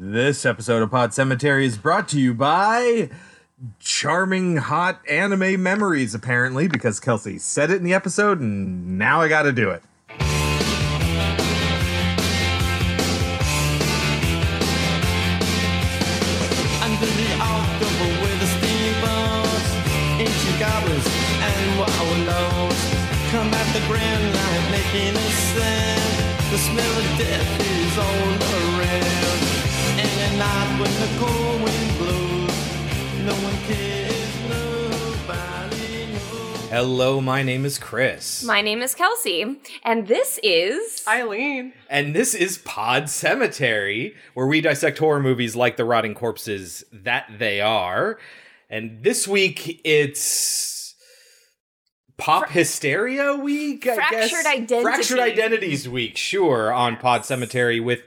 This episode of Pod Cemetery is brought to you by charming hot anime memories, apparently, because Kelsey said it in the episode, and now I gotta do it. Grand line making a sound. The smell of death is all around, night when the cold wind blows, no one cares, nobody knows. Hello, my name is Chris. My name is Kelsey, and this is Eileen. and this is Pod Cemetery, where we dissect horror movies like the rotting corpses that they are. And this week it's Pop Hysteria Week, I Fractured guess. Identity. Fractured Identities Week, sure, on Pod Cemetery with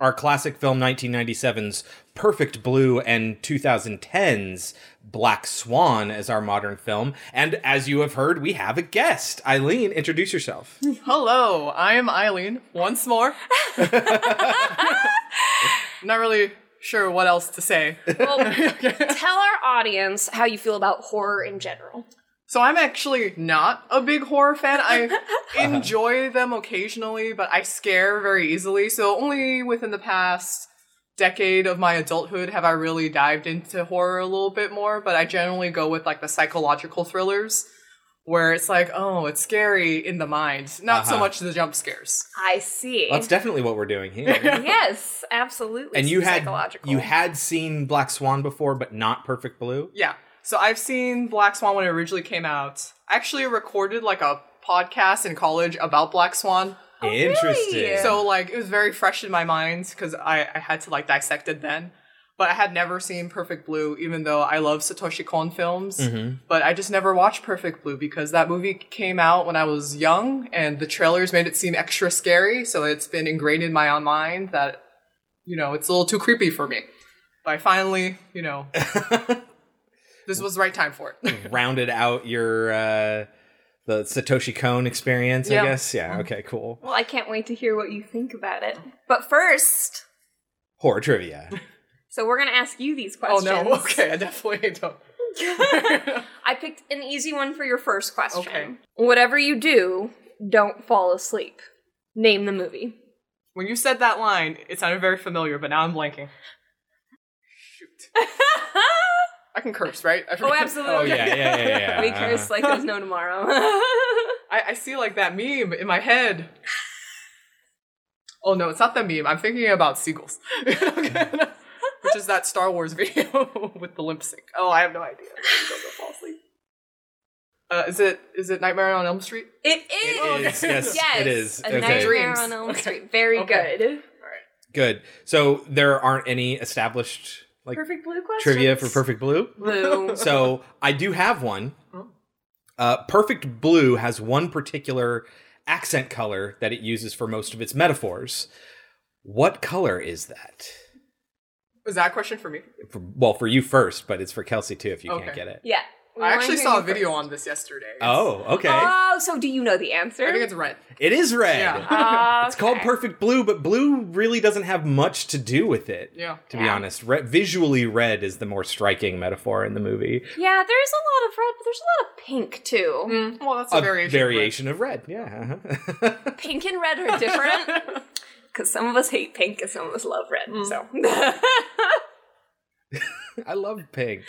our classic film 1997's Perfect Blue and 2010's Black Swan as our modern film. And as you have heard, we have a guest. Eileen, introduce yourself. Hello, I am Eileen once more. Not really sure what else to say. well, tell our audience how you feel about horror in general. So I'm actually not a big horror fan. I enjoy them occasionally, but I scare very easily. So only within the past decade of my adulthood have I really dived into horror a little bit more, but I generally go with like the psychological thrillers where it's like, oh, it's scary in the mind, not so Uh-huh. much the jump scares. I see. That's definitely what we're doing here. yes, absolutely. and you had you had seen Black Swan before, but not Perfect Blue. Yeah. So I've seen Black Swan when it originally came out. I actually recorded like a podcast in college about Black Swan. Interesting. really? So like it was very fresh in my mind because I, I had to like dissect it then. But I had never seen Perfect Blue, even though I love Satoshi Kon films. Mm-hmm. But I just never watched Perfect Blue because that movie came out when I was young and the trailers made it seem extra scary. So it's been ingrained in my own mind that, you know, it's a little too creepy for me. But I finally, you know, this was the right time for it. Rounded out your uh, the Satoshi Kon experience, I guess. Yeah. Okay. Cool. Well, I can't wait to hear what you think about it. But first, Horror trivia. so we're gonna ask you these questions. oh no, okay, I definitely don't. I picked an easy one for your first question. Okay. Whatever you do, don't fall asleep. Name the movie. When you said that line, it sounded very familiar, but now I'm blanking. Shoot. I can curse, right? I Oh, forget. absolutely. Oh yeah, yeah, yeah, yeah. we curse like there's no tomorrow. I, I see like that meme in my head. Oh no, it's not the meme. I'm thinking about seagulls. Which is that Star Wars video with the limp sync. Oh, I have no idea. I'm go fall asleep. Uh, is it is it Nightmare on Elm Street? it is. It is. Yes, Yes, it is. A Okay. Nightmare Dreams. on Elm Street. Very Okay. good. Good. So there aren't any established like Perfect blue question. trivia for Perfect Blue. blue. So I do have one. Uh, Perfect Blue has one particular accent color that it uses for most of its metaphors. What color is that? Was that a question for me? For, well, for you first, but it's for Kelsey too if you Okay. can't get it. yeah. We I actually saw a video first. on this yesterday. It's- Oh, okay. Oh, so do you know the answer? I think it's red. it is red. Yeah. Ah, It's called. Perfect Blue, but blue really doesn't have much to do with it. Yeah. To be honest, Re- visually red is the more striking metaphor in the movie. Yeah, there's a lot of red, but there's a lot of pink too. Mm, well, that's a, A variation. variation of red, yeah. uh-huh. Pink and red are different. Because some of us hate pink and some of us love red. So I love pink.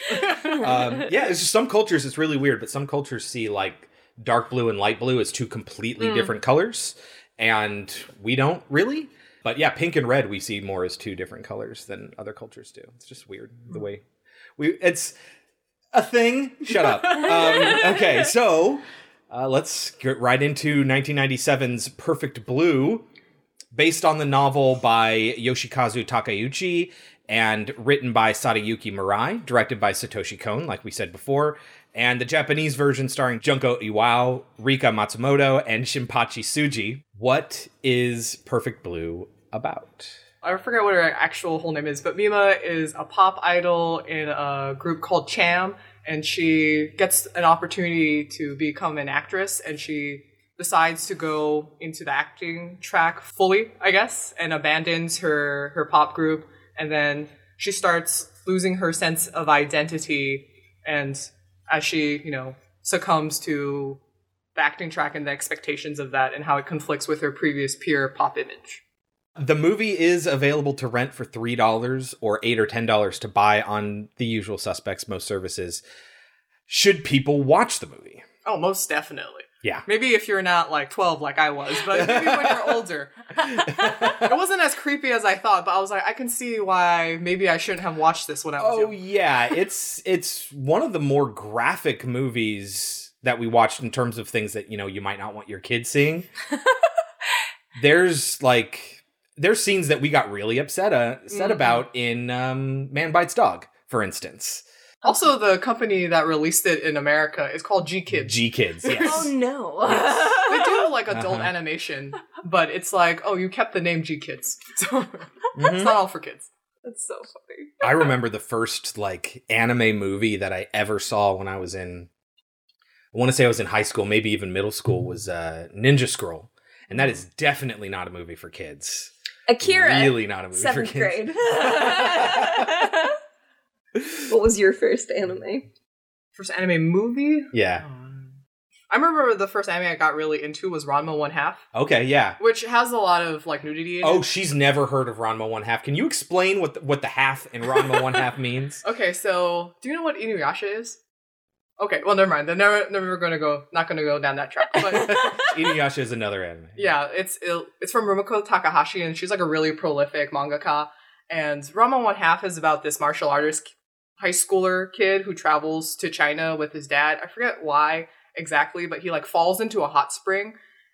um, yeah, it's just some cultures it's really weird, but some cultures see like dark blue and light blue as two completely different colors, and we don't really. But yeah, pink and red we see more as two different colors than other cultures do. It's just weird the way we. It's a thing. Shut up. um, okay, so uh, let's get right into 1997's Perfect Blue based on the novel by Yoshikazu Takeuchi and written by Sadayuki Murai, directed by Satoshi Kon, like we said before, and the Japanese version starring Junko Iwao, Rika Matsumoto, and Shinpachi Tsuji. What is Perfect Blue about? I forget what her actual whole name is, but Mima is a pop idol in a group called Cham, and she gets an opportunity to become an actress, and she decides to go into the acting track fully, I guess, and abandons her her pop group and then she starts losing her sense of identity, and as she, you know, succumbs to the acting track and the expectations of that, and how it conflicts with her previous peer pop image. The movie is available to rent for three dollars or eight or ten dollars to buy on the usual suspects, most services. Should people watch the movie? Oh, most definitely. Yeah. Maybe if you're not like 12 like I was, but maybe when you're older. it wasn't as creepy as I thought, but I was like, I can see why maybe I shouldn't have watched this when I was Oh young. yeah, it's it's one of the more graphic movies that we watched in terms of things that you know you might not want your kids seeing. there's like there's scenes that we got really upset uh, upset Mhm. about in um, Man Bites Dog, for instance. Also, the company that released it in America is called GKIDS. G Kids, yes. Oh no. they do like adult Uh-huh. animation, but it's like, oh, you kept the name GKIDS. So Mhm. it's not all for kids. That's so funny. I remember the first like anime movie that I ever saw when I was in I want to say I was in high school, maybe even middle school was uh Ninja Scroll. And that is definitely not a movie for kids. Akira. Really not a movie Seventh for kids. grade. what was your first anime? First anime movie? Yeah. Um, I remember the first anime I got really into was Ranma One Half, Okay, yeah. which has a lot of like nudity. In Oh, it. she's never heard of Ranma One Half. Can you explain what the, what the half in Ranma One Half means? Okay, so do you know what Inuyasha is? Okay, well, never mind. Then never, never gonna go, not gonna go down that track. But Inuyasha is another anime. yeah, it's it, it's from Rumiko Takahashi, and she's like a really prolific mangaka. And Ranma One Half is about this martial artist high schooler kid who travels to China with his dad. I forget why exactly, but he like falls into a hot spring,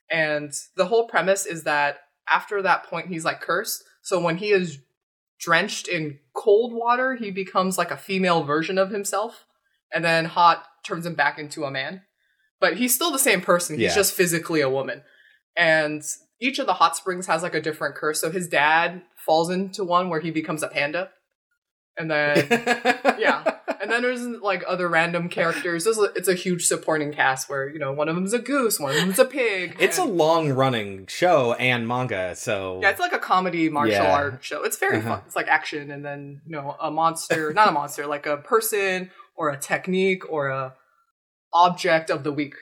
and the whole premise is that after that point he's like cursed. So when he is drenched in cold water, he becomes like a female version of himself, and then hot turns him back into a man. But he's still the same person. He's Yeah. just physically a woman. And each of the hot springs has like a different curse. So his dad falls into one where he becomes a panda. And then yeah. And then there's like other random characters. There's a, it's a huge supporting cast where, you know, one of them's a goose, one of them's a pig. It's a long running show and manga, so Yeah, it's like a comedy martial Yeah. art show. It's very Uh-huh. fun. It's like action and then, you know, a monster, not a monster, like a person or a technique or a object of the week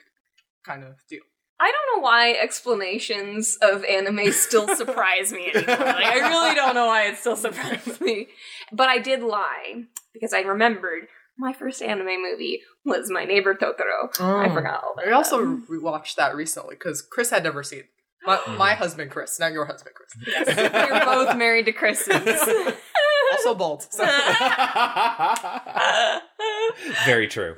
kind of deal. I don't know why explanations of anime still surprise me anymore. Like, I really don't know why it still surprises me. But I did lie because I remembered my first anime movie was My Neighbor Totoro. I oh. forgot all that. I also rewatched that recently because Chris had never seen. My, my husband Chris, not your husband Chris. Yes, we're both married to Chris's. Also bald. So. Very true.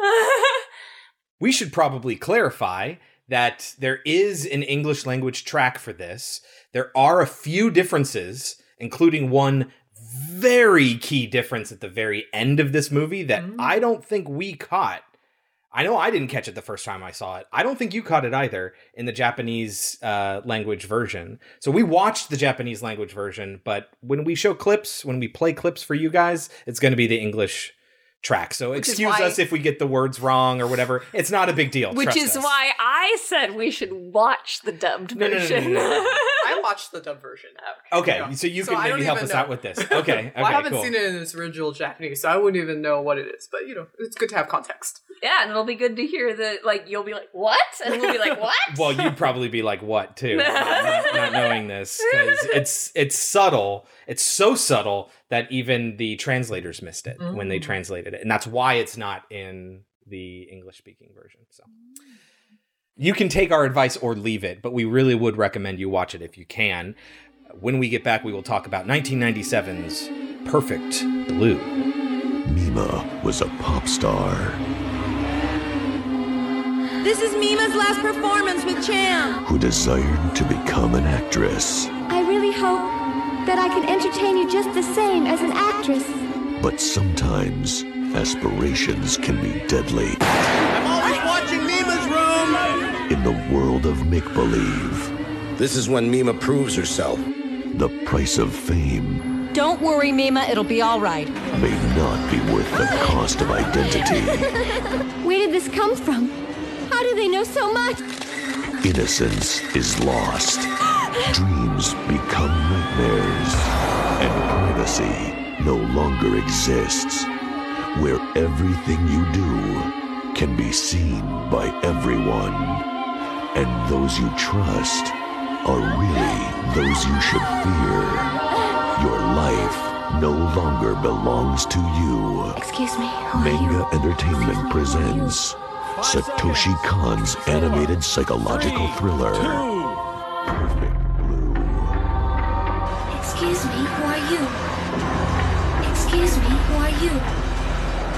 We should probably clarify that there is an English language track for this. There are a few differences, including one very key difference at the very end of this movie that Mm. I don't think we caught. I know I didn't catch it the first time I saw it. I don't think you caught it either in the Japanese uh, language version. So we watched the Japanese language version, but when we show clips, when we play clips for you guys, it's going to be the English track. So is excuse why- us if we get the words wrong or whatever. It's not a big deal. Which is us. why I said we should watch the dubbed No, no, no, no, version. no, no. I watched the dub version. Okay, Yeah. so you So can I maybe help us know. out with this. Okay, okay, well, I haven't cool. seen it in its original Japanese, so I wouldn't even know what it is. But you know, it's good to have context. yeah, and it'll be good to hear that. Like you'll be like, "What?" and we'll be like, "What?" Well, you'd probably be like, "What?" too, not, not knowing this because it's it's subtle. It's so subtle that even the translators missed it when they Mm. translated it, and that's why it's not in the English speaking version. So you can take our advice or leave it, but we really would recommend you watch it if you can. When we get back, we will talk about 1997's Perfect Blue. Mima was a pop star. This is Mima's last performance with Cham. who desired to become an actress. I really hope that I can entertain you just the same as an actress. But sometimes aspirations can be deadly. In the world of make believe, This is when Mima proves herself. the price of fame Don't worry, Mima, it'll be all right. may not be worth the cost of identity. Where did this come from? How do they know so much? Innocence is lost. Dreams become nightmares. And privacy no longer exists, where everything you do can be seen by everyone, and those you trust are really those you should fear. Your life no longer belongs to you. Excuse me. Who are you? Manga Entertainment presents Satoshi Kon's animated psychological thriller. Perfect Blue. Excuse me. Who are you? Excuse me. Who are you?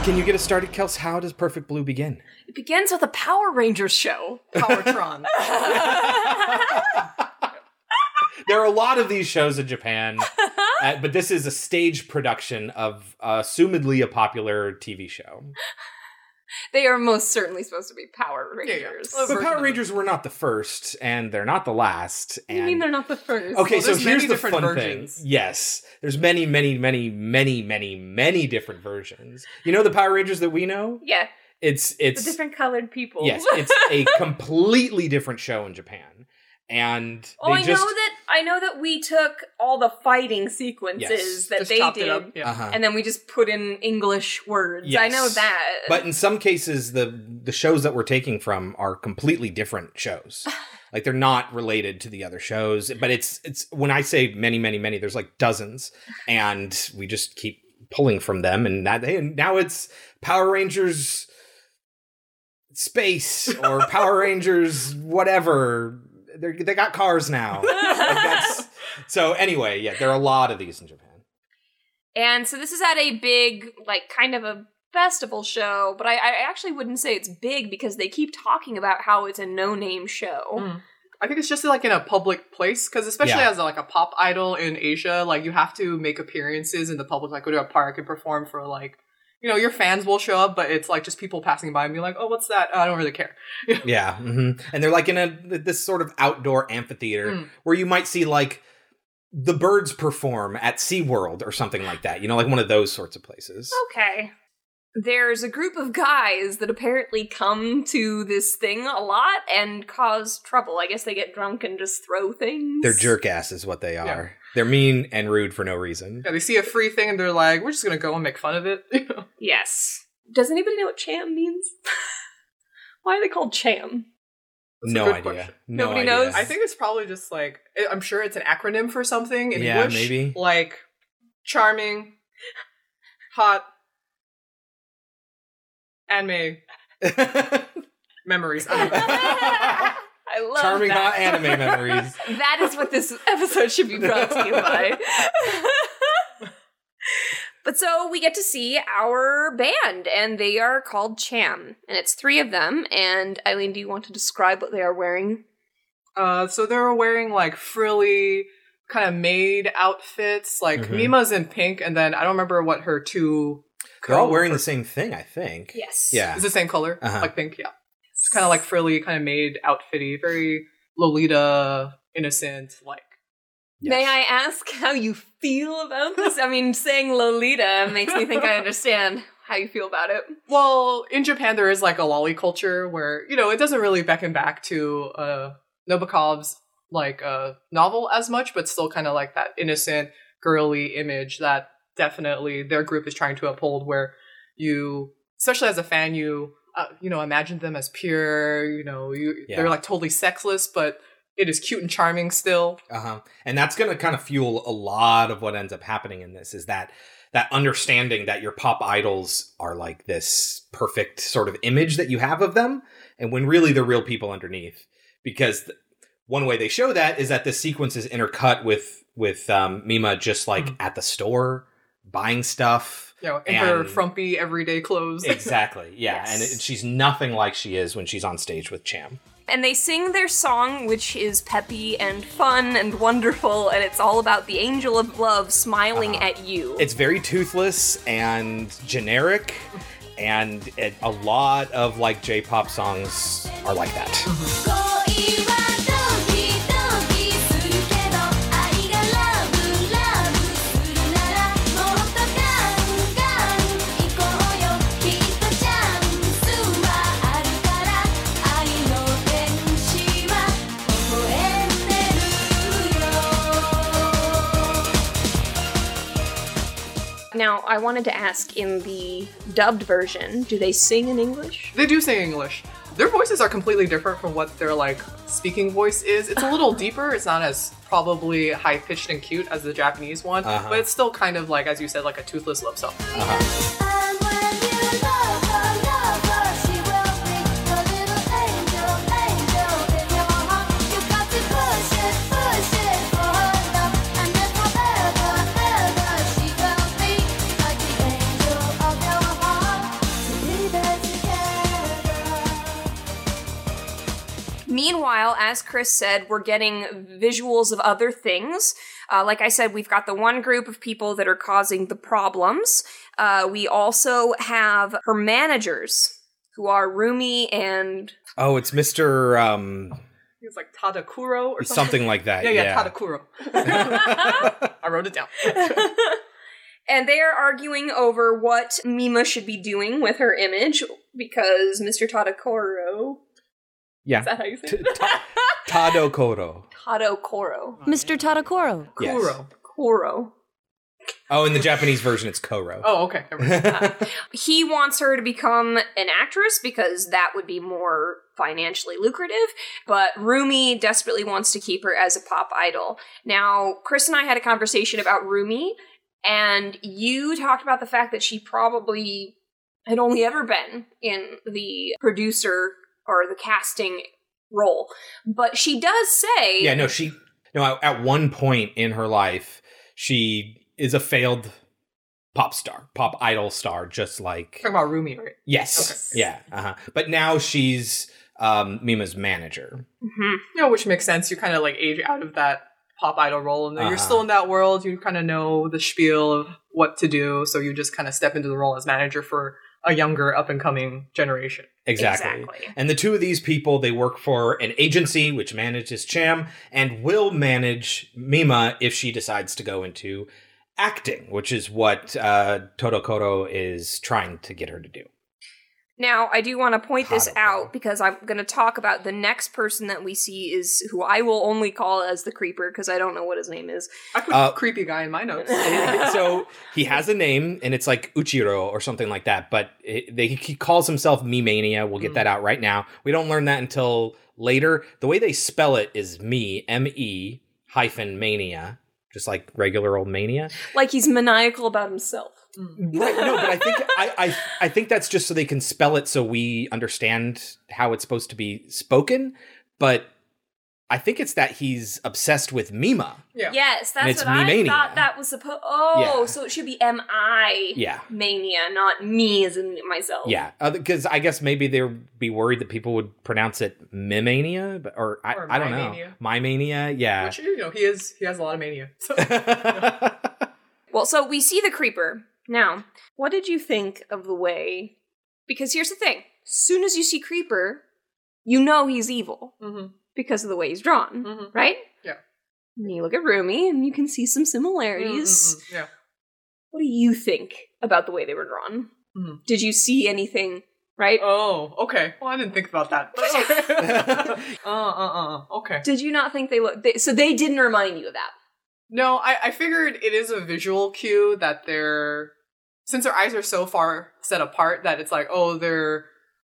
Can you get us started, Kels? How does Perfect Blue begin? It begins with a Power Rangers show. Powertron. There are a lot of these shows in Japan, uh, but this is a stage production of uh, assumedly a popular TV show. They are most certainly supposed to be Power Yeah, yeah. Rangers. Well, But Power. Rangers were not the first, and they're not the last. What do you mean they're not the first? Okay, Well, so here's the different fun versions. thing. Yes, there's many, many, many, many, many, many different versions. You know the Power Rangers that we know? Yeah, It's the it's different colored people. yes, it's a completely different show in Japan, and they Oh, I just know that. I know that we took all the fighting sequences Yes. that Just they did. Yeah. uh-huh. and then we just put in English words. I know that. But in some cases, the the shows that we're taking from are completely different shows. like they're not related to the other shows. But it's it's when I say many, many, many, there's like dozens, and we just keep pulling from them. And that and now it's Power Rangers space or Power Rangers whatever. They they got cars now. Like so anyway, yeah, there are a lot of these in Japan. And so this is at a big, like, kind of a festival show, but I, I actually wouldn't say it's big because they keep talking about how it's a no-name show. Mm. I think it's just like in a public place because especially Yeah. as like a pop idol in Asia, like you have to make appearances in the public, like go to a park and perform for like, you know, your fans will show up, but it's like just people passing by and be like, oh, what's that? I don't really care. Yeah, hmm and they're like in a this sort of outdoor amphitheater Mm. where you might see like the birds perform at SeaWorld or something like that. You know, like one of those sorts of places. Okay. There's a group of guys that apparently come to this thing a lot and cause trouble. I guess they get drunk and just throw things. They're jerk ass is what they are. They're mean and rude for no reason. Yeah, they see a free thing and they're like, we're just gonna go and make fun of it. Yes. Does anybody know what cham means? Why are they called cham? That's no idea. question. No Nobody idea. knows? I think it's probably just like I- I'm sure it's an acronym for something in Yeah, English. maybe. like charming, hot, anime memories. I don't know. I love Charming that. hot anime memories. that is what this episode should be brought to you by. but so we get to see our band, and they are called Cham, and it's three of them. And Eileen, do you want to describe what they are wearing? Uh, so they're wearing like frilly kind of maid outfits. Like Mhm. Mima's in pink, and then I don't remember what her two. They're all co- wearing the same thing, I think. Yes. Yeah. It's the same color, Uh-huh. like pink. Yeah, it's kind of like frilly, kind of made outfitty, very Lolita, innocent. Like May I ask how you feel about this? I mean, saying Lolita makes me think I understand how you feel about it. Well, in Japan, there is like a lolly culture where you know it doesn't really beckon back to uh, Nabokov's like uh, novel as much, but still kind of like that innocent, girly image that definitely their group is trying to uphold. Where you, especially as a fan, you uh, you know imagine them as pure. You know, you Yeah. they're like totally sexless, but it is cute and charming still. Uh-huh. And that's going to kind of fuel a lot of what ends up happening in this is that that understanding that your pop idols are like this perfect sort of image that you have of them and when really they're real people underneath because th- one way they show that is that this sequence is intercut with with um, Mima just like Mhm. at the store buying stuff You know, in her And- frumpy everyday clothes. exactly yeah and Yes. it, she's nothing like she is when she's on stage with Cham And they sing their song, which is peppy and fun and wonderful, and it's all about the angel of love smiling Uh-huh. at you. it's very toothless and generic and it, a lot of like j-pop songs are like that Now, I wanted to ask in the dubbed version, do they sing in English? They do sing English. Their voices are completely different from what their like speaking voice is. It's a little deeper. It's not as probably high pitched and cute as the Japanese one, Uh-huh. but it's still kind of like, as you said, like a toothless love song. And Meanwhile, as Chris said, we're getting visuals of other things. Uh, like I said, we've got the one group of people that are causing the problems. Uh, we also have her managers, who are Rumi and Oh, it's Mr. Um, It's like Tadakuro or something. something like that. Yeah, Yeah, yeah, Tadakuro. I wrote it down. and they are arguing over what Mima should be doing with her image because Mr. Tadakoro. Yeah. Is that how you say T- it? ta- Tadokoro. Tadokoro. Mr. Tadakoro. Yes. Kuro. Koro. Oh, in the Japanese version, it's Koro. Oh, okay. Never uh, he wants her to become an actress because that would be more financially lucrative, but Rumi desperately wants to keep her as a pop idol. Now, Chris and I had a conversation about Rumi, and you talked about the fact that she probably had only ever been in the producer or the casting role. But she does say Yeah, no, she. No, at- at one point in her life, she is a failed pop star, pop idol star, just like. Talking about Rumi, right? Yes. Okay. Yeah. Uh-huh. But now she's um, Mima's manager. Mhm. You know, which makes sense. You kind of like age out of that pop idol role, and then you're Uh-huh. still in that world. You kind of know the spiel of what to do, so you just kind of step into the role as manager for a younger, up and coming generation. Exactly. Exactly. And the two of these people, they work for an agency which manages Cham and will manage Mima if she decides to go into acting, which is what uh, Todokoro is trying to get her to do. Now, I do want to point this out because I'm going to talk about the next person that we see is who I will only call as the creeper because I don't know what his name is. I put Uh, creepy guy in my notes. so he has a name and it's like Uchiro or something like that, but it, they, he calls himself Me Mania. We'll get that out right now. We don't learn that until later. The way they spell it is me, M E hyphen mania, just like regular old mania. Like he's maniacal about himself. Mm. Right, no, but I think I, I I think that's just so they can spell it so we understand how it's supposed to be spoken. But I think it's that he's obsessed with Mima. yeah. Yes, And that's it's what I me-mania. thought that was supposed. Oh, Yeah. so it should be M I Yeah. mania, not me as in myself. Yeah, uh, because I guess maybe they'd be worried that people would pronounce it Mimania, but- or I, Or I don't know, My-mania. My Mania, yeah. Which you know, he is. He has a lot of mania. So. Well, so we see the creeper. Now, what did you think of the way? Because here's the thing: As soon as you see creeper, you know he's evil Mhm. because of the way he's drawn, Mhm. right? Yeah. And you look at Rumi, and you can see some similarities. Mm-mm-mm. Yeah. What do you think about the way they were drawn? Mhm. Did you see anything? Right? Oh, okay. Well, I didn't think about that. Okay. uh, uh, uh. Okay. Did you not think they look? They, so they didn't remind you of that. No, I, I figured it is a visual cue that they're since their eyes are so far set apart that it's like, oh, they're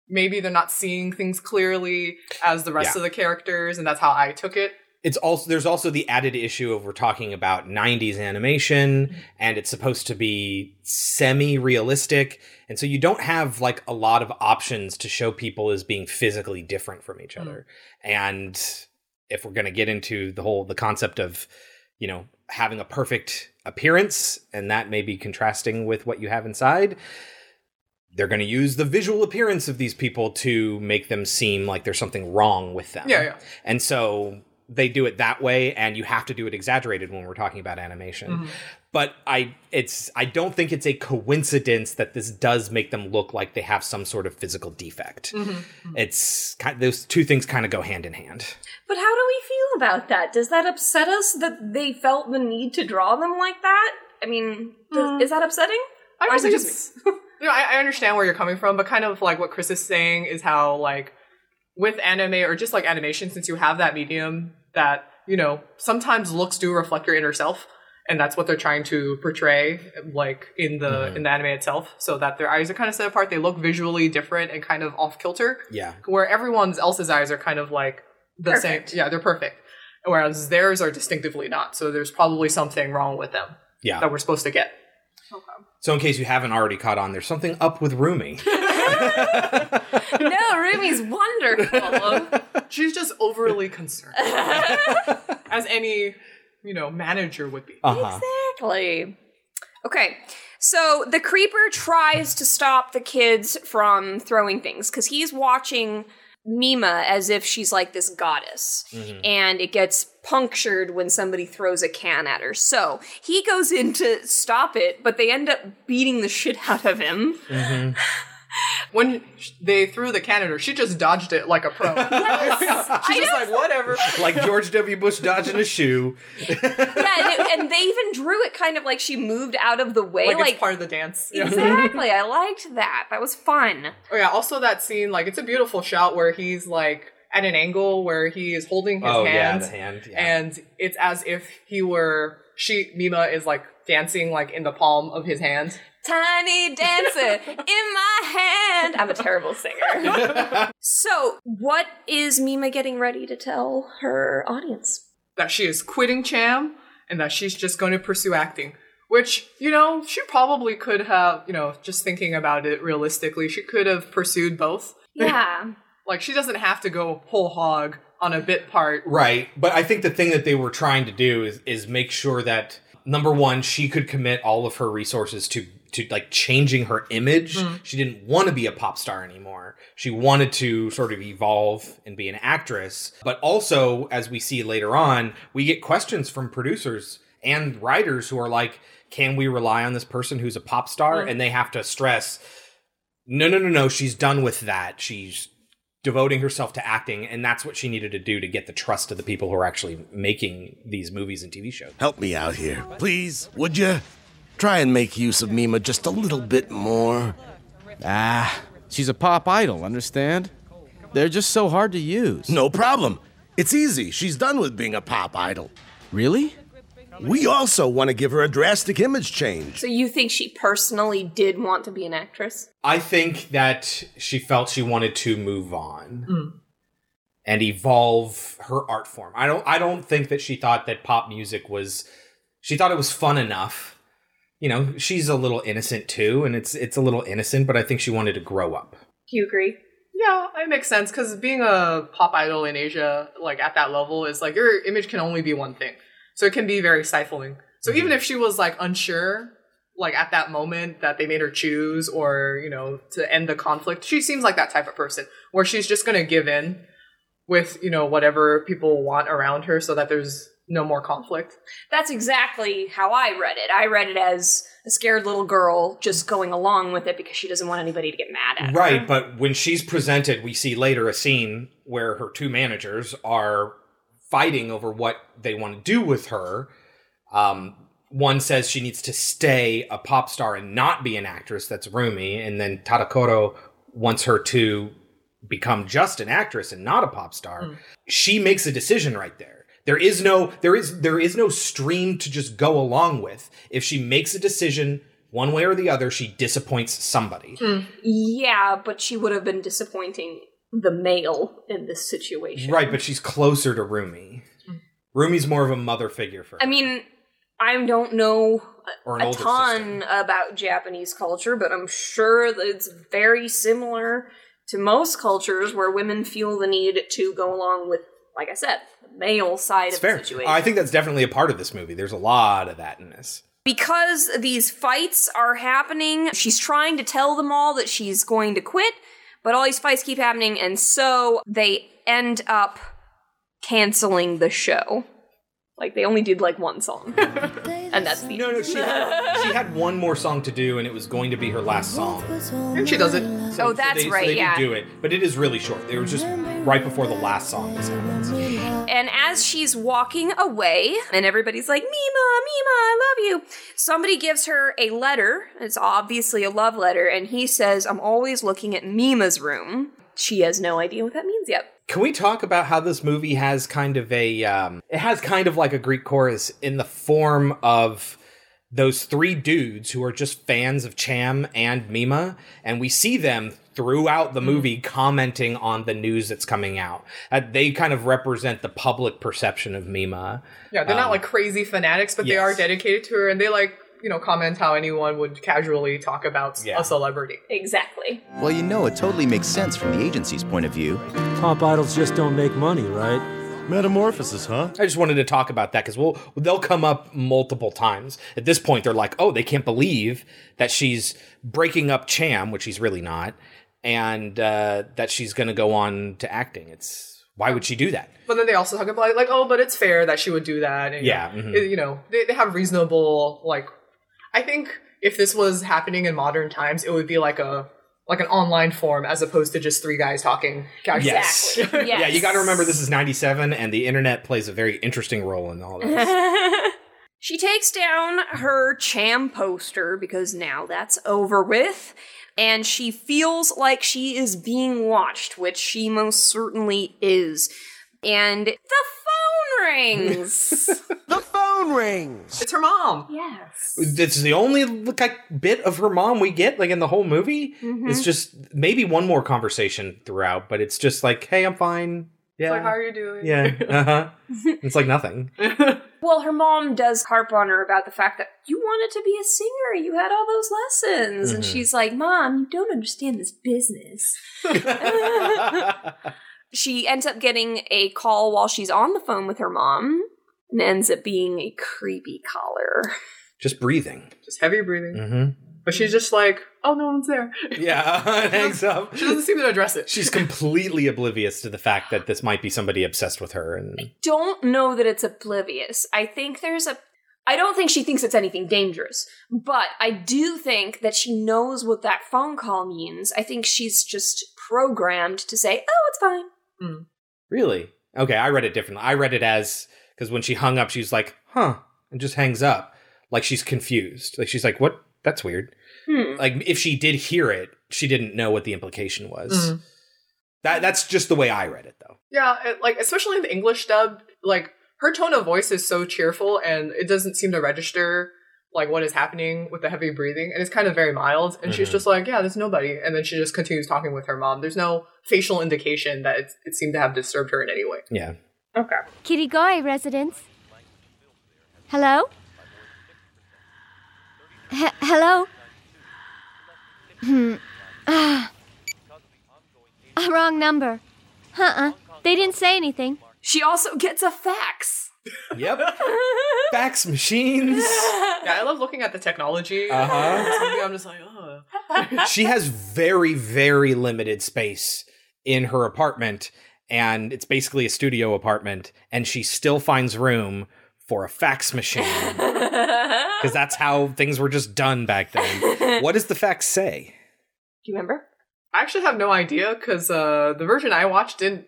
maybe they're not seeing things clearly as the rest Yeah. of the characters, and that's how I took it. it's also there's also the added issue of we're talking about 90s animation mm-hmm. and it's supposed to be semi-realistic and so you don't have like a lot of options to show people as being physically different from each mm. other and if we're going to get into the whole the concept of you know having a perfect appearance and that may be contrasting with what you have inside they're going to use the visual appearance of these people to make them seem like there's something wrong with them Yeah, yeah. and so they do it that way and you have to do it exaggerated when we're talking about animation Mm-hmm. but i it's i don't think it's a coincidence that this does make them look like they have some sort of physical defect Mm-hmm. it's kind those two things kind of go hand in hand But how do we feel about that? Does that upset us that they felt the need to draw them like that? I mean, does, hmm. is that upsetting? I Or is it just it's. you know, I, I understand where you're coming from, but kind of like what Chris is saying is how like with anime or just like animation, since you have that medium that you know sometimes looks do reflect your inner self, and that's what they're trying to portray, like in the mm-hmm. in the anime itself, so that their eyes are kind of set apart. They look visually different and kind of off kilter. Yeah. Where everyone's else's eyes are kind of like the Perfect. same. Yeah, they're perfect. Whereas theirs are distinctively not. So there's probably something wrong with them Yeah. that we're supposed to get. So in case you haven't already caught on, there's something up with Rumi. no, Rumi's wonderful. She's just overly concerned, as any you know manager would be. Uh-huh. Exactly. Okay. So the creeper tries to stop the kids from throwing things because he's watching Mima as if she's like this goddess. Mm-hmm. And it gets punctured when somebody throws a can at her. So he goes in to stop it, but they end up beating the shit out of him. Mm-hmm. When they threw the can at her, she just dodged it like a pro. She's just like whatever. like George W. Bush dodging a shoe. Yeah, and, it- and they even drew it kind of like she moved out of the way. Like, Like, it's part of the dance. Exactly. I liked that. That was fun. Oh yeah, also that scene, like it's a beautiful shot where he's like at an angle where he is holding his Oh, yeah, hand, the hand, yeah. and it's as if he were she Mima is like dancing like in the palm of his hand. Tiny dancer in my hand. I'm a terrible singer. so, what is Mima getting ready to tell her audience? That she is quitting Cham and that she's just going to pursue acting. Which, you know, she probably could have, you know, just thinking about it realistically, she could have pursued both. Yeah. Like, she doesn't have to go whole hog on a bit part. Right. But I think the thing that they were trying to do is is make sure that number one, she could commit all of her resources to to like changing her image. Hmm. She didn't want to be a pop star anymore. She wanted to sort of evolve and be an actress. But also, as we see later on, we get questions from producers and writers who are like, can we rely on this person who's a pop star? Hmm. And they have to stress, no, no, no, no, she's done with that. She's devoting herself to acting, and that's what she needed to do to get the trust of the people who are actually making these movies and TV shows. Help me out here. Please, would you? Try and make use of Mima just a little bit more. Ah, she's a pop idol, understand? They're just so hard to use. No problem. It's easy. She's done with being a pop idol. Really? We also want to give her a drastic image change. So, you think she personally did want to be an actress? I think that she felt she wanted to move on and evolve her art form. I don't I don't think that she thought that pop music was she thought it was fun enough. You know, she's a little innocent too, and it's it's a little innocent, but I think she wanted to grow up. Do you agree? Yeah, it makes sense because being a pop idol in Asia, like at that level, is like your image can only be one thing. So it can be very stifling. So mm-hmm. even if she was like unsure, like at that moment that they made her choose or, you know, to end the conflict, she seems like that type of person where she's just going to give in with, you know, whatever people want around her so that there's no more conflict. That's exactly how I read it. I read it as a scared little girl just going along with it because she doesn't want anybody to get mad at her. Right, but when she's presented, we see later a scene where her two managers are fighting over what they want to do with her. Um, one says she needs to stay a pop star and not be an actress. That's Rumi, and then Tadakoro wants her to become just an actress and not a pop star. She makes a decision right there. There is no there is there is no stream to just go along with. If she makes a decision one way or the other, she disappoints somebody. Mm, yeah, but she would have been disappointing the male in this situation. Right, but she's closer to Rumi. Mm. Rumi's more of a mother figure for her. I mean, I don't know a older ton about Japanese culture, but I'm sure that it's very similar to most cultures where women feel the need to go along with, like I said, male side it's of fair. the situation. I think that's definitely a part of this movie. There's a lot of that in this. because these fights are happening, she's trying to tell them all that she's going to quit, but all these fights keep happening, and so they end up canceling the show. Like they only did like one song, and that's the No, no, she had, she had one more song to do, and it was going to be her last song. And she does it. oh, that's they, right, So they yeah. did do it, but it is really short. It was just right before the last song this happens. And as she's walking away, and everybody's like, Mima, Mima, I love you. Somebody gives her a letter. It's obviously a love letter, and he says, I'm always looking at Mima's room. She has no idea what that means yet. Can we talk about how this movie has kind of a um, it has kind of like a Greek chorus in the form of those three dudes who are just fans of Cham and Mima, and we see them throughout the movie commenting on the news that's coming out. Uh, they kind of represent the public perception of Mima. Yeah, they're not Um, like crazy fanatics, but they are dedicated to her, and they like you know comment how anyone would casually talk about Yeah. a celebrity. Exactly. Well, you know, it totally makes sense from the agency's point of view. Pop idols just don't make money, right? Metamorphosis, huh? I just wanted to talk about that because we'll they'll come up multiple times. At this point, they're like, "Oh, they can't believe that she's breaking up Cham, which she's really not, and uh, that she's going to go on to acting." It's why would she do that? But then they also talk about like, oh, but it's fair that she would do that. And, Yeah, you know, mhm. it- you know, they, they have reasonable like. I think if this was happening in modern times, it would be like a like an online form as opposed to just three guys talking casually. Yes. Yeah, you got to remember this is '97, and the internet plays a very interesting role in all this. she takes down her Cham poster because now that's over with. And she feels like she is being watched, which she most certainly is. And the phone rings. the phone rings. It's her mom. Yes. This is the only like bit of her mom we get like in the whole movie. Mhm. It's just maybe one more conversation throughout, but it's just like, "Hey, I'm fine." Yeah. Like, how are you doing? Yeah. Uh huh. it's like nothing. Well, her mom does harp on her about the fact that you wanted to be a singer. You had all those lessons. And Mhm. she's like, Mom, you don't understand this business. She ends up getting a call while she's on the phone with her mom and ends up being a creepy caller. Just breathing. Just heavy breathing. Mm-hmm. But she's just like, oh, no one's there. Yeah, hangs up. She doesn't seem to address it. She's completely oblivious to the fact that this might be somebody obsessed with her, and Don't know that it's oblivious. I think there's a. I don't think she thinks it's anything dangerous, but I do think that she knows what that phone call means. I think she's just programmed to say, oh, it's fine. Really okay. I read it differently. I read it as because when she hung up, she's like, "Huh," and just hangs up, like she's confused. Like she's like, "What? That's weird." Hmm. Like if she did hear it, she didn't know what the implication was. Mhm. That that's just the way I read it, though. Yeah, it, like especially in the English dub, like her tone of voice is so cheerful, and it doesn't seem to register like what is happening with the heavy breathing, and it's kind of very mild. And she's Mhm. just like, "Yeah, there's nobody," and then she just continues talking with her mom. There's no facial indication that it, it seemed to have disturbed her in any way. Yeah. Okay. Kirigoe residence. Hello? H- hello? Hmm. Ah. Ah, wrong number. Uh-uh. They didn't say anything. She also gets a fax. Yep. Fax machines. Yeah, I love looking at the technology. Uh-huh. Something I'm just like, oh. she has very very limited space in her apartment and it's basically a studio apartment and she still finds room for a fax machine because that's how things were just done back then what does the fax say Do you remember? I actually have no idea because uh, the version I watched didn't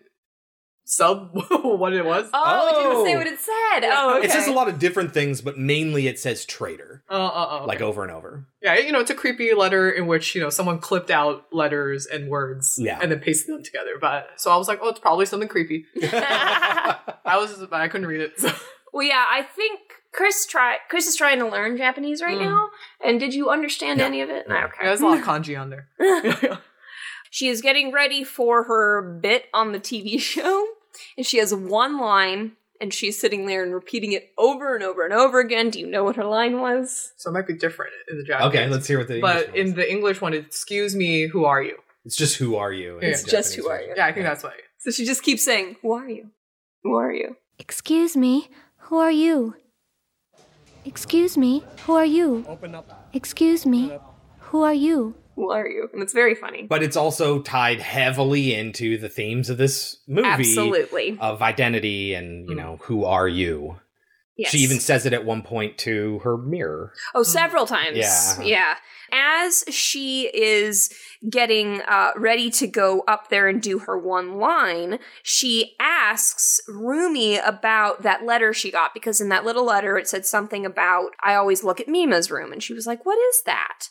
sub what it was. Oh, it didn't say what it said. Oh, okay. it says a lot of different things but mainly it says traitor Uh, uh, uh, like over and over Yeah, you know, it's a creepy letter in which, you know, someone clipped out letters and words Yeah. and then pasted them together. But so I was like, oh, it's probably something creepy. I was, I couldn't read it. So. Well, yeah, I think Chris try Chris is trying to learn Japanese right Mm. now. And did you understand any of it? Okay. Yeah, there's a lot of kanji on there. She is getting ready for her bit on the TV show, and she has one line, and she's sitting there and repeating it over and over and over again. Do you know what her line was? So it might be different in the Japanese. okay let's hear what the But English in the English one, it's, excuse me, who are you? it's just who are you in It's just Japanese who are you. Yeah, I think that's why. So she just keeps saying, "Who are you? Who are you?" Excuse me, who are you? Excuse me, who are you? Open up. Excuse me, who are you? Who are you? And it's very funny. but it's also tied heavily into the themes of this movie Absolutely. of identity and you know who are you Yes. she even says it at one point to her mirror Oh, several times. Yeah. Yeah. As she is getting uh, ready to go up there and do her one line, she asks Rumi about that letter she got because in that little letter it said something about, I always look at Mima's room. And she was like, What is that?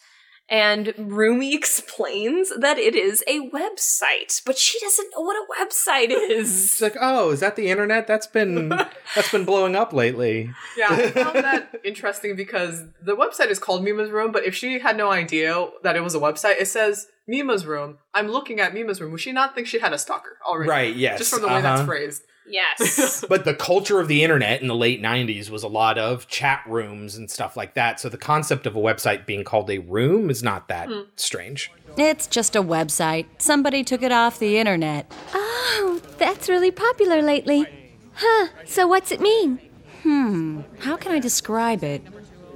And Rumi explains that it is a website, but she doesn't know what a website is. It's like, oh, is that the internet? That's been that's been blowing up lately. Yeah, I found that interesting because the website is called Mima's Room, but if she had no idea that it was a website, it says Mima's Room. I'm looking at Mima's Room. Would she not think she had a stalker already? Right, yes, Just from the way that's uh-huh. phrased. Yes. But the culture of the internet in the late 90s was a lot of chat rooms and stuff like that. So the concept of a website being called a room is not that Hmm. strange. It's just a website. Somebody took it off the internet. Oh, that's really popular lately. Huh, so what's it mean? Hmm, how can I describe it?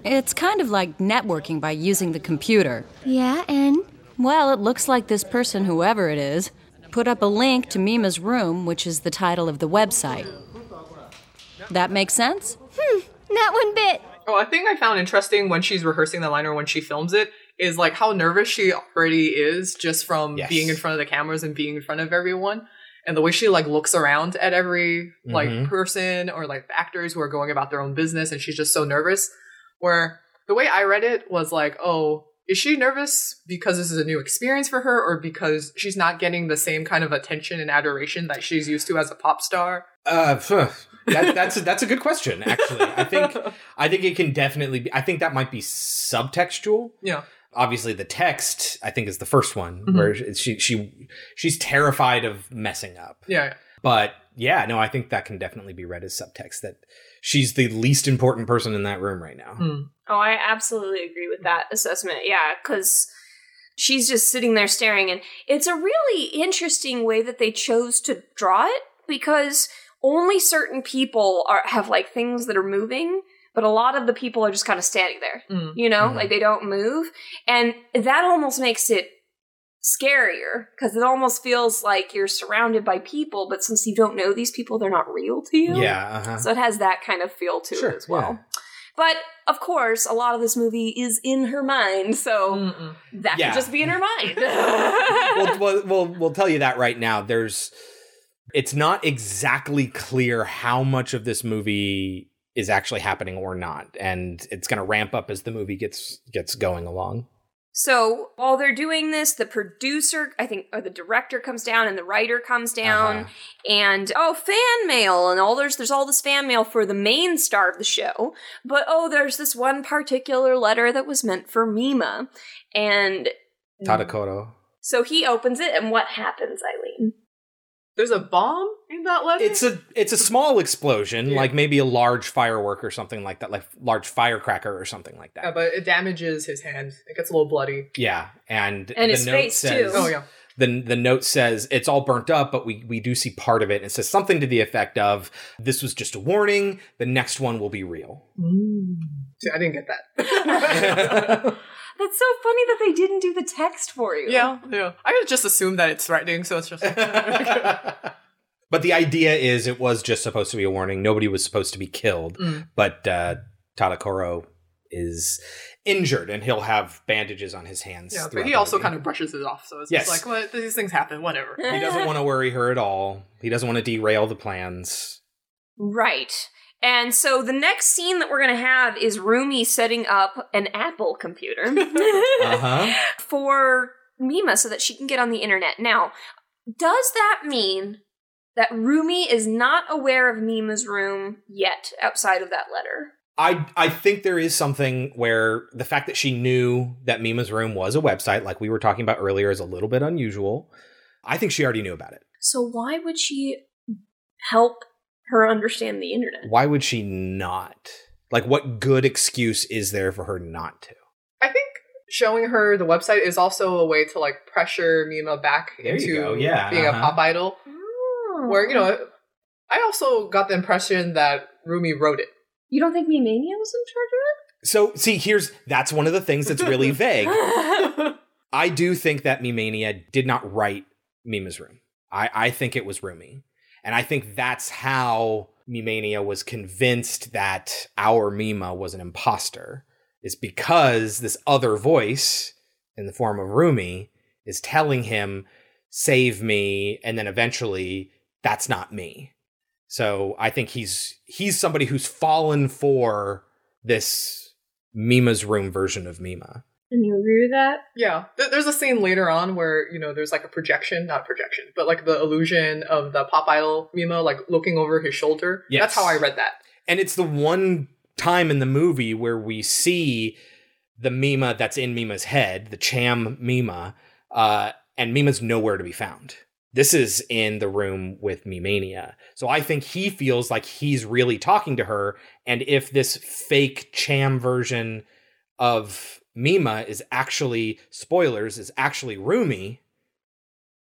It's kind of like networking by using the computer. Yeah, and? Well, it looks like this person, whoever it is, put up a link to Mima's room, which is the title of the website. That makes sense? Hmm, not one bit. Oh, I think I found interesting when she's rehearsing the line or when she films it is like how nervous she already is just from Yes. being in front of the cameras and being in front of everyone. And the way she like looks around at every like Mhm. person or like actors who are going about their own business and she's just so nervous. Where the way I read it was like, oh, is she nervous because this is a new experience for her or because she's not getting the same kind of attention and adoration that she's used to as a pop star? Uh, that, that's a, that's a good question. Actually, I think I think it can definitely be. I think that might be subtextual. Yeah. Obviously, the text I think is the first one Mhm. where she she she's terrified of messing up. Yeah. But yeah, no, I think that can definitely be read as subtext that she's the least important person in that room right now. Hmm. Oh, I absolutely agree with that assessment. Yeah, because she's just sitting there staring, and it's a really interesting way that they chose to draw it because only certain people are have like things that are moving, but a lot of the people are just kind of standing there. Mm. You know, Mhm. like they don't move, and that almost makes it scarier because it almost feels like you're surrounded by people, but since you don't know these people, they're not real to you. Yeah, uh-huh. So it has that kind of feel to Sure, it as well. But of course, a lot of this movie is in her mind, so that Yeah. could just be in her mind. we'll, we'll, we'll, we'll tell you that right now. There's, it's not exactly clear how much of this movie is actually happening or not, and it's going to ramp up as the movie gets gets going along. So while they're doing this, the producer, I think, or the director comes down, and the writer comes down, Uh-huh. and oh, fan mail, and all there's there's all this fan mail for the main star of the show, but oh, there's this one particular letter that was meant for Mima, and Tadakoro. so he opens it, and what happens, Eileen? There's a bomb in that letter? It's a it's a small explosion, like maybe a large firework or something like that, like large firecracker or something like that. Yeah, but it damages his hand. It gets a little bloody. Yeah, and And the his note face, says, too. Oh, yeah. The the note says it's all burnt up, but we we do see part of it. And it says something to the effect of "This was just a warning. The next one will be real." Mm. See, I didn't get that. That's so funny that they didn't do the text for you. yeah, yeah. I just assume that it's threatening, so it's just like, But the idea is it was just supposed to be a warning. Nobody was supposed to be killed. Mm. But uh, Tadakoro is injured, and he'll have bandages on his hands. yeah. But he also kind of brushes it off, so it's Yes. just like, what? These things happen. Whatever. He doesn't want to worry her at all. He doesn't want to derail the plans. Right. And so the next scene that we're going to have is Rumi setting up an Apple computer Uh-huh. for Mima so that she can get on the internet. Now, does that mean that Rumi is not aware of Mima's room yet outside of that letter? I I think there is something where the fact that she knew that Mima's room was a website, like we were talking about earlier, is a little bit unusual. I think she already knew about it. So why would she help her understand the internet? Why would she not? Like, what good excuse is there for her not to? I think showing her the website is also a way to like pressure Mima back There into yeah, being uh-huh. a pop idol. Where you know, I also got the impression that Rumi wrote it. You don't think Mimania was in charge of it? So, see, here's that's one of the things that's really vague. I do think that Mimania did not write Mima's room. I, I think it was Rumi. And I think that's how Mimania was convinced that our Mima was an imposter, is because this other voice in the form of Rumi is telling him, save me, and then eventually, that's not me. So I think he's he's somebody who's fallen for this Mima's room version of Mima. And you agree with that? Yeah. Th- There's a scene later on where, you know, there's like a projection, not projection, but like the illusion of the pop idol Mima like looking over his shoulder. Yes. That's how I read that. And it's the one time in the movie where we see the Mima that's in Mima's head, the Cham Mima, uh, and Mima's nowhere to be found. This is in the room with Mimania. So I think he feels like he's really talking to her. And if this fake Cham version of Mima is actually, spoilers, is actually Rumi,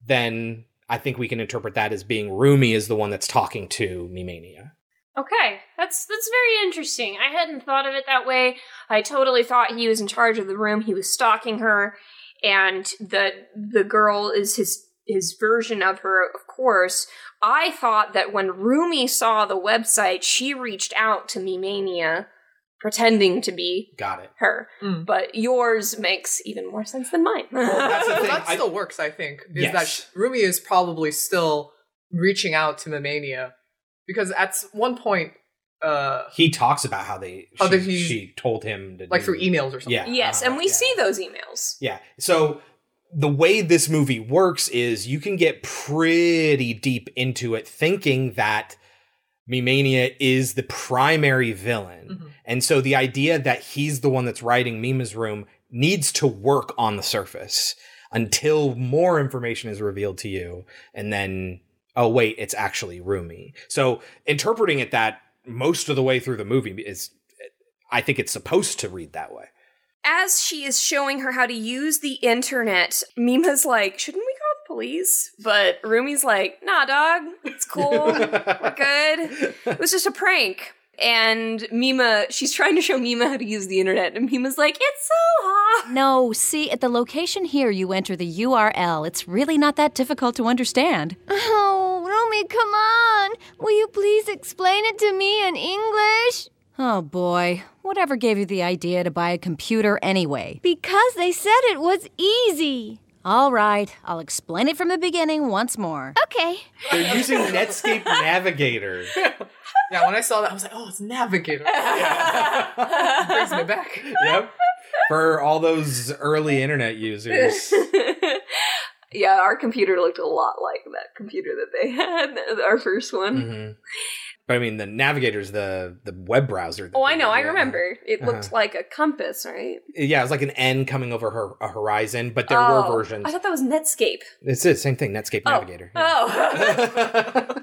then I think we can interpret that as being Rumi is the one that's talking to Mimania. Okay, that's that's very interesting. I hadn't thought of it that way. I totally thought he was in charge of the room. He was stalking her, and the the girl is his his version of her. Of course, I thought that when Rumi saw the website, she reached out to Mimania, pretending to be Got it. her. But yours makes even more sense than mine. That's the thing. that still works, I think. Is Yes. that sh- Rumi is probably still reaching out to Mimania because at one point, uh, He talks about how they Oh, she, that he- she told him to like do- through emails or something. Yeah. yes, and we see those emails. Yeah. So the way this movie works is you can get pretty deep into it thinking that Mimania is the primary villain. Mm-hmm. And so the idea that he's the one that's writing Mima's room needs to work on the surface until more information is revealed to you. And then, oh, wait, it's actually Rumi. So interpreting it that most of the way through the movie is, I think it's supposed to read that way. as she is showing her how to use the internet, Mima's like, shouldn't we call the police? But Rumi's like, nah, dog, it's cool. We're good. It was just a prank. And Mima, she's trying to show Mima how to use the internet, and Mima's like, it's so hot. No, see, at the location here, you enter the URL. It's really not that difficult to understand. Oh, Rumi, come on. Will you please explain it to me in English? Oh boy, whatever gave you the idea to buy a computer anyway? Because they said it was easy. All right, I'll explain it from the beginning once more. Okay. They're using Netscape Navigator. Yeah, when I saw that, I was like, oh, it's Navigator. Yeah. Brings me back. yep. For all those early internet users. yeah, our computer looked a lot like that computer that they had, our first one. Mhm. But I mean, the Navigator's the the web browser. Oh, I know, I remember. It looked Uh-huh. like a compass, right? Yeah, it was like an N coming over her a horizon, but there Oh, were versions. I thought that was Netscape. It's the same thing, Netscape Navigator. Oh.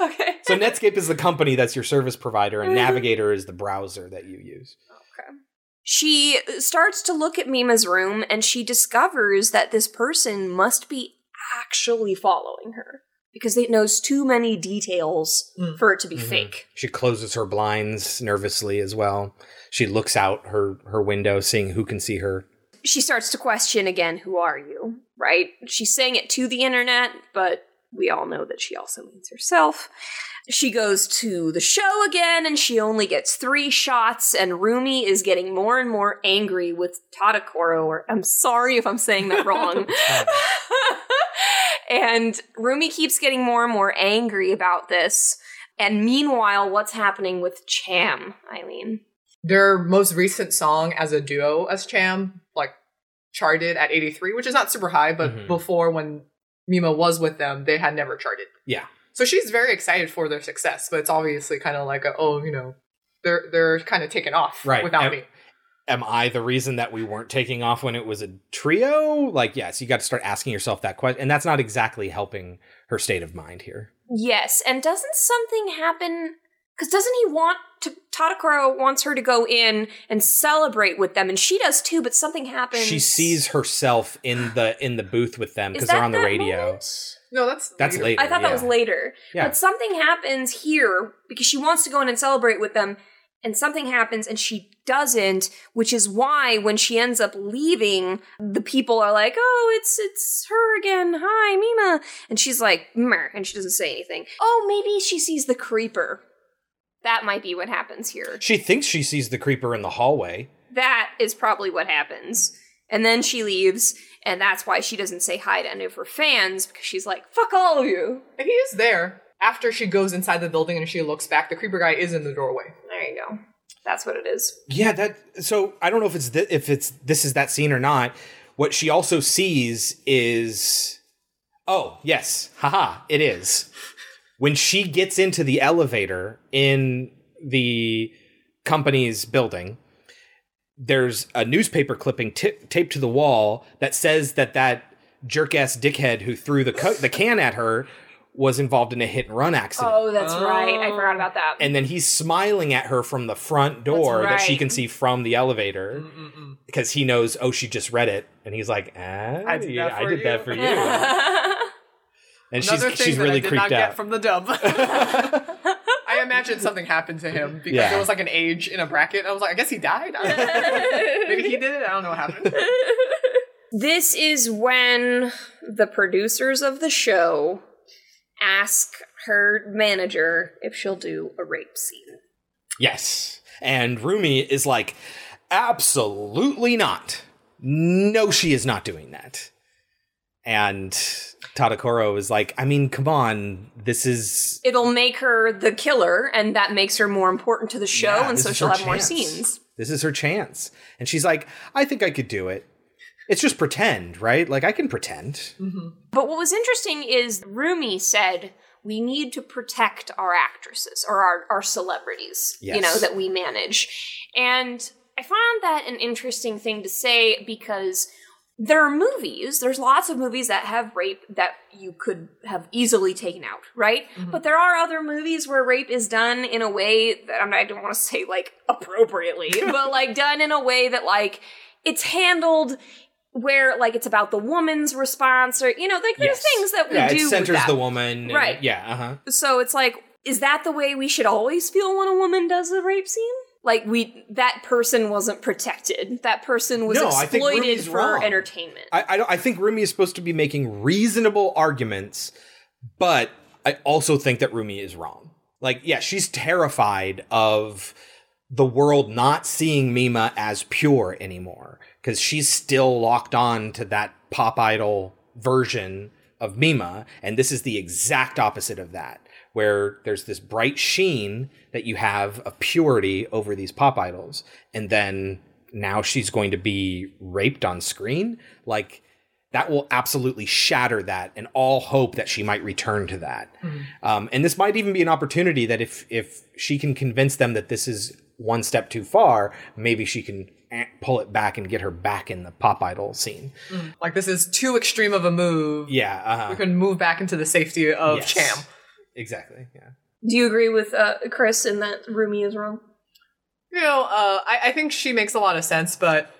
okay. So Netscape is the company that's your service provider, and Navigator is the browser that you use. Okay. She starts to look at Mima's room and she discovers that this person must be actually following her because it knows too many details for it to be Mhm. fake. She closes her blinds nervously as well. She looks out her her window, seeing who can see her. She starts to question again, who are you? Right? She's saying it to the internet, but we all know that she also means herself. She goes to the show again and she only gets three shots, and Rumi is getting more and more angry with Tadakoro, or I'm sorry if I'm saying that wrong. and Rumi keeps getting more and more angry about this. And meanwhile, what's happening with Cham, Eileen? Their most recent song as a duo as Cham, like charted at 83, which is not super high, but Mhm. before when Mima was with them, they had never charted. Yeah. So she's very excited for their success, but it's obviously kind of like a, oh, you know, they're they're kind of taken off Right. without Am- me. Am I the reason that we weren't taking off when it was a trio? Like, yes, you got to start asking yourself that question. And that's not exactly helping her state of mind here. Yes, and doesn't something happen? Because doesn't he want to? Tadakoro wants her to go in and celebrate with them, and she does too. But something happens. She sees herself in the in the booth with them because they're on the that radio. No, that's That's later. I thought that was later. Yeah. But something happens here because she wants to go in and celebrate with them, and something happens and she doesn't, which is why when she ends up leaving, the people are like, "Oh, it's it's her again. Hi, Mima," and she's like, "Mer," and she doesn't say anything. Oh, maybe she sees the creeper. That might be what happens here. She thinks she sees the creeper in the hallway. That is probably what happens. And then she leaves, and that's why she doesn't say hi to any of her fans because she's like, "Fuck all of you." And he is there. After she goes inside the building and she looks back, the creeper guy is in the doorway. There you go. That's what it is. Yeah, that. So I don't know if it's th- if it's this is that scene or not. What she also sees is, oh yes, haha, it is. When she gets into the elevator in the company's building, there's a newspaper clipping t- taped to the wall that says that that jerk ass dickhead who threw the co- the can at her was involved in a hit and run accident. Oh, that's right. I forgot about that. And then he's smiling at her from the front door that she can see from the elevator mm, mm, mm. because he knows, oh, she just read it. And he's like, ah, I did yeah, that I for did you." that for you. and Another she's, thing she's that really I did creeped not out. from the dub. I imagine something happened to him because Yeah. there was like an age in a bracket. I was like, I guess he died. I don't know. Maybe he did it. I don't know what happened. This is when the producers of the show ask her manager if she'll do a rape scene. Yes. And Rumi is like, absolutely not. No, she is not doing that. And Tadakoro is like, I mean, come on, this is It'll make her the killer, and that makes her more important to the show, Yeah, and so she'll have more scenes. This is her chance. And she's like, I think I could do it. It's just pretend, right? Like I can pretend. Mm-hmm. But what was interesting is Rumi said, we need to protect our actresses or our, our celebrities, you know, that we manage. And I found that an interesting thing to say because there are movies, there's lots of movies that have rape that you could have easily taken out, right? Mm-hmm. But there are other movies where rape is done in a way that I'm, I don't want to say like appropriately, but like done in a way that like it's handled where like it's about the woman's response or you know like there's Yes. things that we yeah, do it centers the woman. and- Right. yeah, uh-huh. So it's like, is that the way we should always feel when a woman does a rape scene? Like we, that person wasn't protected. That person was No, I think exploited for wrong. entertainment. I, I don't I think Rumi is supposed to be making reasonable arguments, but I also think that Rumi is wrong. Like, yeah, she's terrified of the world not seeing Mima as pure anymore because she's still locked on to that pop idol version of Mima, and this is the exact opposite of that, where there's this bright sheen that you have of purity over these pop idols, and then now she's going to be raped on screen. Like that will absolutely shatter that and all hope that she might return to that. Um, and this might even be an opportunity that if if she can convince them that this is one step too far, maybe she can pull it back and get her back in the pop idol scene. Like this is too extreme of a move. Yeah, uh-huh. We can move back into the safety of Yes. Cham. exactly. Yeah. Do you agree with uh, Chris in that Rumi is wrong? You know, uh, I, I think she makes a lot of sense, but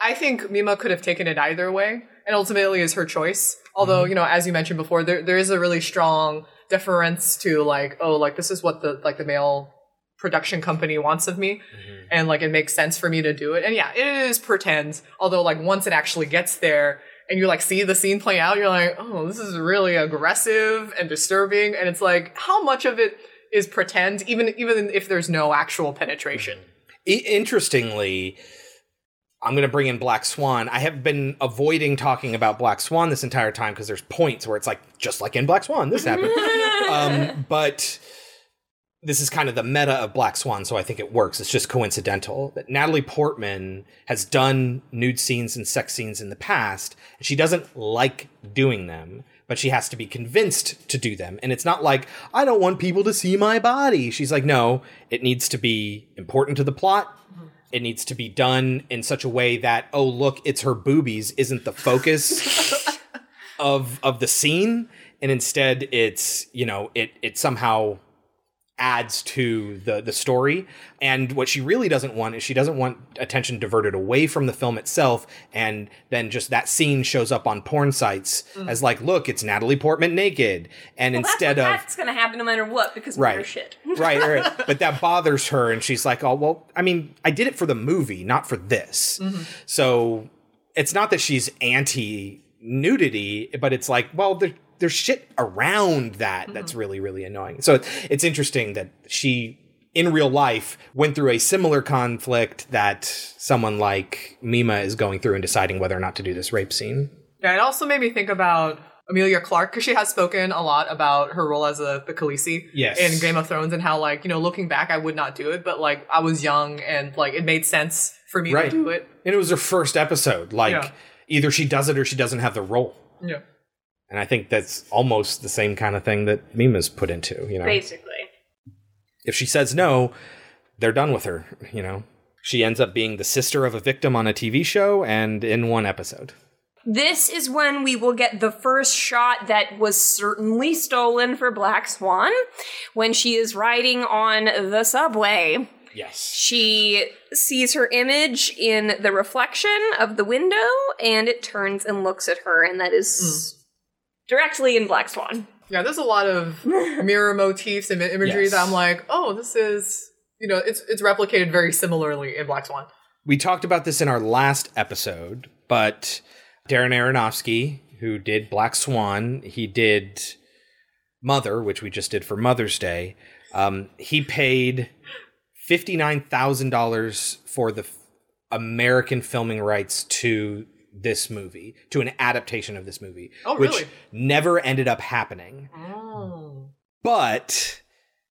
I think Mima could have taken it either way, and ultimately is her choice. Although, you know, as you mentioned before, there there is a really strong deference to like, oh, like this is what the like the male production company wants of me, and like it makes sense for me to do it. And yeah, it is pretend. Although, like once it actually gets there, and you like see the scene play out, you're like, oh, this is really aggressive and disturbing. And it's like, how much of it is pretend, even even if there's no actual penetration? I- interestingly, I'm going to bring in Black Swan. I have been avoiding talking about Black Swan this entire time because there's points where it's like, just like in Black Swan, this happened. um, but this is kind of the meta of Black Swan, so I think it works. It's just coincidental that Natalie Portman has done nude scenes and sex scenes in the past, and she doesn't like doing them. But she has to be convinced to do them. And it's not like, I don't want people to see my body. She's like, no, it needs to be important to the plot. It needs to be done in such a way that, oh, look, it's her boobies isn't the focus of of the scene. And instead it's, you know, it it somehow adds to the the story and what she really doesn't want is she doesn't want attention diverted away from the film itself and then just that scene shows up on porn sites Mm. as like look it's Natalie Portman naked and Well, instead that's, of that's going to happen no matter what because Right. we're shit. right, right. But that bothers her, and she's like, "Oh, well, I mean, I did it for the movie, not for this." So it's not that she's anti nudity, but it's like, well, there, there's shit around that that's mm-hmm. really, really annoying. So it's interesting that she, in real life, went through a similar conflict that someone like Mima is going through and deciding whether or not to do this rape scene. Yeah, it also made me think about Emilia Clarke because she has spoken a lot about her role as a the Khaleesi Yes. in Game of Thrones and how like you know looking back I would not do it but like I was young and like it made sense for me Right. to do it. And it was her first episode. Like Yeah. either she does it or she doesn't have the role. Yeah. And I think that's almost the same kind of thing that Mima's put into, you know. Basically. If she says no, they're done with her, you know. She ends up being the sister of a victim on a TV show and in one episode. This is when we will get the first shot that was certainly stolen for Black Swan when she is riding on the subway. Yes. She sees her image in the reflection of the window and it turns and looks at her, and that is mm. Directly in Black Swan. Yeah, there's a lot of mirror motifs and imagery Yes. that I'm like, oh, this is you know, it's it's replicated very similarly in Black Swan. We talked about this in our last episode, but Darren Aronofsky, who did Black Swan, he did Mother, which we just did for Mother's Day. Um, he paid fifty nine thousand dollars for the American filming rights to this movie, to an adaptation of this movie, Oh, which really? never ended up happening. Oh. But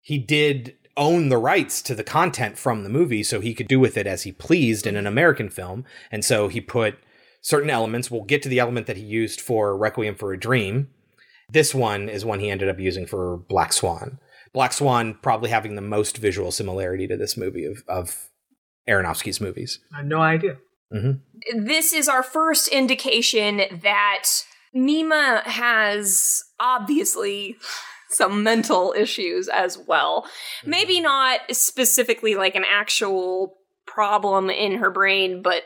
he did own the rights to the content from the movie, so he could do with it as he pleased in an American film. And so he put certain elements. We'll get to the element that he used for Requiem for a Dream. This one is one he ended up using for Black Swan. Black Swan probably having the most visual similarity to this movie of, of Aronofsky's movies. I had no idea. Mm-hmm. This is our first indication that Mima has obviously some mental issues as well. Maybe not specifically like an actual problem in her brain, but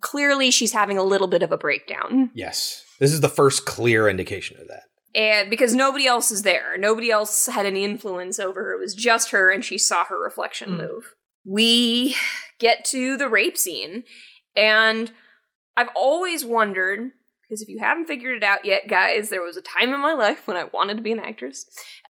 clearly she's having a little bit of a breakdown. Yes. This is the first clear indication of that. And because nobody else is there, nobody else had any influence over her. It was just her, and she saw her reflection move. We get to the rape scene, and I've always wondered because if you haven't figured it out yet, guys, there was a time in my life when I wanted to be an actress.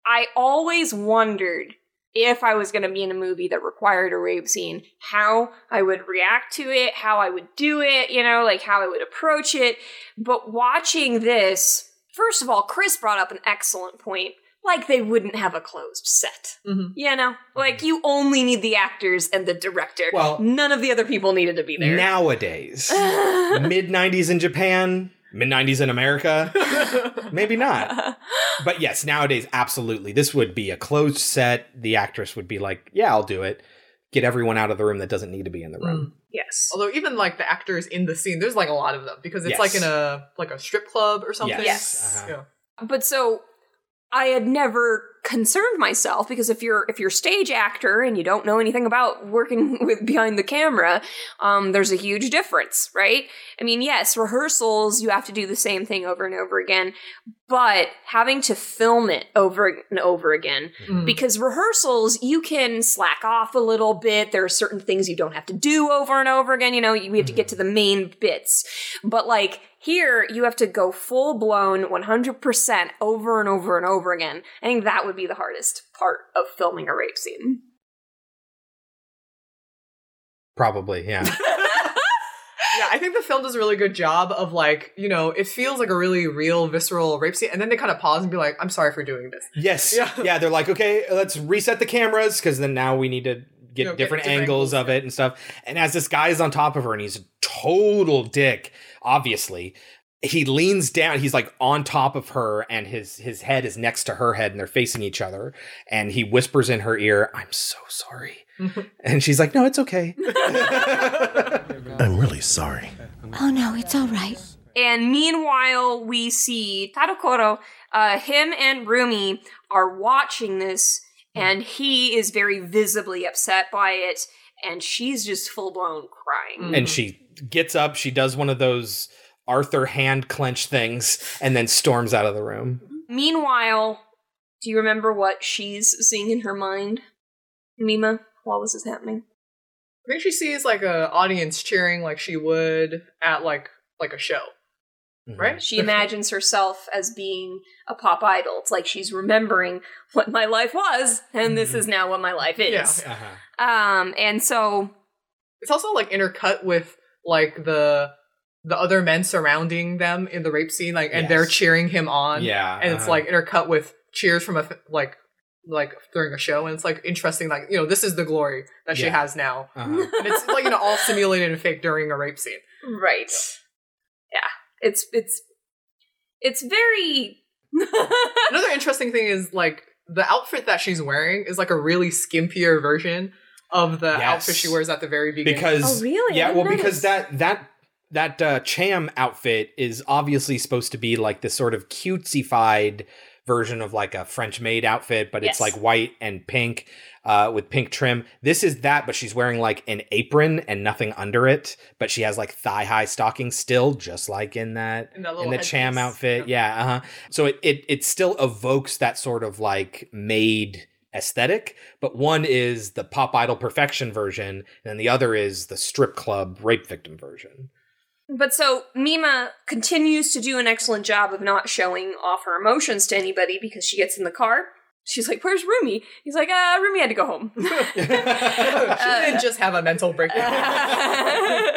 I always wondered if I was going to be in a movie that required a rape scene, how I would react to it, how I would do it, you know, like how I would approach it. But watching this, first of all, Chris brought up an excellent point. Like they wouldn't have a closed set. You know? Like you only need the actors and the director. Well- none of the other people needed to be there. Nowadays, mid 90s in Japan, mid 90s in America, maybe not. But yes, nowadays, absolutely. This would be a closed set. The actress would be like, yeah, I'll do it. Get everyone out of the room that doesn't need to be in the room. Yes. Although even like the actors in the scene, there's like a lot of them because it's Yes. like in a like a strip club or something. Yes. Yes. Uh-huh. Yeah. But so I had never concerned myself because if you're if you're a stage actor and you don't know anything about working with behind the camera, um, there's a huge difference, right? I mean, yes, rehearsals you have to do the same thing over and over again, but having to film it over and over again Mm. because rehearsals you can slack off a little bit. There are certain things you don't have to do over and over again. You know we have to get to the main bits. But like here you have to go full blown 100% over and over and over again. I think that would be the hardest part of filming a rape scene Probably, yeah. Yeah, I think the film does a really good job of like, you know, it feels like a really real, visceral rape scene, and then they kind of pause and be like, "I'm sorry for doing this." yes. Yeah. Yeah. they're like, okay, let's reset the cameras because then now we need to get You know, get different, different angles, of it and stuff. And as this guy is on top of her and he's a total dick, obviously. He leans down, he's like on top of her, and his his head is next to her head, and they're facing each other. And he whispers in her ear, I'm so sorry. and she's like, No, it's okay. I'm really sorry. Oh no, it's all right. and meanwhile we see tadokoro uh, him and rumi are watching this and he is very visibly upset by it and she's just full blown crying and she gets up, she does one of those Arthur hand clench things, and then storms out of the room. Meanwhile, do you remember what she's seeing in her mind, Mima, while this is happening? I think she sees like a audience cheering like she would at like like a show, right? She imagines herself as being a pop idol. It's like she's remembering what my life was, and this is now what my life is. Yeah. Uh-huh. Um, and so It's also like intercut with like the the other men surrounding them in the rape scene, like, and Yes. they're cheering him on. Yeah, and it's uh-huh. like intercut with cheers from a like like during a show, and it's like interesting. Like you know, this is the glory that she has now, Uh-huh. and it's like you know all simulated and fake during a rape scene. Right. Yeah. It's it's it's very Another interesting thing is like the outfit that she's wearing is like a really skimpier version of the Yes. outfit she wears at the very beginning. because Oh, really? Yeah didn't well because that that that uh, cham outfit is obviously supposed to be like this sort of cutesy-fied version of like a french maid outfit but Yes. it's like white and pink uh, with pink trim. This is that but she's wearing like an apron and nothing under it but she has like thigh-high stockings still just like in that In in the cham outfit. Yeah uh-huh. So it, it it still evokes that sort of like maid aesthetic but one is the pop idol perfection version and the other is the strip club rape victim version But so Mima continues to do an excellent job of not showing off her emotions to anybody because she gets in the car. She's like, "Where's Rumi?" He's like, "Uh, Rumi had to go home." she didn't just have a mental breakdown.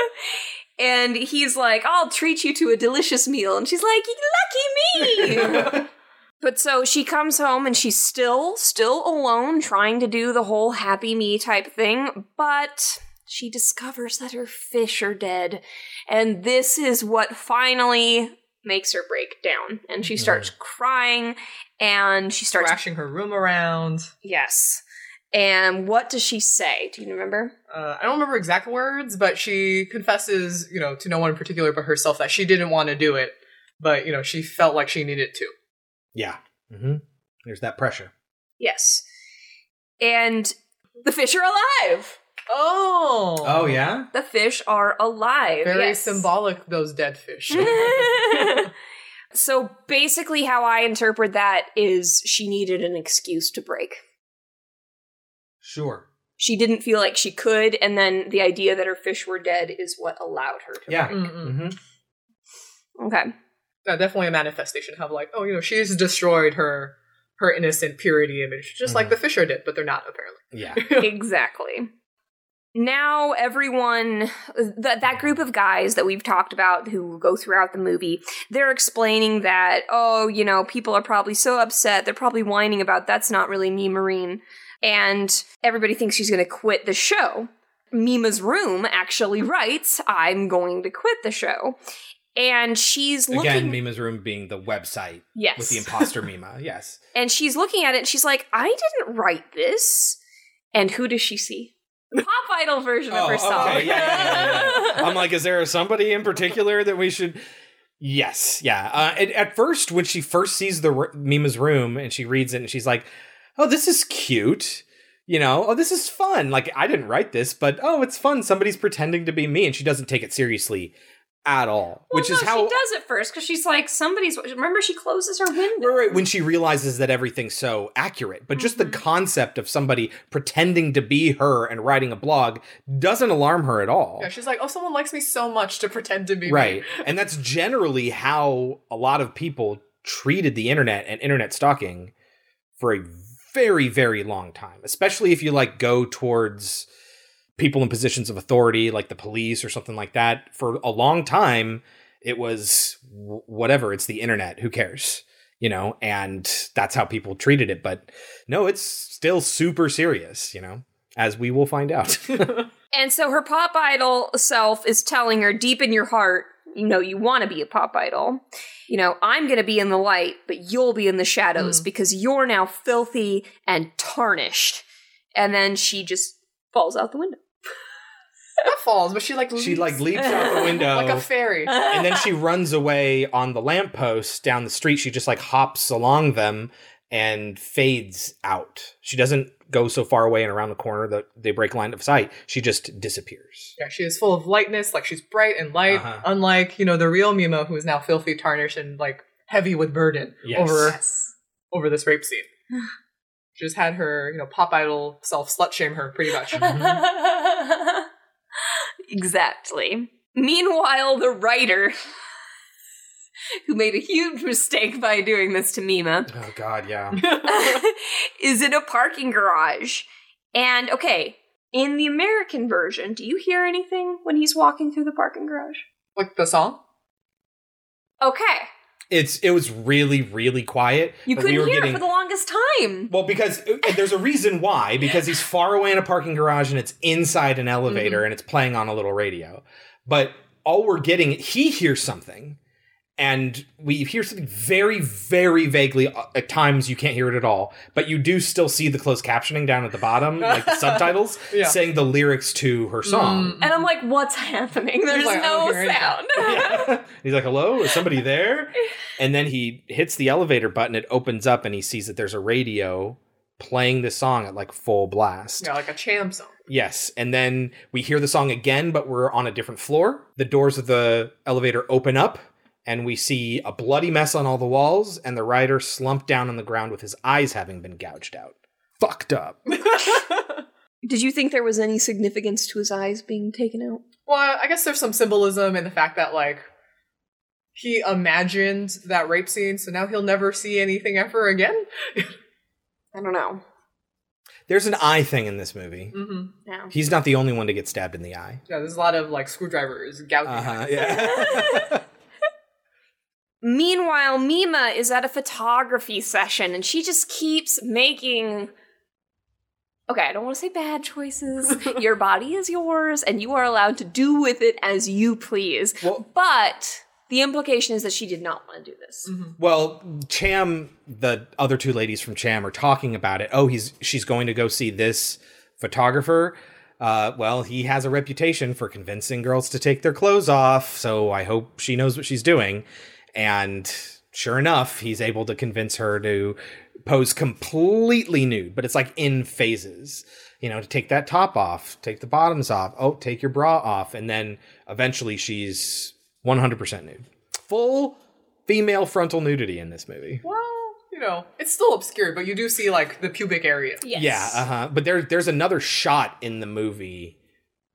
and he's like, "I'll treat you to a delicious meal," and she's like, "Lucky me." but so she comes home and she's still still alone, trying to do the whole happy me type thing, but she discovers that her fish are dead, and this is what finally makes her break down, and she starts crying, and she starts Thrashing her room around. yes. And what does she say? Do you remember? Uh, I don't remember exact words, but she confesses, you know, to no one in particular but herself that she didn't want to do it, but you know, she felt like she needed to. yeah mm-hmm. there's that pressure Yes. And the fish are alive. Oh, oh yeah The fish are alive. very yes. symbolic. Those dead fish. so basically, how I interpret that is she needed an excuse to break. sure She didn't feel like she could, and then the idea that her fish were dead is what allowed her to yeah break. Mm-hmm. Okay. Uh, definitely a manifestation of like, oh, you know, she's destroyed her her innocent purity image, just like Mhm. the Fisher did, but they're not apparently. yeah exactly. Now everyone that that group of guys that we've talked about who go throughout the movie, they're explaining that oh, you know, people are probably so upset, they're probably whining about that's not really me Marine. And everybody thinks she's going to quit the show. Mima's room actually writes, "I'm going to quit the show." And she's looking again mima's room being the website Yes. with the imposter mima yes and she's looking at it and she's like, I didn't write this. And who does she see? Pop idol version of her song. okay. yeah, yeah, yeah. I'm like, is there somebody in particular that we should? Yes, yeah. Uh, at first, when she first sees the r- Mima's room and she reads it, and she's like, "Oh, this is cute." You know, oh, this is fun. Like, I didn't write this, but oh, it's fun. Somebody's pretending to be me, and she doesn't take it seriously at all. Well, which no, is how she does at first because she's like, somebody's. Remember, she closes her window. Right, right, when she realizes that everything's so accurate. But just the mm-hmm. concept of somebody pretending to be her and writing a blog doesn't alarm her at all. Yeah, she's like, oh, someone likes me so much to pretend to be me. Right. And that's generally how a lot of people treated the internet and internet stalking for a very, very long time, especially if you like go towards people in positions of authority, like the police or something like that. For a long time, it was whatever, it's the internet, who cares? You know, and that's how people treated it. But no, it's still super serious, you know, as we will find out. And so her pop idol self is telling her deep in your heart, you know, you want to be a pop idol. You know, I'm going to be in the light, but you'll be in the shadows mm. because you're now filthy and tarnished. And then she just falls out the window. Not falls, but she like leaps. she like leaps out the window like a fairy. and then she runs away on the lamppost down the street. She just like hops along them and fades out. She doesn't go so far away and around the corner that they break line of sight. She just disappears. Yeah, she is full of lightness, like she's bright and light, Uh-huh. unlike, you know, the real Mima who is now filthy, tarnished, and like heavy with burden Yes. over over this rape scene. she just had her, you know, pop idol self slut shame her pretty much. exactly. Meanwhile, the writer, who made a huge mistake by doing this to Mima, Oh God, yeah. is in a parking garage. And okay, in the American version, do you hear anything when he's walking through the parking garage? Like the song? Okay. It's it was really really quiet. You couldn't we were hear getting it for the longest time. well because and there's a reason why because he's far away in a parking garage and it's inside an elevator Mm-hmm. and it's playing on a little radio. But all we're getting he hears something and we hear something very very vaguely uh, at times you can't hear it at all but you do still see the closed captioning down at the bottom like the subtitles Yeah. saying the lyrics to her song And I'm like, what's happening? There's like, I no don't hear anything. sound. He's like, "Hello, is somebody there?" And then he hits the elevator button. It opens up, and he sees that there's a radio playing the song at like full blast. Yeah, like a Cham song. Yes, and then we hear the song again, but we're on a different floor. The doors of the elevator open up, and we see a bloody mess on all the walls, and the writer slumped down on the ground with his eyes having been gouged out. Fucked up. Did you think there was any significance to his eyes being taken out? Well, I guess there's some symbolism in the fact that like he imagined that rape scene, so now he'll never see anything ever again. I don't know. There's an eye thing in this movie. hmm Yeah. He's not the only one to get stabbed in the eye. Yeah, there's a lot of like screwdrivers gouging. Uh-huh, yeah. Meanwhile, Mima is at a photography session and she just keeps making. Okay, I don't want to say bad choices. Your body is yours and you are allowed to do with it as you please. but the implication is that she did not want to do this. Well, Cham, the other two ladies from Cham are talking about it. Oh, he's she's going to go see this photographer. Uh, well, he has a reputation for convincing girls to take their clothes off, so I hope she knows what she's doing. And sure enough, he's able to convince her to pose completely nude, but it's like in phases. You know, to take that top off, take the bottoms off, oh, take your bra off, and then eventually she's 100% nude. Full female frontal nudity in this movie. Well, you know, it's still obscured, but you do see like the pubic area. Yeah, uh huh. But there, there's another shot in the movie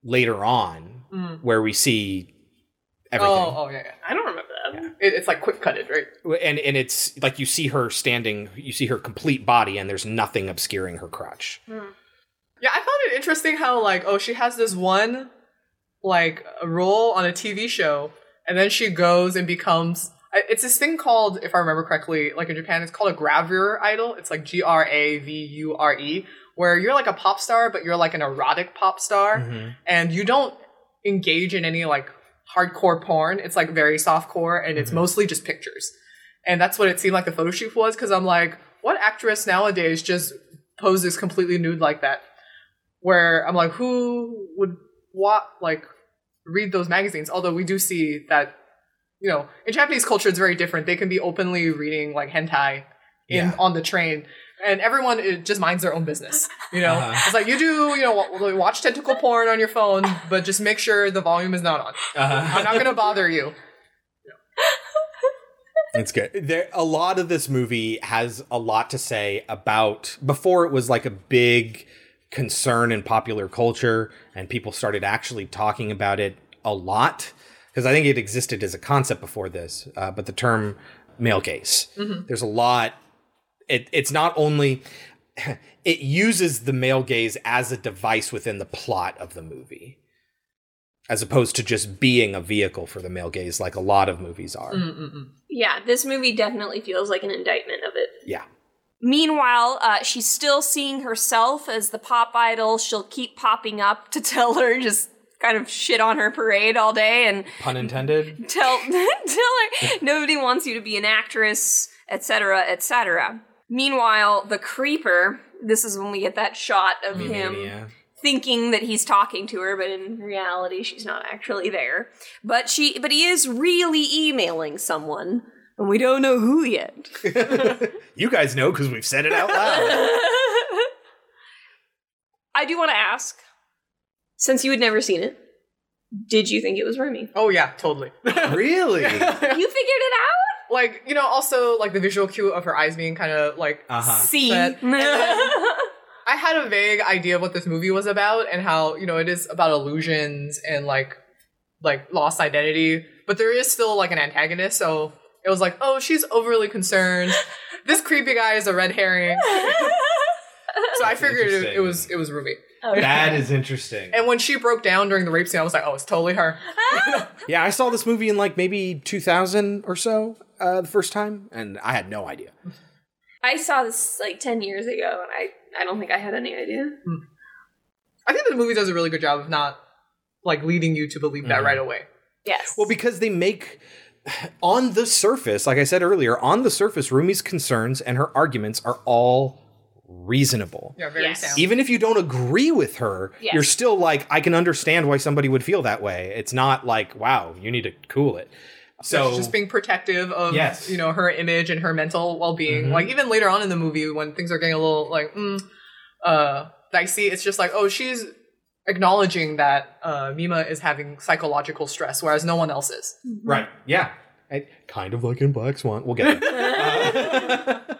later on Mm. where we see everything. Oh, oh yeah, yeah. I don't remember that. It, it's like quick cutted, right? And and it's like you see her standing, you see her complete body, and there's nothing obscuring her crotch. Hmm. Yeah, I found it interesting how like oh she has this one like role on a TV show, and then she goes and becomes. It's this thing called, if I remember correctly, like in Japan, it's called a gravure idol. It's like G R A V U R E, where you're like a pop star, but you're like an erotic pop star, mm-hmm. and you don't engage in any like hardcore porn. It's like very soft core, and it's mm-hmm. mostly just pictures. And that's what it seemed like the photo shoot was, because I'm like, what actress nowadays just poses completely nude like that? Where I'm like, who would what like read those magazines? Although we do see that, you know, in Japanese culture it's very different. They can be openly reading like hentai in Yeah. on the train. And everyone it just minds their own business, you know. Uh-huh. It's like you do, you know, watch tentacle porn on your phone, but just make sure the volume is not on. Uh-huh. I'm not gonna bother you. It's good. There, a lot of this movie has a lot to say about. Before it was like a big concern in popular culture, and people started actually talking about it a lot because I think it existed as a concept before this. Uh, but the term male gaze, Mhm. there's a lot. It, it's not only it uses the male gaze as a device within the plot of the movie as opposed to just being a vehicle for the male gaze like a lot of movies are mm, mm, mm. Yeah, this movie definitely feels like an indictment of it. yeah Meanwhile, uh, she's still seeing herself as the pop idol. She'll keep popping up to tell her just kind of shit on her parade all day and pun intended tell tell her nobody wants you to be an actress, etc., etc. Meanwhile, the creeper. This is when we get that shot of him Mania. thinking that he's talking to her, but in reality, she's not actually there. But she, but he is really emailing someone, and we don't know who yet. You guys know because we've said it out loud. I do want to ask, since you had never seen it, did you think it was Rumi? Oh yeah, totally. really? you figured it out? Like, you know, also like the visual cue of her eyes being kind of like Uh-huh. See, set. And then I had a vague idea of what this movie was about and how, you know, it is about illusions and like like lost identity, but there is still like an antagonist, so it was like, oh, she's overly concerned. this creepy guy is a red herring. so I figured it, it was it was Rumi. That is interesting. And when she broke down during the rape scene, I was like, oh, it's totally her. Yeah, I saw this movie in like maybe 2000 or so uh, the first time, and I had no idea. I saw this like 10 years ago and I, I don't think I had any idea. I think the movie does a really good job of not like leading you to believe that Mhm. right away. Yes. Well, because they make on the surface, like I said earlier, on the surface, Rumi's concerns and her arguments are all reasonable. Yeah, very sound. Even if you don't agree with her, Yes. you're still like, I can understand why somebody would feel that way. It's not like, wow, you need to cool it. So So she's just being protective of Yes. you know her image and her mental well being. Mhm. Like even later on in the movie when things are getting a little like mm, uh dicey, it's just like oh she's acknowledging that uh, Mima is having psychological stress, whereas no one else is. right, yeah, I, kind of like in Black Swan. We'll get it.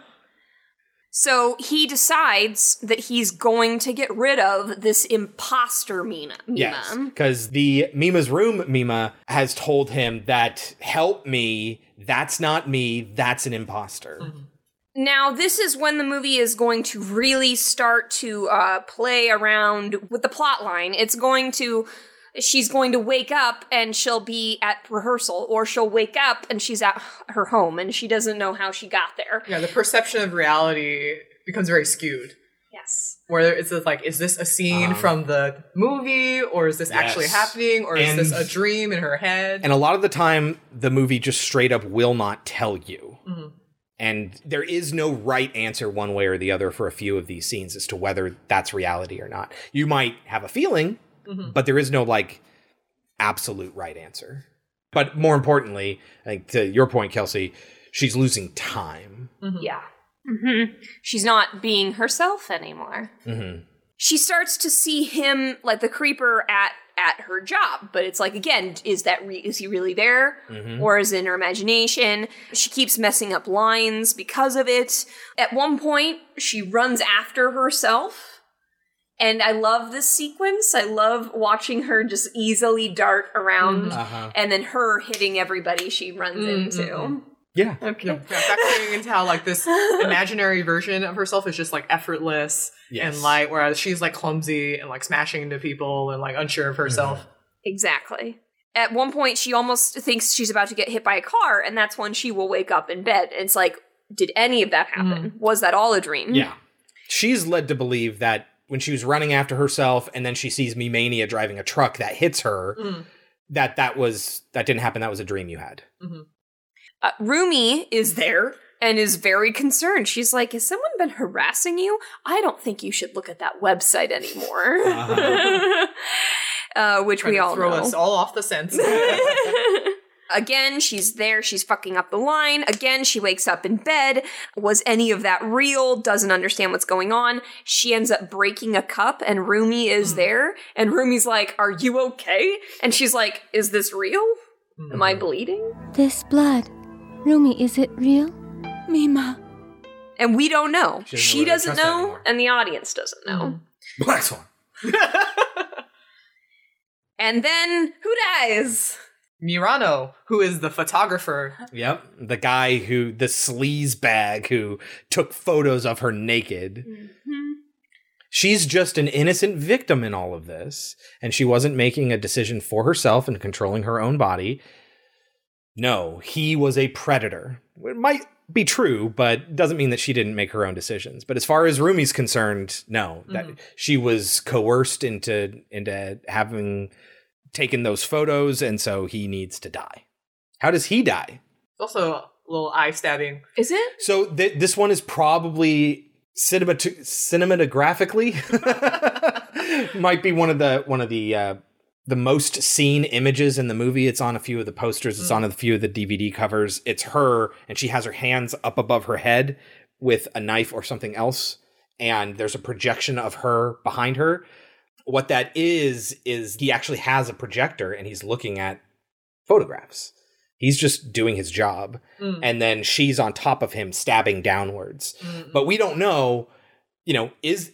So he decides that he's going to get rid of this imposter Mina. Mima. Yes, because the Mima's room Mima has told him that help me. That's not me. That's an imposter. Now, this is when the movie is going to really start to uh, play around with the plot line. It's going to. She's going to wake up and she'll be at rehearsal, or she'll wake up and she's at her home and she doesn't know how she got there. Yeah, the perception of reality becomes very skewed. Yes. Where it's like, is this a scene Um, from the movie, or is this actually happening, or is this a dream in her head? And a lot of the time, the movie just straight up will not tell you. Mhm. And there is no right answer one way or the other for a few of these scenes as to whether that's reality or not. You might have a feeling, Mhm. but there is no like absolute right answer. But more importantly, I think to your point, Kelsey, she's losing time. Yeah. hmm She's not being herself anymore. Mm-hmm. she starts to see him like the creeper at at her job but it's like again is that re- is he really there Mhm. or is it in her imagination she keeps messing up lines because of it at one point she runs after herself and i love this sequence i love watching her just easily dart around Mhm. Uh-huh. and then her hitting everybody she runs Mm, into mm, mm. Yeah. Okay. Yeah, factoring into how like this imaginary version of herself is just like effortless Yes. and light, whereas she's like clumsy and like smashing into people and like unsure of herself. Exactly. At one point, she almost thinks she's about to get hit by a car, and that's when she will wake up in bed. And it's like, did any of that happen? Was that all a dream? Yeah. She's led to believe that when she was running after herself and then she sees Mimania driving a truck that hits her, Mm. that that was that didn't happen. That was a dream you had. Uh, Rumi is there and is very concerned. She's like, Has someone been harassing you? I don't think you should look at that website anymore. uh, which Trying we to all throw know. us all off the sense. Again, she's there, she's fucking up the line. Again, she wakes up in bed. Was any of that real? Doesn't understand what's going on. She ends up breaking a cup, and Rumi is hmm. there. And Rumi's like, Are you okay? And she's like, Is this real? Am I hmm. bleeding? This blood. Rumi, is it real? Mima. And we don't know. She She doesn't doesn't, know whether know, and the audience doesn't know. Hmm. Black Swan. And then who dies? Murano, who is the photographer. Yep. The guy who the sleaze bag who took photos of her naked. She's just an innocent victim in all of this, and she wasn't making a decision for herself and controlling her own body. No, he was a predator. It might be true, but doesn't mean that she didn't make her own decisions. But as far as Rumi's concerned, no, that Mhm. she was coerced into into having taken those photos, and so he needs to die. How does he die? It's also a little eye stabbing. Is it? So th- this one is probably cinema cinematographically might be one of the one of the uh, the most seen images in the movie. It's on a few of the posters. It's on a few of the DVD covers. It's her, and she has her hands up above her head with a knife or something else, and there's a projection of her behind her. What that is is he actually has a projector and he's looking at photographs. He's just doing his job. Mm. And then she's on top of him stabbing downwards. Mm. But we don't know, you know, is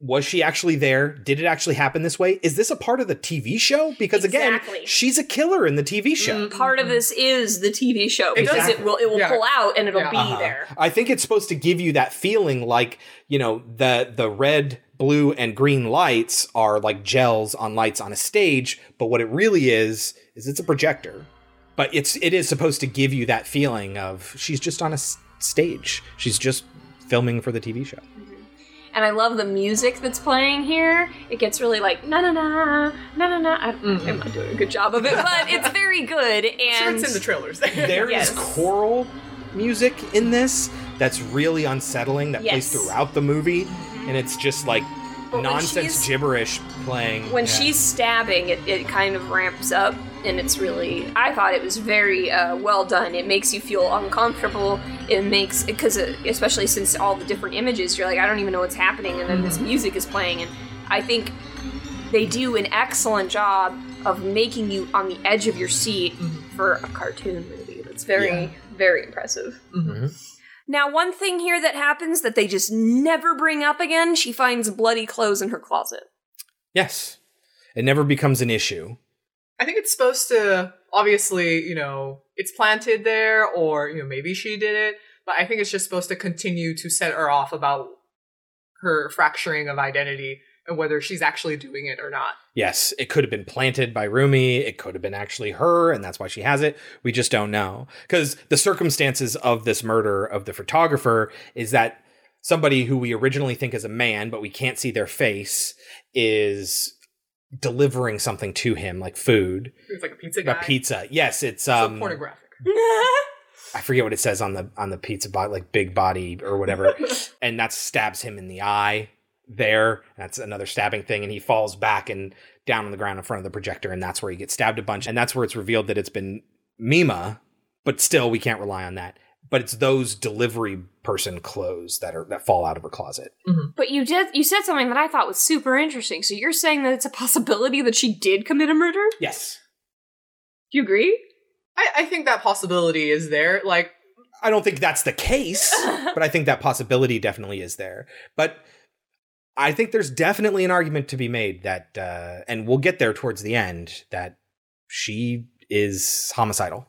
was she actually there? Did it actually happen this way? Is this a part of the TV show? Because again, she's a killer in the TV show. Part of this is the TV show because Exactly. it will it will Yeah. pull out and it'll Yeah. be Uh-huh. there. I think it's supposed to give you that feeling like, you know, the the red blue and green lights are like gels on lights on a stage, but what it really is is it's a projector. But it's it is supposed to give you that feeling of she's just on a s- stage. She's just filming for the TV show. Mm-hmm. And I love the music that's playing here. It gets really like na na na na na na. I- mm, I'm not doing a good job of it, but it's very good. And Sure, it's in the trailers. There is Yes. choral music in this that's really unsettling that plays throughout the movie and it's just like But nonsense gibberish playing when Yeah. she's stabbing, it, it kind of ramps up, and it's really. I thought it was very uh, well done. It makes you feel uncomfortable. It makes because especially since all the different images, you're like, I don't even know what's happening, and then this music is playing, and I think they do an excellent job of making you on the edge of your seat for a cartoon movie. That's very, Yeah. very impressive. Mm-hmm. Now, one thing here that happens that they just never bring up again, she finds bloody clothes in her closet. yes. It never becomes an issue. I think it's supposed to obviously, you know, it's planted there or, you know, maybe she did it, but I think it's just supposed to continue to set her off about her fracturing of identity and whether she's actually doing it or not. yes it could have been planted by rumi it could have been actually her and that's why she has it we just don't know because the circumstances of this murder of the photographer is that somebody who we originally think is a man but we can't see their face is delivering something to him like food It's like a pizza guy. a pizza yes it's So um pornographic. I forget what it says on the on the pizza box, like big body or whatever, and that stabs him in the eye. There, that's another stabbing thing, and he falls back and down on the ground in front of the projector, and that's where he gets stabbed a bunch, and that's where it's revealed that it's been Mima, but still we can't rely on that. But it's those delivery person clothes that are that fall out of her closet. Mm-hmm. But you did you said something that I thought was super interesting. So you're saying that it's a possibility that she did commit a murder? Yes, Do you agree? I, I think that possibility is there. Like, I don't think that's the case, but I think that possibility definitely is there. But I think there's definitely an argument to be made that, uh, and we'll get there towards the end, that she is homicidal.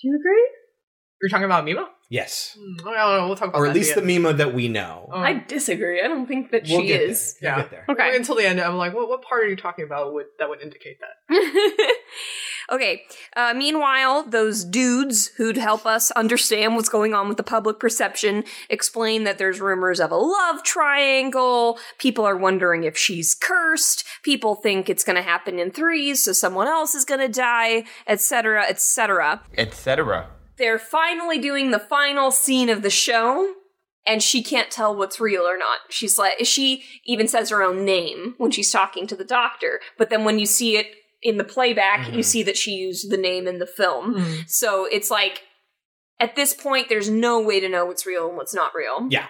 Do you agree? you're talking about Mima? Yes. Mm, I. We'll talk about Or at least the end. Mima that we know. Uh, I disagree. I don't think that We'll she get is. there. We'll Yeah. get there. Okay. Until the end, I'm like, what, what part are you talking about would, that would indicate that? okay. Uh, meanwhile, those dudes who'd help us understand what's going on with the public perception explain that there's rumors of a love triangle. People are wondering if she's cursed. People think it's going to happen in threes, so someone else is going to die, etc., etc. etc. They're finally doing the final scene of the show. And she can't tell what's real or not. She's like, she even says her own name when she's talking to the doctor. But then when you see it in the playback, you Mhm. see that she used the name in the film. So it's like, at this point, there's no way to know what's real and what's not real. Yeah.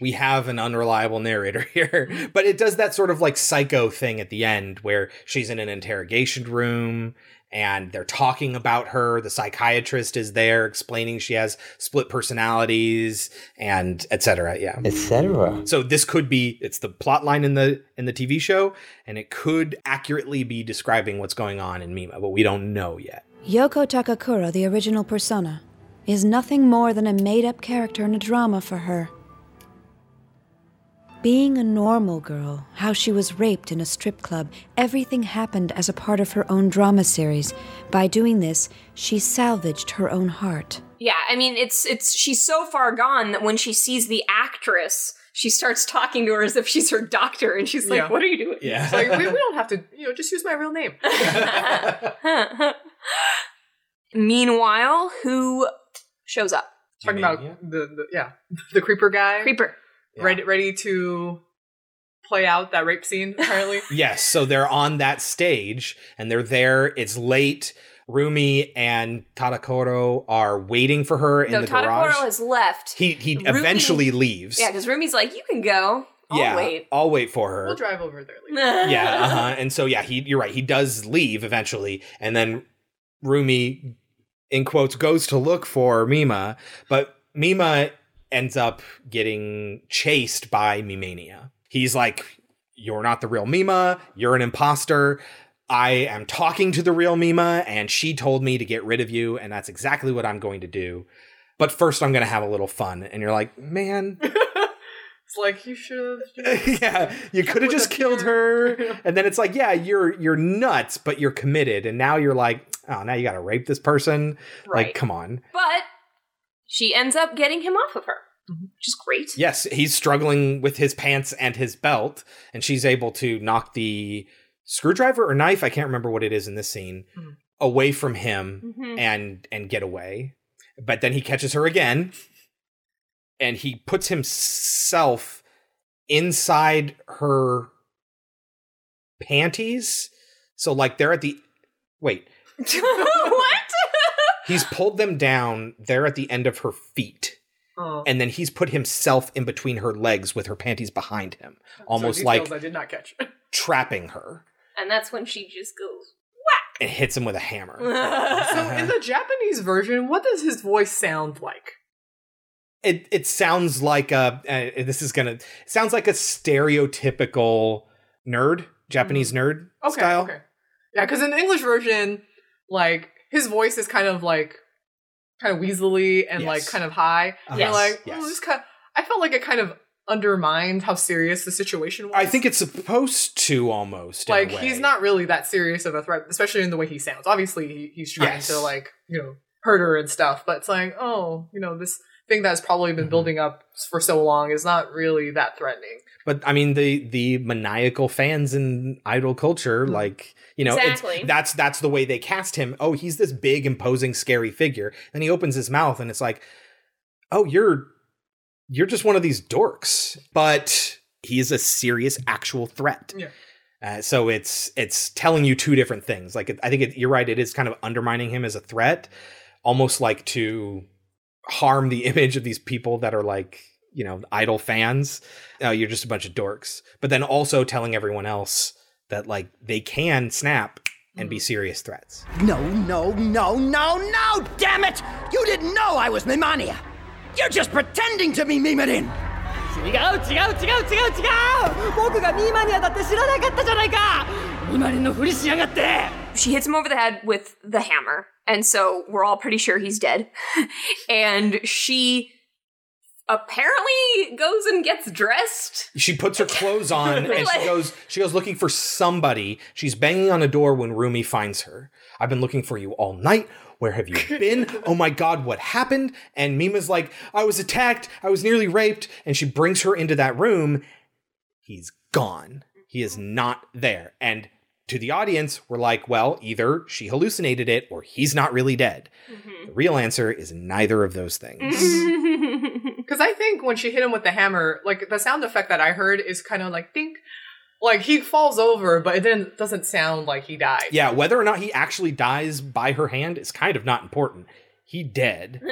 We have an unreliable narrator here, but it does that sort of like psycho thing at the end where she's in an interrogation room and they're talking about her. The psychiatrist is there explaining she has split personalities and etc. Yeah. Etc. So this could be it's the plot line in the in the TV show and it could accurately be describing what's going on in Mima, but we don't know yet. Yoko Takakura, the original persona, is nothing more than a made up character in a drama for her. Being a normal girl, how she was raped in a strip club, everything happened as a part of her own drama series. By doing this, she salvaged her own heart. Yeah, I mean, it's it's she's so far gone that when she sees the actress, she starts talking to her as if she's her doctor, and she's like, Yeah. "What are you doing?" Yeah. It's like, we, we don't have to, you know, just use my real name. Meanwhile, who shows up? Talking about the, the yeah the creeper guy, creeper, ready ready to play out that rape scene. Apparently, Yes, so they're on that stage and they're there. It's late. Rumi and Tadokoro are waiting for her in No, the garage. Tadokoro has left. he he Rumi- eventually leaves. Yeah, because Rumi's like, "You can go. I'll yeah, wait." I'll wait for her. we'll drive over there. yeah, uh-huh. and so yeah, he you're right. He does leave eventually, and then Rumi, in quotes, goes to look for Mima, but Mima ends up getting chased by Mimania. He's like, "You're not the real Mima. You're an imposter." I am talking to the real Mima, and she told me to get rid of you, and that's exactly what I'm going to do. But first, I'm going to have a little fun. And you're like, man, It's like you should have. yeah, you could have just killed her, and then it's like, yeah, you're you're nuts, but you're committed, and now you're like, oh, now you got to rape this person. Right. Like, come on. But she ends up getting him off of her, which is great. Yes, he's struggling with his pants and his belt, and she's able to knock the screwdriver or knife, I can't remember what it is in this scene, Mhm. away from him Mhm. and and get away. But then he catches her again and he puts himself inside her panties. So like they're at the wait? he's pulled them down, they're at the end of her feet. Oh. And then he's put himself in between her legs with her panties behind him, almost So like I did not catch. trapping her, And that's when she just goes. Whack and hits him with a hammer. so in the Japanese version, what does his voice sound like? it it sounds like a uh, this is gonna sounds like a stereotypical nerd Japanese nerd Mm-hmm. Okay, style. okay. Yeah, because in the English version, like his voice is kind of like kind of weaselly and like kind of high. Uh-huh. Yes, like, yes. oh, this kind. I felt like it kind of undermined how serious the situation was. I think it's supposed to almost like he's not really that serious of a threat, especially in the way he sounds. Obviously, he, he's trying Yes. to like you know hurt her and stuff, but it's like, oh, you know, this thing that's probably Mm-hmm. been building up for so long is not really that threatening. But I mean the the maniacal fans in idol culture, like you know, it's- Exactly. that's that's the way they cast him. Oh, he's this big, imposing, scary figure. Then he opens his mouth, and it's like, oh, you're you're just one of these dorks. But he is a serious, actual threat. Yeah. Uh, so it's it's telling you two different things. Like I think it, you're right. It is kind of undermining him as a threat, almost like to harm the image of these people that are like you know idol fans. Oh, you're just a bunch of dorks. But then also telling everyone else that like they can snap and be serious threats. No, no, no, no, no! Damn it! You didn't know I was Mimania! You're just pretending to be Mimarin! 違う違う違う違う違う僕がミーマニアだって知らなかったじゃないかミマリンのふりしやがって She hits him over the head with the hammer, and so we're all pretty sure he's dead. and she apparently goes and gets dressed. She puts her clothes on and she goes she goes looking for somebody. She's banging on a door when Rumi finds her. I've been looking for you all night. Where have you been? oh my god, what happened? And Mima's like, I was attacked, I was nearly raped, and she brings her into that room. He's gone. He is not there. And to the audience, we're like, well, either she hallucinated it or he's not really dead. Mm-hmm. The real answer is neither of those things. Because I think when she hit him with the hammer, like the sound effect that I heard is kind of like think like he falls over, but it then doesn't sound like he died. Yeah, whether or not he actually dies by her hand is kind of not important. He dead.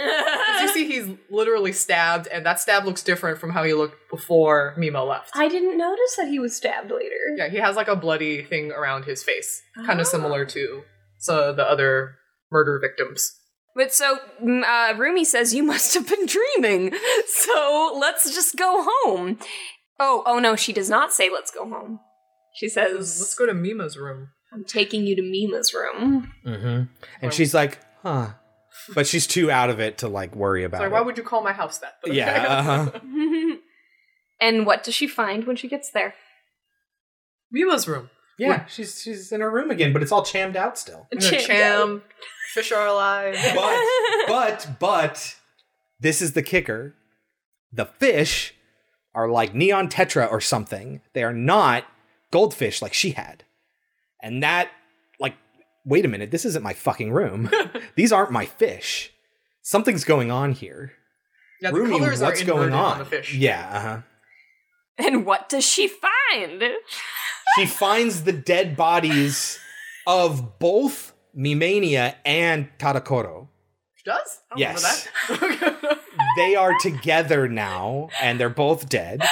You see, he's literally stabbed, and that stab looks different from how he looked before Mima left. I didn't notice that he was stabbed later. Yeah, he has like a bloody thing around his face, kind of similar oh. to some of the other murder victims. But so mm, uh, Rumi says you must have been dreaming. So let's just go home. Oh, oh no, she does not say let's go home. She says let's go to Mima's room. I'm taking you to Mima's room. Mm-hmm. And she's like, huh. But she's too out of it to like worry about Sorry, it. why would you call my house that? But yeah. Uh-huh. and what does she find when she gets there? Mima's room. Yeah, she's she's in her room again, but it's all chammed out still. You know, Cham, fish are alive. But but but this is the kicker. The fish are like neon tetra or something. They are not goldfish like she had. And that like wait a minute, this isn't my fucking room. These aren't my fish. Something's going on here. Yeah, the Rumi, colors what's are going on? on the fish. Yeah, uh-huh. And what does she find? She finds the dead bodies of both Mimania and Tadokoro. She does? Oh, I don't Yes. that. they are together now and they're both dead.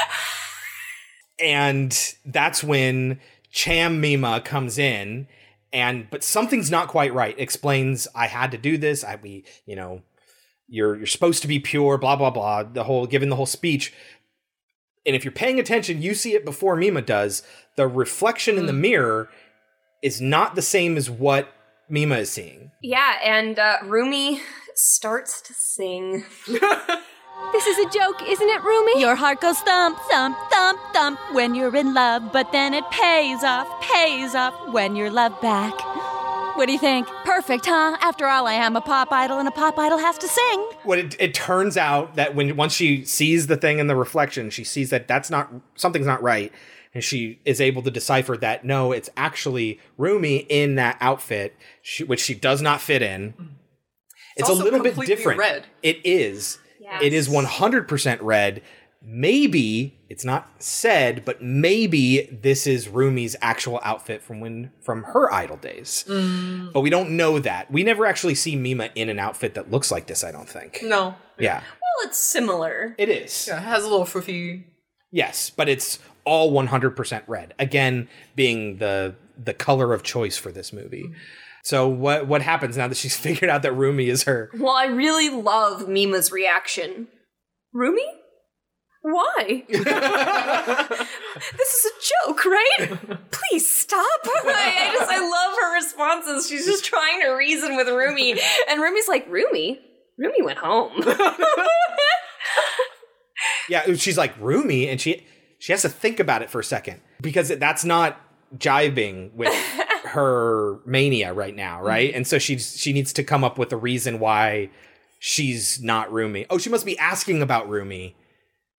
And that's when Cham Mima comes in and but something's not quite right. Explains I had to do this. I we, you know, you're you're supposed to be pure, blah blah blah. The whole given the whole speech. And if you're paying attention, you see it before Mima does. The reflection in the mirror is not the same as what Mima is seeing. Yeah, and uh, Rumi starts to sing. This is a joke, isn't it, Rumi? Your heart goes thump, thump, thump, thump when you're in love, but then it pays off, pays off when you're loved back. What do you think? Perfect, huh? After all, I am a pop idol, and a pop idol has to sing. What it, it turns out that when once she sees the thing in the reflection, she sees that that's not something's not right, and she is able to decipher that no, it's actually Rumi in that outfit, she, which she does not fit in. Mm. It's, a also little bit different. red. It is. It is 100% red. Maybe it's not said, but maybe this is Rumi's actual outfit from when from her idol days. Mm. But we don't know that. We never actually see Mima in an outfit that looks like this, I don't think. No. Yeah. Well, it's similar. It is. Yeah, it has a little foofy. Yes, but it's all 100% red. Again, being the the color of choice for this movie. So what what happens now that she's figured out that Rumi is her? Well, I really love Mima's reaction. Rumi? Why? this is a joke, right? Please stop. I, I just I love her responses. She's just trying to reason with Rumi, and Rumi's like, Rumi, Rumi went home. Yeah, she's like Rumi, and she she has to think about it for a second because that's not jiving with her mania right now, mm-hmm. right? And so she she needs to come up with a reason why she's not Rumi. Oh, she must be asking about Rumi,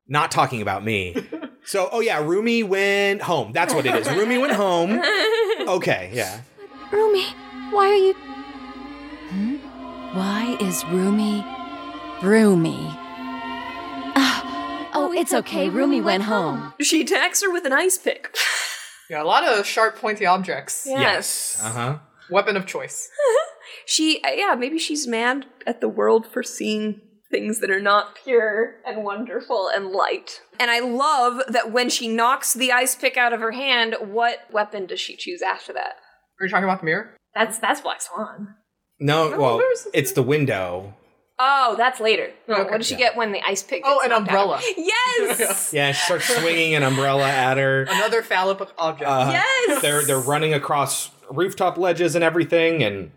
not talking about me. So, oh yeah, Rumi went home. That's what it is. Rumi went home. Okay, yeah. Rumi, why are you. Hmm? Why is Rumi Rumi? Ah, oh, it's okay. Rumi went home. she attacks her with an ice pick. Yeah, a lot of sharp, pointy objects. Yes. Uh huh. Weapon of choice. She, uh, yeah, maybe she's mad at the world for seeing things that are not pure and wonderful and light. And I love that when she knocks the ice pick out of her hand, what weapon does she choose after that? Are you talking about the mirror? That's that's Black Swan. No, No, well, there's- it's the window. Oh, that's later. No, Okay. what does she get when the ice pick? Oh, an knocked out? umbrella. Yes. Yeah, she starts swinging an umbrella at her. Another phallic object. Uh, Yes! They're they're running across rooftop ledges and everything, and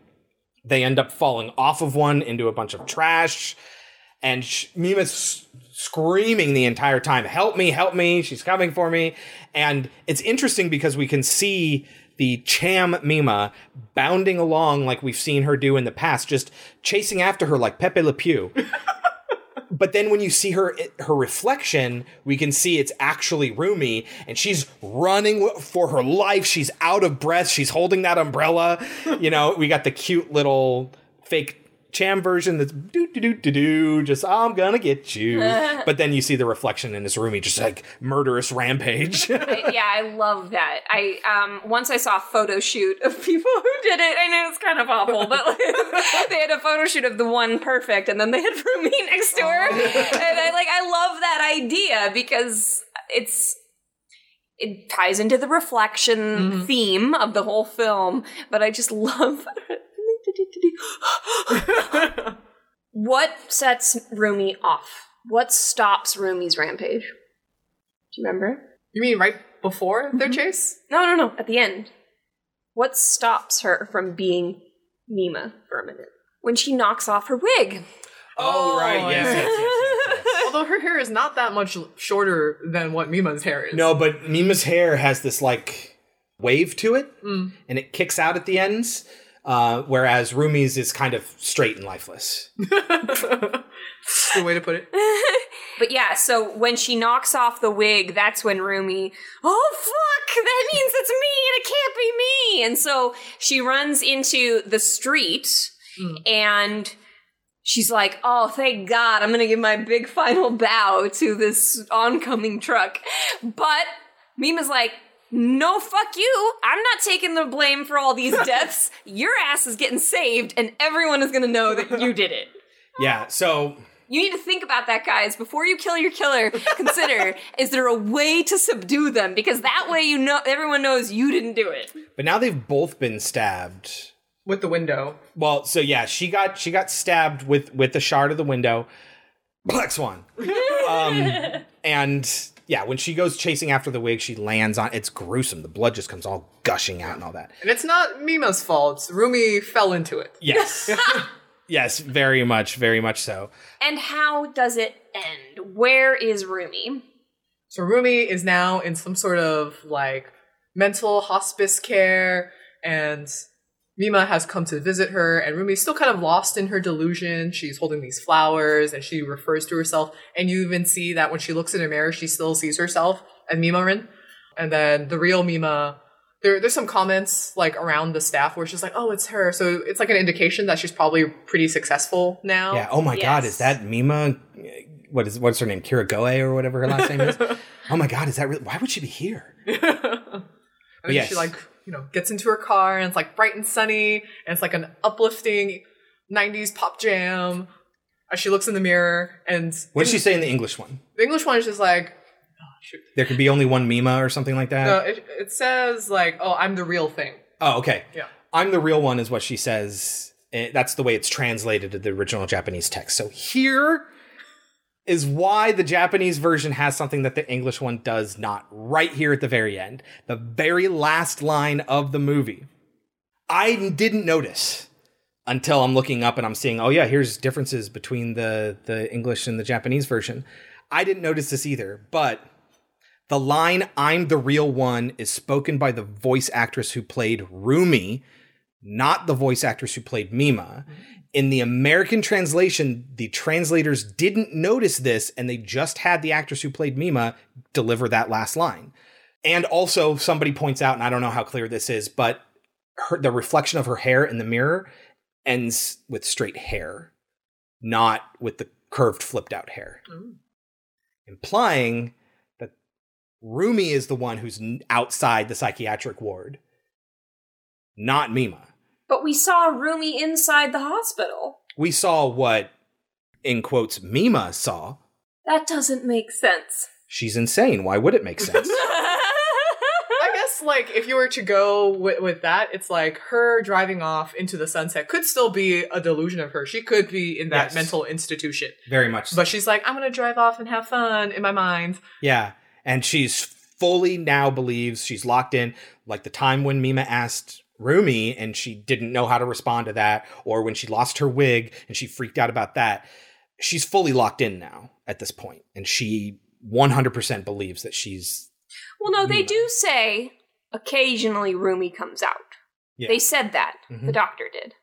they end up falling off of one into a bunch of trash. And sh- Mima's screaming the entire time, "Help me! Help me! She's coming for me!" And it's interesting because we can see the Cham Mima bounding along like we've seen her do in the past, just chasing after her like Pepe Le Pew. But then when you see her her reflection, we can see it's actually Rumi, and she's running for her life. She's out of breath. She's holding that umbrella. You know, we got the cute little fake Cham version that's do do do do do, just I'm gonna get you. but then you see the reflection, and it's Rumi just like murderous rampage. I- yeah, I love that. I um once I saw a photo shoot of people who did it. I know it's kind of awful, but like, they had a photo shoot of the one perfect, and then they had Rumi next door, and I like I love that idea because it's it ties into the reflection theme of the whole film. But I just love. what sets Rumi off? What stops Rumi's rampage? Do you remember? You mean right before their chase? No, no, no. At the end. What stops her from being Mima for a minute? When she knocks off her wig. oh right, yes, yes, yes, yes, yes. Although her hair is not that much shorter than what Mima's hair is. No, but Mima's hair has this like wave to it, Mm. and it kicks out at the ends. Uh, whereas Rumi's is kind of straight and lifeless. Good way to put it. But yeah, so when she knocks off the wig, that's when Rumi, oh fuck, that means it's me and it can't be me. And so she runs into the street and she's like, oh, thank God, I'm gonna give my big final bow to this oncoming truck. But Mima's like, no, fuck you. I'm not taking the blame for all these deaths. Your ass is getting saved, and everyone is gonna know that you did it. Yeah, so You need to think about that, guys. Before you kill your killer, consider is there a way to subdue them? Because that way you know everyone knows you didn't do it. But now they've both been stabbed with the window. Well, so yeah, she got she got stabbed with with the shard of the window. Black Swan. Um, and yeah, when she goes chasing after the wig, she lands on. It's gruesome. The blood just comes all gushing out and all that. And it's not Mima's fault. Rumi fell into it. Yes. Yes, very much, very much so. And how does it end? Where is Rumi? So Rumi is now in some sort of like mental hospice care, and Mima has come to visit her, and Rumi's still kind of lost in her delusion. She's holding these flowers, and she refers to herself, and you even see that when she looks in a mirror, she still sees herself as Mima-rin. And then the real Mima, there, there's some comments like around the staff where she's like, "Oh, it's her." So it's like an indication that she's probably pretty successful now. Yeah. Oh my God, is that Mima? What is what's her name? Kirigoe or whatever her last name is. Oh my God, is that really? Why would she be here? And then yes. she like, you know, gets into her car and it's like bright and sunny and it's like an uplifting 90s pop jam. As she looks in the mirror and What did she say in the English one? the English one is just like, There could be only one Mima or something like that. no, it, it says like, oh, I'm the real thing. Oh, okay. Yeah. I'm the real one, is what she says. Eh, That's the way it's translated to the original Japanese text. So here is why the Japanese version has something that the English one does not. Right here at the very end, the very last line of the movie. I didn't notice until I'm looking up and I'm seeing, oh yeah, here's differences between the the English and the Japanese version. I didn't notice this either, but the line "I'm the real one" is spoken by the voice actress who played Rumi, not the voice actress who played Mima. In the American translation, the translators didn't notice this and they just had the actress who played Mima deliver that last line. And also, somebody points out, and I don't know how clear this is, but her, the reflection of her hair in the mirror ends with straight hair, not with the curved, flipped out hair, mm. implying that Rumi is the one who's outside the psychiatric ward, not Mima. But we saw Rumi inside the hospital. We saw what, in quotes, Mima saw. That doesn't make sense. She's insane. Why would it make sense? I guess like if you were to go with, with that, it's like her driving off into the sunset could still be a delusion of her. She could be in that Yes. mental institution. Very much so. But she's like, I'm gonna drive off and have fun in my mind. Yeah. And she's fully now believes she's locked in. Like the time when Mima asked Rumi and she didn't know how to respond to that, or when she lost her wig and she freaked out about that. She's fully locked in now at this point, And she 100% believes that she's. Well, no, they do say occasionally Rumi comes out. Yeah. They said that. Mhm. The doctor did.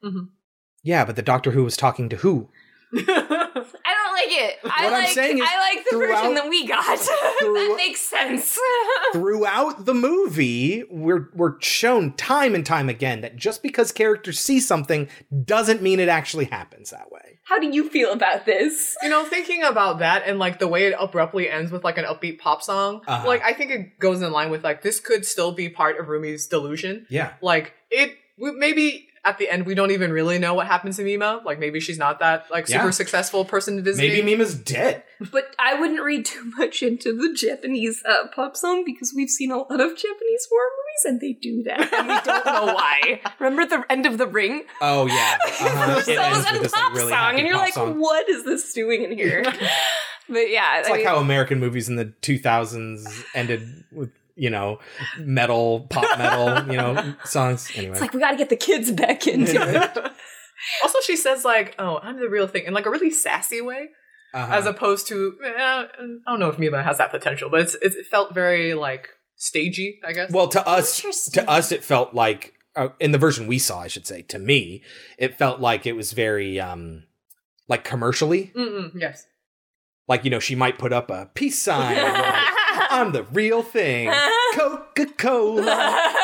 Yeah, but the doctor who was talking to who? I don't like it. I What I'm like saying is I like the version that we got. that makes sense. throughout the movie, we're we're shown time and time again that just because characters see something doesn't mean it actually happens that way. How do you feel about this? You know, thinking about that and like the way it abruptly ends with like an upbeat pop song, Uh-huh. like I think it goes in line with like this could still be part of Rumi's delusion. Yeah. Like it maybe at the end we don't even really know what happens to Mima. Like maybe she's not that like super Yeah. successful person visiting. Maybe Mima's dead. But I wouldn't read too much into the Japanese uh, pop song because we've seen a lot of Japanese horror movies and they do that, and we don't know why. Remember the end of The Ring? Oh yeah. Uh-huh. So It ends with a this, like, pop really song, and you're pop like, song. "What is this doing in here?" but yeah, It's I like mean, how American movies in the 2000s ended with, you know, metal, pop metal, you know, songs. Anyway. it's like we got to get the kids back into it. also she says like, "Oh, I'm the real thing," in like a really sassy way. Uh-huh. As opposed to, eh, I don't know if Mima has that potential, but it's, it felt very like stagey, I guess. Well, to us, to us, it felt like uh, in the version we saw, I should say, to me, it felt like it was very um like commercially. Mm-mm, yes. Like you know, she might put up a peace sign. or, I'm the real thing, Coca Cola.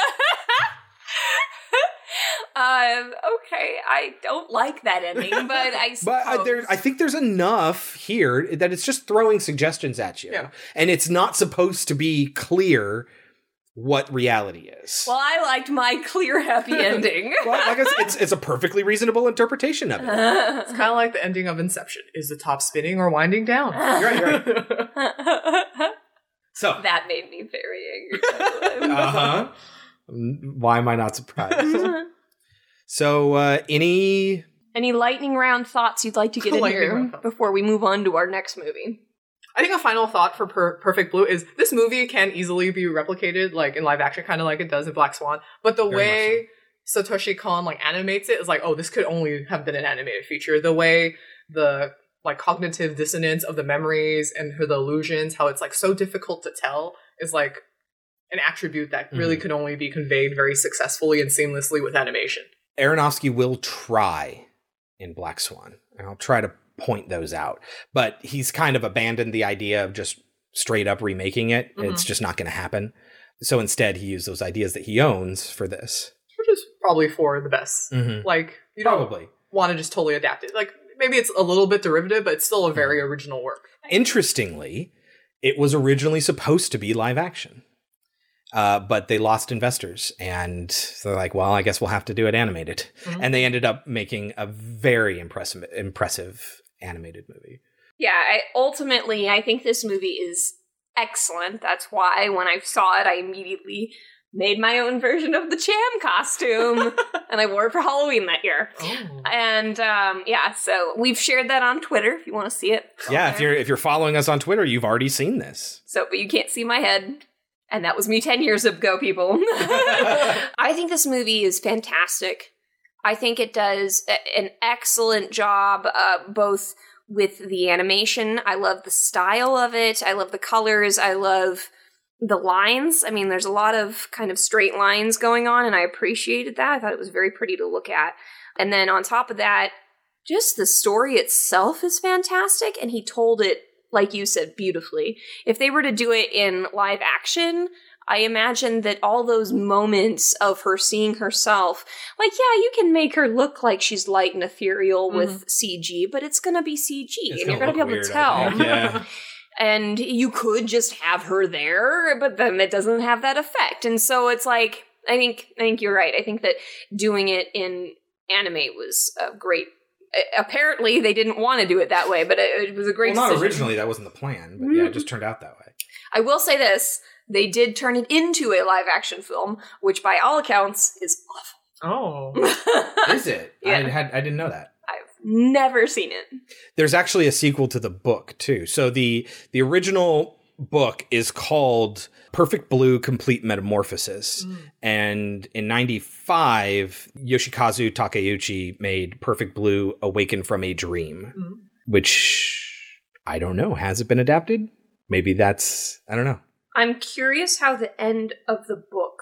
um, okay, I don't like that ending, but I suppose. But uh, there, I think there's enough here that it's just throwing suggestions at you, Yeah. and it's not supposed to be clear what reality is. well, I liked my clear, happy ending. Well, like I said, it's it's a perfectly reasonable interpretation of it. It's kind of like the ending of Inception. Is the top spinning or winding down? You're right, you're right. So that made me very angry. Uh huh. Why am I not surprised? so, uh, any Any lightning round thoughts you'd like to get in Lightning here before we move on to our next movie? I think a final thought for per- Perfect Blue is this movie can easily be replicated like in live action, kind of like it does in Black Swan. But the Very way Satoshi Kon like animates it is like, oh, this could only have been an animated feature. The way the like cognitive dissonance of the memories and her the illusions, how it's like so difficult to tell, is like an attribute that really Mhm. could only be conveyed very successfully and seamlessly with animation. Aronofsky will try in Black Swan, and I'll try to point those out. But he's kind of abandoned the idea of just straight up remaking it. It's Mhm. just not going to happen. So instead, he used those ideas that he owns for this. Which is probably for the best. Mhm. Like you don't Probably. want to just totally adapt it. Like maybe it's a little bit derivative, but it's still a very Mm-hmm. original work. Interestingly, it was originally supposed to be live action. Uh, but they lost investors, and so they're like, "Well, I guess we'll have to do it animated." Mhm. And they ended up making a very impressive, impressive animated movie. Yeah, I, ultimately, I think this movie is excellent. That's why when I saw it, I immediately made my own version of the Cham costume, and I wore it for Halloween that year. And um, yeah, so we've shared that on Twitter if you want to see it. Yeah, if you're if you're following us on Twitter, you've already seen this. So, but you can't see my head. And that was me 10 years ago, people. I think this movie is fantastic. I think it does a- an excellent job, uh, both with the animation. I love the style of it. I love the colors. I love the lines. I mean, there's a lot of kind of straight lines going on, and I appreciated that. I thought it was very pretty to look at. And then on top of that, just the story itself is fantastic, and he told it, like you said, beautifully. If they were to do it in live action, I imagine that all those moments of her seeing herself, like, yeah, you can make her look like she's light and ethereal with mm-hmm. CG, but it's gonna be CG, It's and you're gonna gonna be able to weird, I tell. yeah. and you could just have her there, but then it doesn't have that effect. And so it's like, I think, I think you're right. I think that doing it in anime was a great. Apparently, they didn't want to do it that way, but it, it was a great. well, not decision. originally. That wasn't the plan, but yeah, it just turned out that way. I will say this: they did turn it into a live action film, which by all accounts is awful. Oh, Is it? I Yeah. had I didn't know that. Never seen it. There's actually a sequel to the book too. So the the original book is called Perfect Blue Complete Metamorphosis. Mm. And in 95, Yoshikazu Takeuchi made Perfect Blue Awaken from a Dream, mm. which I don't know. Has it been adapted? Maybe that's I don't know. I'm curious how the end of the book.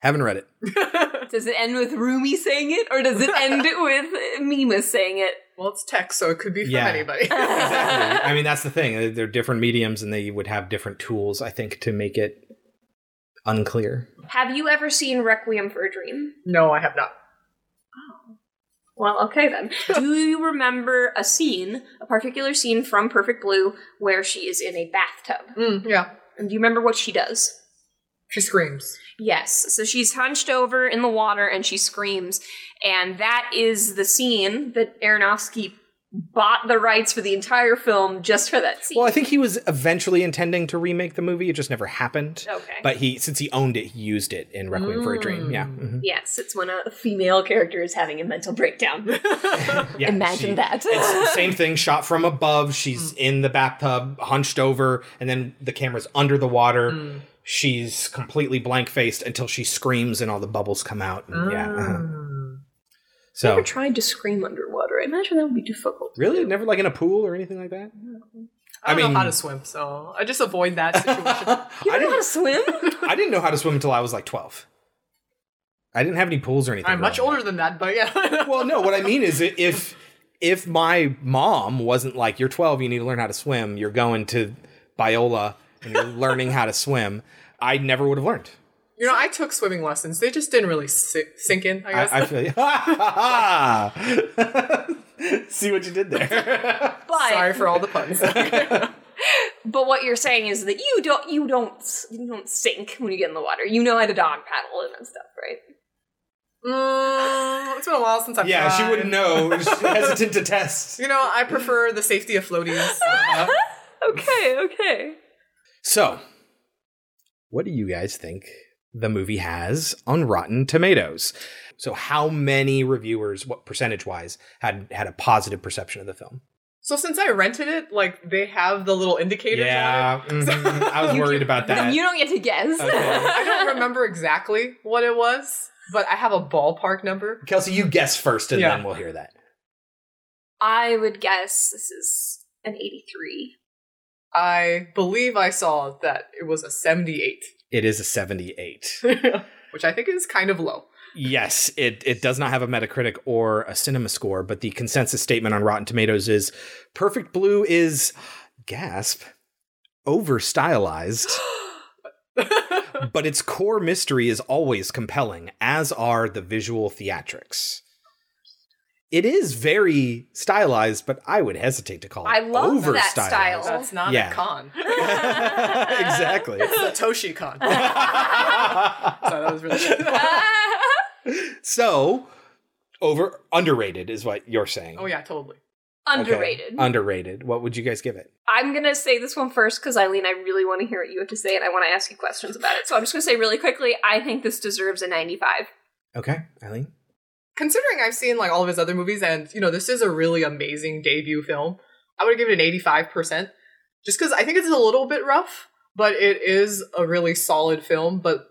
Haven't read it. Does it end with Rumi saying it, or does it end with Mima saying it? Well, it's text, so it could be from Yeah. anybody. I mean, that's the thing. They're different mediums and they would have different tools, I think, to make it unclear. Have you ever seen Requiem for a Dream? no, I have not. Oh. Well, okay then. Do you remember a scene, a particular scene from Perfect Blue, where she is in a bathtub? Mm, yeah. And do you remember what she does? She screams. Yes. So she's hunched over in the water and she screams. And that is the scene that Aronofsky bought the rights for the entire film just for that scene. Well, I think he was eventually intending to remake the movie. It just never happened. Okay. But he, since he owned it, he used it in Requiem for a Dream. Mm. Yeah. mhm. Yes, it's when a female character is having a mental breakdown. Yeah, Imagine she- that. it's the same thing, shot from above. She's mm. in the bathtub, hunched over, and then the camera's under the water. Mm. She's completely blank faced until she screams and all the bubbles come out. And, Yeah. uh-huh. I never tried to scream underwater. I imagine that would be difficult. really? Never like in a pool or anything like that? I I don't mean- know how to swim, so I just avoid that situation. You don't know how to swim? I didn't know how to swim until I was like 12. I didn't have any pools or anything. I'm much growing up. older than that, but yeah. Well, no, what I mean is if if my mom wasn't like, you're 12, you need to learn how to swim, you're going to Biola and you're learning how to swim, I never would have learned. You know, I took swimming lessons. They just didn't really si- sink in, I guess. I, I feel you. See what you did there. But Sorry for all the puns. But what you're saying is that you don't you don't you don't sink when you get in the water. You know how to dog paddle and stuff, right? Mm, it's been a while since I've yeah, she wouldn't know. She's hesitant to test. You know, I prefer the safety of floaties. Okay, okay. So, what do you guys think the movie has on Rotten Tomatoes? So, how many reviewers, what percentage wise, had had a positive perception of the film? so since I rented it, like they have the little indicators. Yeah, on it. mhm, I was worried about that. You don't get to guess. Okay. I don't remember exactly what it was, but I have a ballpark number. Kelsey, you guess first, and Yeah. then we'll hear that. I would guess this is an 83. I believe I saw that it was a 78, It is a 78. which I think is kind of low. Yes, it, it does not have a Metacritic or a cinema score, but the consensus statement on Rotten Tomatoes is Perfect Blue is, gasp, over stylized. but its core mystery is always compelling, as are the visual theatrics. It is very stylized, but I would hesitate to call it I love over that stylized. style. That's not Yeah. a con. exactly. It's Satoshi con. so that was really So, over underrated is what you're saying. Oh yeah, totally. Okay. Underrated. Underrated. What would you guys give it? I'm gonna say this one first because Eileen, I really want to hear what you have to say, and I want to ask you questions about it. So I'm just gonna say really quickly, I think this deserves a 95. Okay, Eileen. Considering I've seen like all of his other movies, and you know this is a really amazing debut film, I would give it an eighty-five percent. Just because I think it's a little bit rough, but it is a really solid film. But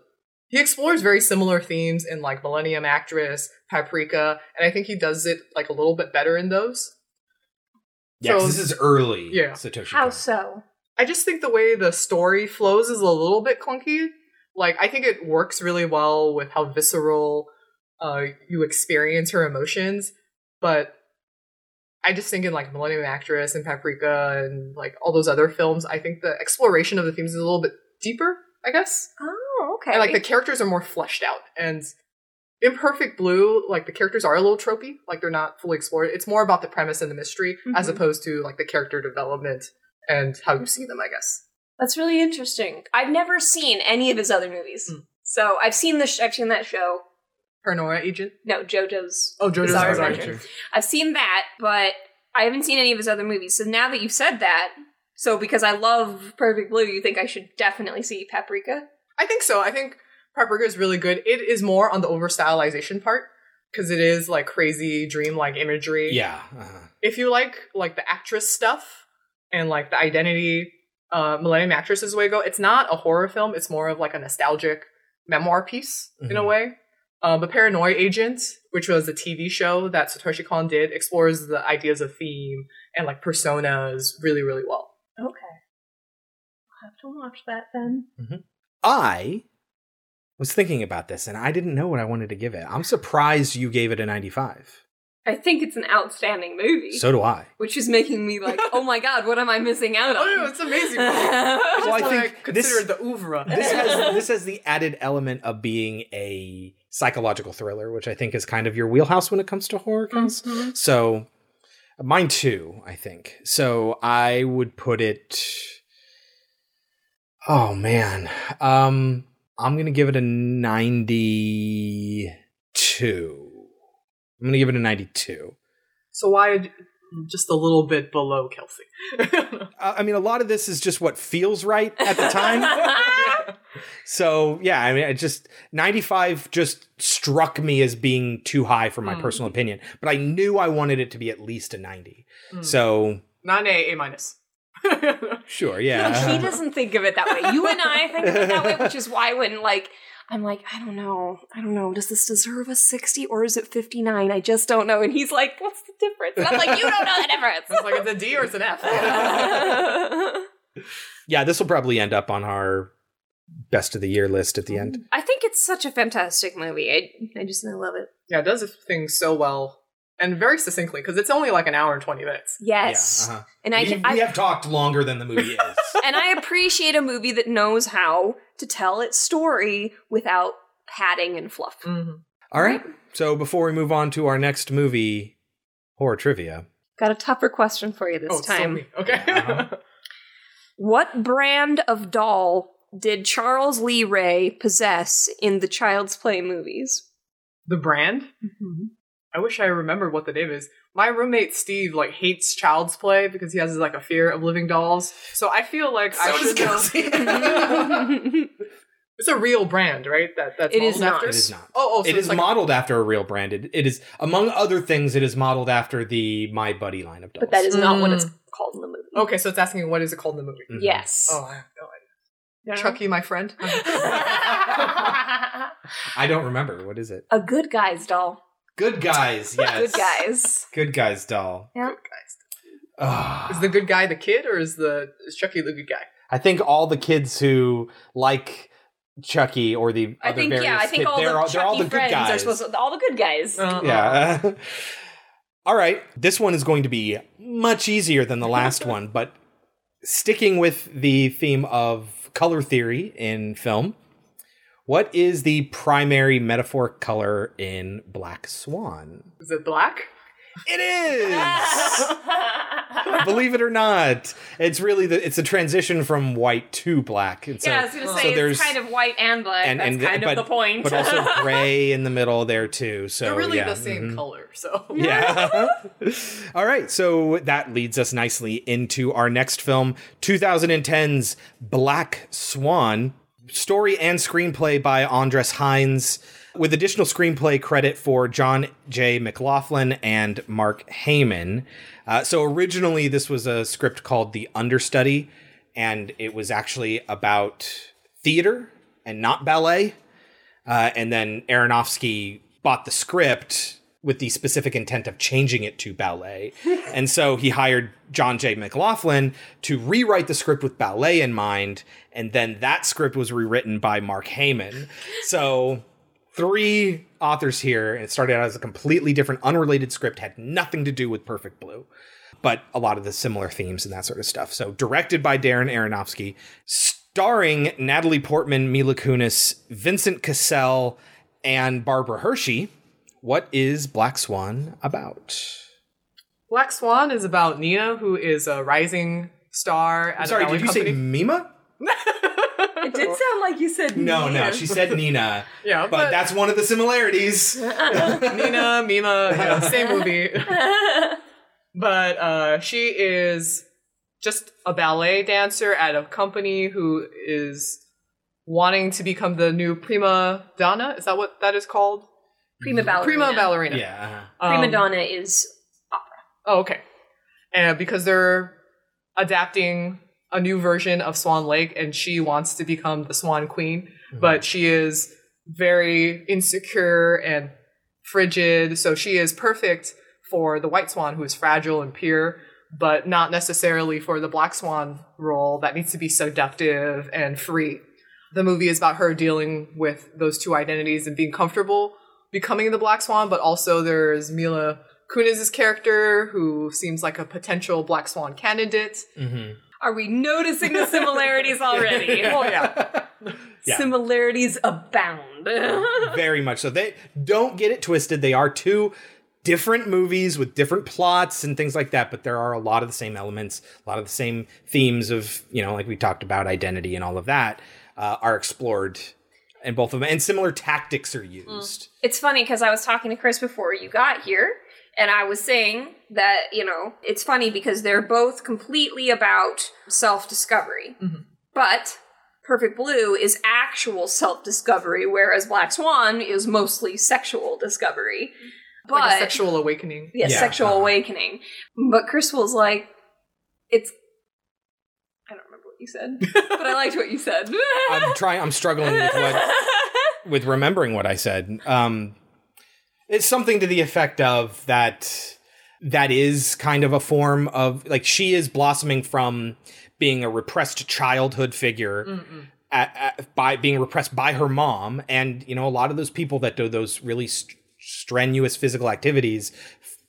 he explores very similar themes in like Millennium Actress, Paprika, and I think he does it like a little bit better in those. Yeah, So- this is early. Yeah. Satoshi. How Kon. so? I just think the way the story flows is a little bit clunky. Like I think it works really well with how visceral uh, you experience her emotions, but I just think in like Millennium Actress and Paprika and like all those other films, I think the exploration of the themes is a little bit deeper. I guess. Oh, okay. And like the characters are more fleshed out. And in Perfect Blue, like the characters are a little tropey, like they're not fully explored. It's more about the premise and the mystery as Mhm. opposed to like the character development and how you see them, I guess. That's really interesting. I've never seen any of his other movies, Hmm. so I've seen the sh- I've seen that show. Paranoia Agent? No, JoJo's. Oh, JoJo's Bizarre Bizarre Adventure. Adventure. I've seen that, but I haven't seen any of his other movies. So now that you've said that, so because I love Perfect Blue, you think I should definitely see Paprika? I think so. I think Paprika is really good. It is more on the over stylization part because it is like crazy dream-like imagery. Yeah. uh-huh. If you like like the actress stuff and like the identity, uh, Millennium Actress is the way to go. It's not a horror film. It's more of like a nostalgic memoir piece in a Mhm. way. Uh, but Paranoia Agent, which was a TV show that Satoshi Kon did, explores the ideas of theme and like personas really, really well. Okay. I'll have to watch that then. I was thinking about this and I didn't know what I wanted to give it. I'm surprised you gave it a 95. I think it's an outstanding movie. So do I. Which is making me like, oh my god, what am I missing out on? Oh no, it's amazing. Well, well, I I think think this- consider it the oeuvre. This has this has the added element of being a psychological thriller, which I think is kind of your wheelhouse when it comes to horror. Kels. Mm-hmm. So mine too, I think. So I would put it Oh man. Um I'm going to give it a 92. I'm going to give it a 92. So why just a little bit below Kelsey? Uh, I mean, a lot of this is just what feels right at the time. so yeah, I mean, it just 95 just struck me as being too high for my Mm. personal opinion, but I knew I wanted it to be at least a 90. Mm. So Not an A, A minus. sure, yeah. he yeah. doesn't think of it that way. You and I think of it that way, which is why when like I'm like, I don't know, I don't know, does this deserve a 60 or is it 59? I just don't know. And he's like, what's the difference? And I'm like, you don't know the difference. It's like it's a D or it's an F. yeah, this will probably end up on our best of the year list at the end. I think it's such a fantastic movie. I, I just I love it. yeah, it does things so well and very succinctly because it's only like an hour and 20 minutes. Yes. Yeah, uh-huh. And I, we, I we have talked longer than the movie is. and I appreciate a movie that knows how to tell its story without padding and fluff. Mm-hmm. All right. So before we move on to our next movie, horror trivia. Got a tougher question for you this Oh, it's still time. me. Okay. Uh-huh. What brand of doll did Charles Lee Ray possess in the Child's Play movies? the brand? Mm-hmm. I wish I remembered what the name is. My roommate Steve like hates Child's Play because he has like a fear of living dolls. So I feel like I should know. it's a real brand, right? That that's It is modeled not. after? It is not. Oh, oh, so it's like- modeled after a real brand. It, it is, among other things, it is modeled after the My Buddy line of dolls. But that is not what it's Mm. called in the movie. Okay, so it's asking what is it called in the movie? Mhm. Yes. Oh, I have no idea. Yeah. Chucky, my friend. I don't remember. What is it? A good guy's doll. Good guys. Yes. Good guys. Good guys doll. Yeah. Ah. Is the good guy the kid, or is the is Chucky the good guy? I think all the kids who like Chucky or the I other think various yeah, I think kids, all they're, the all, Chucky they're all the good friends guys. are supposed to all the good guys. Yeah. all right. This one is going to be much easier than the last one, but sticking with the theme of color theory in film, what is the primary metaphoric color in Black Swan? Is it black? It is. Believe it or not, it's really the it's a transition from white to black. And so, yeah, I was gonna so say there's it's kind of white and black. and, That's kind but, of the point. but also gray in the middle there too. So They're really yeah, the same mhm. color, so Yeah. All right. So that leads us nicely into our next film, 2010's Black Swan. Story and screenplay by Andres Heinz, with additional screenplay credit for John J. McLaughlin and Mark Heyman. Uh, so originally, this was a script called The Understudy, and it was actually about theater and not ballet. Uh, and then Aronofsky bought the script with the specific intent of changing it to ballet. and so he hired John J. McLaughlin to rewrite the script with ballet in mind. And then that script was rewritten by Mark Heyman. So three authors here, and it started out as a completely different, unrelated script, had nothing to do with Perfect Blue. But a lot of the similar themes and that sort of stuff. So, directed by Darren Aronofsky, starring Natalie Portman, Mila Kunis, Vincent Cassel, and Barbara Hershey. What is Black Swan about? Black Swan is about Nina, who is a rising star at I'm sorry, did you say. Mima? it did sound like you said Nina. No, no, she said Nina. Yeah, but, but- that's one of the similarities. Nina, Mima, yeah, same movie. but uh, she is just a ballet dancer at a company who is wanting to become the new prima donna. Is that what that is called? Prima ballerina. Prima ballerina. Yeah. Prima Um, donna is Oh, okay. And because they're adapting a new version of Swan Lake, and she wants to become the Swan Queen, mm-hmm. but she is very insecure and frigid. So she is perfect for the White Swan, who is fragile and pure, but not necessarily for the Black Swan role that needs to be seductive and free. The movie is about her dealing with those two identities and being comfortable becoming the Black Swan, but also there's Mila Kunis' character, who seems like a potential Black Swan candidate. Mm-hmm. Are we noticing the similarities already? oh yeah. Yeah. Similarities abound. Very much so. They don't get it twisted. They are two different movies with different plots and things like that, but there are a lot of the same elements, a lot of the same themes of, you know, like we talked about identity and all of that uh, are explored in both of them, and similar tactics are used. It's funny because I was talking to Chris before you got here, and I was saying that, you know, it's funny because they're both completely about self discovery. But Perfect Blue is actual self discovery, whereas Black Swan is mostly sexual discovery. But like a sexual awakening. Yes, sexual awakening. But Chris was like, it's. I don't remember what you said, but I liked what you said. I'm trying. I'm struggling with what with remembering what I said. Um, it's something to the effect of that. That is kind of a form of like she is blossoming from being a repressed childhood figure at, at- by being repressed by her mom, and you know a lot of those people that do those really st- strenuous physical activities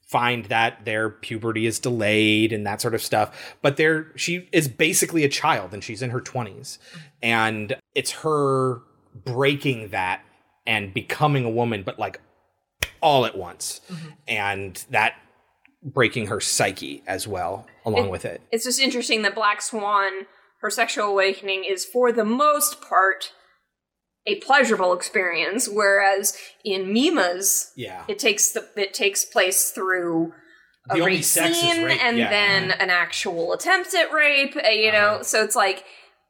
find that their puberty is delayed and that sort of stuff. But they're she is basically a child, and she's in her twenties, mm-hmm. and it's her breaking that and becoming a woman, but like all at once, mm-hmm. and that breaking her psyche as well along It- with it. It's just interesting that Black Swan, her sexual awakening is for the most part a pleasurable experience, whereas in Mima's, Yeah. it takes the it takes place through a The only rape scene rape, and yeah. then uh-huh. an actual attempt at rape. uh, You know, uh-huh. so it's like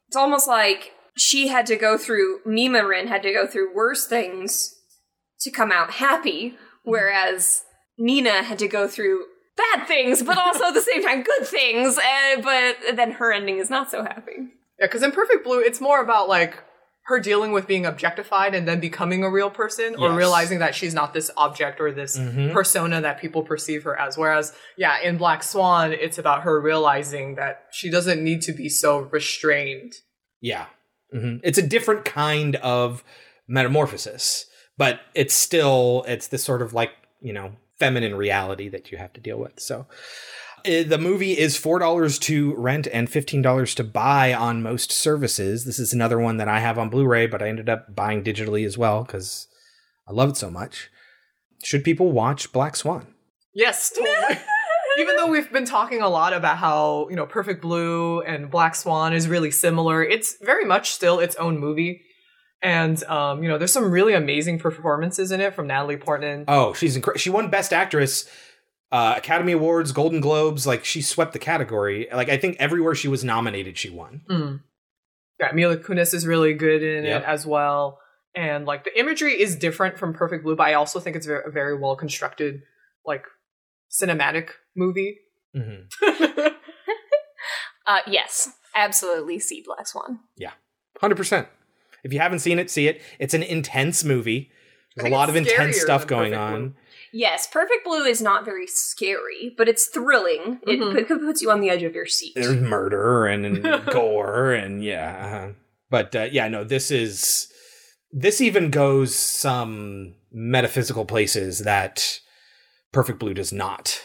it's almost like she had to go through Mima Rin had to go through worse things to come out happy, whereas Nina had to go through bad things, but also at the same time good things. Uh, but then her ending is not so happy. Yeah, because in Perfect Blue, it's more about like her dealing with being objectified and then becoming a real person or realizing that she's not this object or this Mhm. persona that people perceive her as. Whereas, yeah, in Black Swan, it's about her realizing that she doesn't need to be so restrained. Yeah. hmm It's a different kind of metamorphosis, but it's still it's this sort of like, you know, feminine reality that you have to deal with. So uh, the movie is $4 to rent and $15 to buy on most services. This is another one that I have on Blu-ray, but I ended up buying digitally as well cuz I love it so much. Should people watch Black Swan? Yes, totally. Even though we've been talking a lot about how, you know, Perfect Blue and Black Swan is really similar, it's very much still its own movie. And, um, you know, there's some really amazing performances in it from Natalie Portman. Oh, she's incredible. She won Best Actress, uh, Academy Awards, Golden Globes. Like she swept the category. Like I think everywhere she was nominated, she won. Mm. Yeah, Mila Kunis is really good in Yep. it as well. And like the imagery is different from Perfect Blue, but I also think it's a very well constructed, like cinematic movie. Uh, yes, absolutely. See Black Swan. Yeah, hundred percent. If you haven't seen it, see it. It's an intense movie. There's a lot of intense stuff going Perfect on. Yes, Perfect Blue is not very scary, but it's thrilling. Mhm. It p- puts you on the edge of your seat. There's murder and, and gore and yeah. uh-huh. But uh, yeah, no, this is this even goes some metaphysical places that Perfect Blue does not.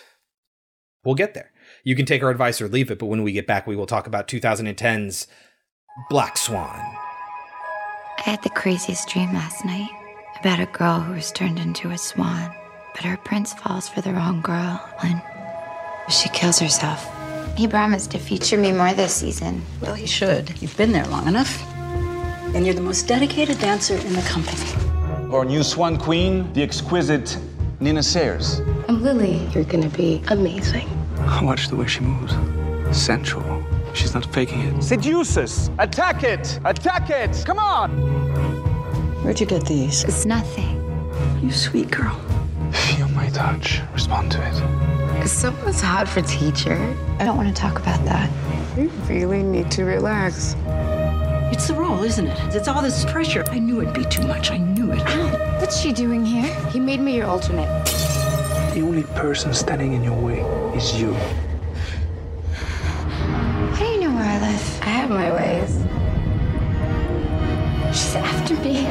We'll get there. You can take our advice or leave it, but when we get back, we will talk about 2010's Black Swan. I had the craziest dream last night about a girl who was turned into a swan, but her prince falls for the wrong girl and she kills herself. He promised to feature me more this season. Well, he should. You've been there long enough. And you're the most dedicated dancer in the company. Our new swan queen, the exquisite Nina Sayers. I'm Lily. You're gonna be amazing. I watch the way she moves. Sensual. She's not faking it. Seduce us! Attack it! Attack it! Come on! Where'd you get these? It's nothing. You sweet girl. Feel my touch. Respond to it. it. Is someone's hot for teacher? I don't want to talk about that. You really need to relax. It's the role, isn't it? It's all this pressure. I knew it'd be too much. I knew it. What's she doing here? He made me your alternate. The only person standing in your way is you. Live? Have my ways. She's after me.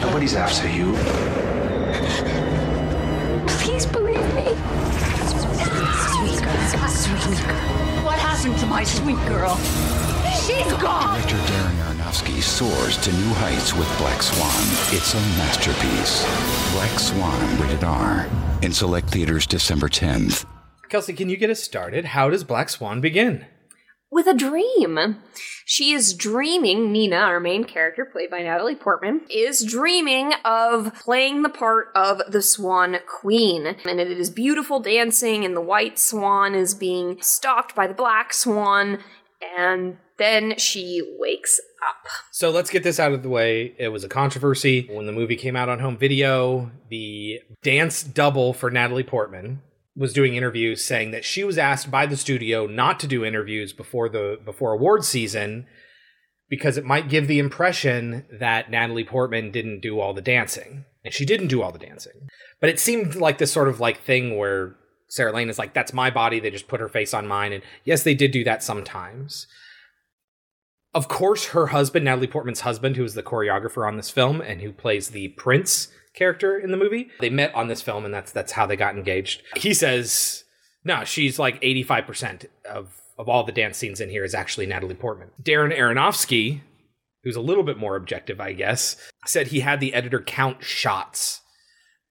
Nobody's after you. Please believe me. Sweet girl. Sweet girl. What happened to my sweet girl? She's gone. Director Darren Aronofsky soars to new heights with Black Swan. It's a masterpiece. Black Swan, rated R. In select theaters December 10th. Kelsey, can you get us started? How does Black Swan begin? with a dream. She is dreaming, Nina, our main character, played by Natalie Portman, is dreaming of playing the part of the Swan Queen. And it is beautiful dancing, and the white swan is being stalked by the black swan, and then she wakes up. So let's get this out of the way. It was a controversy when the movie came out on home video. The dance double for Natalie Portman was doing interviews saying that she was asked by the studio not to do interviews before the before award season because it might give the impression that Natalie Portman didn't do all the dancing. And she didn't do all the dancing. But it seemed like this sort of like thing where Sarah Lane is like, that's my body. They just put her face on mine. And yes, they did do that sometimes. Of course, her husband, Natalie Portman's husband, who is the choreographer on this film and who plays the prince character in the movie, they met on this film, and that's that's how they got engaged. He says, "No, she's like eighty five percent of of all the dance scenes in here is actually Natalie Portman." Darren Aronofsky, who's a little bit more objective, I guess, said he had the editor count shots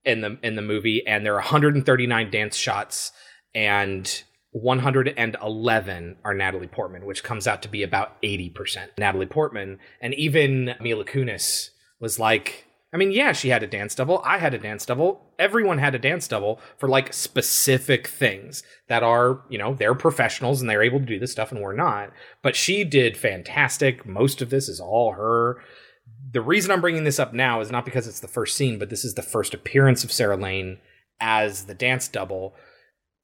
in the in the movie, and there are one hundred and thirty nine dance shots, and 111 are Natalie Portman, which comes out to be about 80% Natalie Portman. And even Mila Kunis was like, I mean, yeah, she had a dance double. I had a dance double. Everyone had a dance double for like specific things that are, you know, they're professionals and they're able to do this stuff and we're not. But she did fantastic. Most of this is all her. The reason I'm bringing this up now is not because it's the first scene, but this is the first appearance of Sarah Lane as the dance double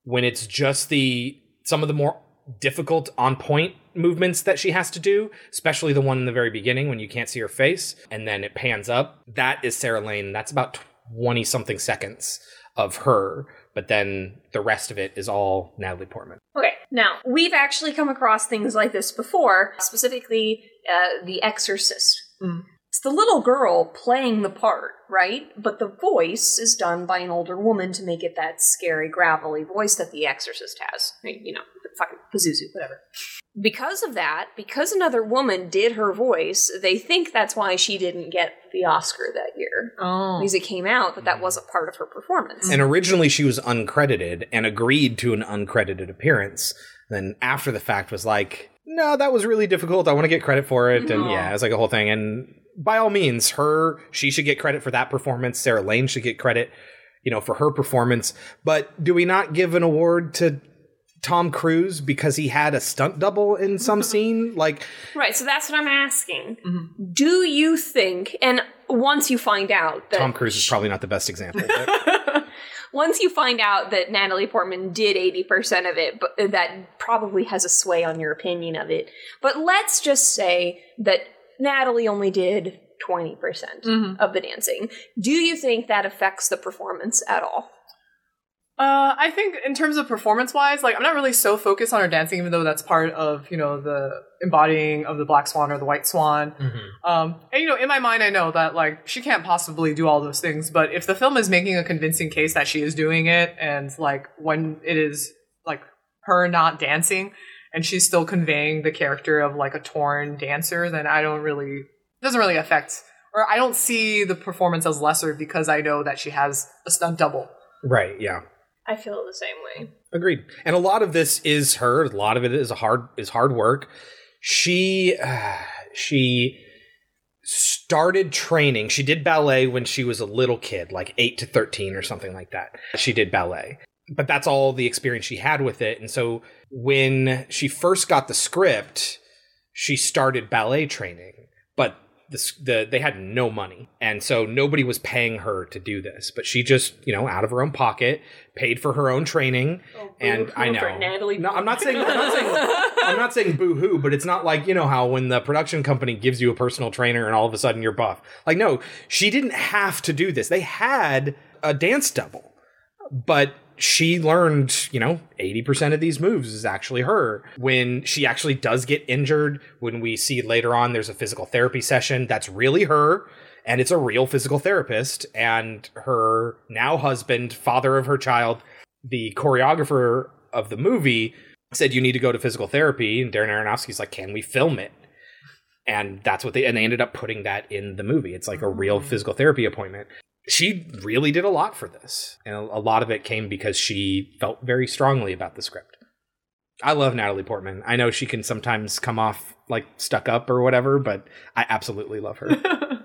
when it's just the some of the more difficult on point movements that she has to do, especially the one in the very beginning when you can't see her face and then it pans up. That is Sarah Lane. That's about 20 something seconds of her, but then the rest of it is all Natalie Portman. Okay, now we've actually come across things like this before, specifically uh, The Exorcist. It's the little girl playing the part, right? But the voice is done by an older woman to make it that scary, gravelly voice that The Exorcist has. You know, fucking Pazuzu, whatever. Because of that, because another woman did her voice, they think that's why she didn't get the Oscar that year. Oh. Because it came out that that wasn't part of her performance. And originally she was uncredited and agreed to an uncredited appearance. Then after the fact was like, no, that was really difficult. I want to get credit for it. And yeah, it's like a whole thing. And by all means, her, she should get credit for that performance. Sarah Lane should get credit, you know, for her performance. But do we not give an award to Tom Cruise because he had a stunt double in some scene? Like, Right, so that's what I'm asking. Mm-hmm. Do you think, and once you find out that Tom Cruise is probably not the best example. But once you find out that Natalie Portman did 80% of it, but that probably has a sway on your opinion of it. But let's just say that Natalie only did 20% of the dancing. Do you think that affects the performance at all? Uh, I think in terms of performance wise, like I'm not really so focused on her dancing, even though that's part of you know the embodying of the black swan or the white swan. Um, and you know, in my mind, I know that like she can't possibly do all those things, but if the film is making a convincing case that she is doing it, and like when it is like her not dancing and she's still conveying the character of like a torn dancer, then I don't really it doesn't really affect or I don't see the performance as lesser because I know that she has a stunt double. right, yeah. I feel the same way. Agreed. And a lot of this is her. A lot of it is a hard is hard work. She uh, she started training. She did ballet when she was a little kid, like 8 to 13 or something like that. She did ballet. But that's all the experience she had with it. And so when she first got the script, she started ballet training. But the, the they had no money. And so nobody was paying her to do this but she just you know out of her own pocket paid for her own training. Oh, and i know. Natalie no i'm not saying i'm not saying i'm not saying boo-hoo but it's not like you know how when the production company gives you a personal trainer and all of a sudden you're buff. Like no she didn't have to do this. They had a dance double but she learned, you know, 80% of these moves is actually her. When she actually does get injured, when we see later on there's a physical therapy session, that's really her. And it's a real physical therapist. And her now husband, father of her child, the choreographer of the movie said, You need to go to physical therapy. And Darren Aronofsky's like, Can we film it? And that's what they, and they ended up putting that in the movie. It's like a real oh. physical therapy appointment she really did a lot for this. And a, lot of it came because she felt very strongly about the script. I love Natalie Portman. I know she can sometimes come off like stuck up or whatever, but I absolutely love her.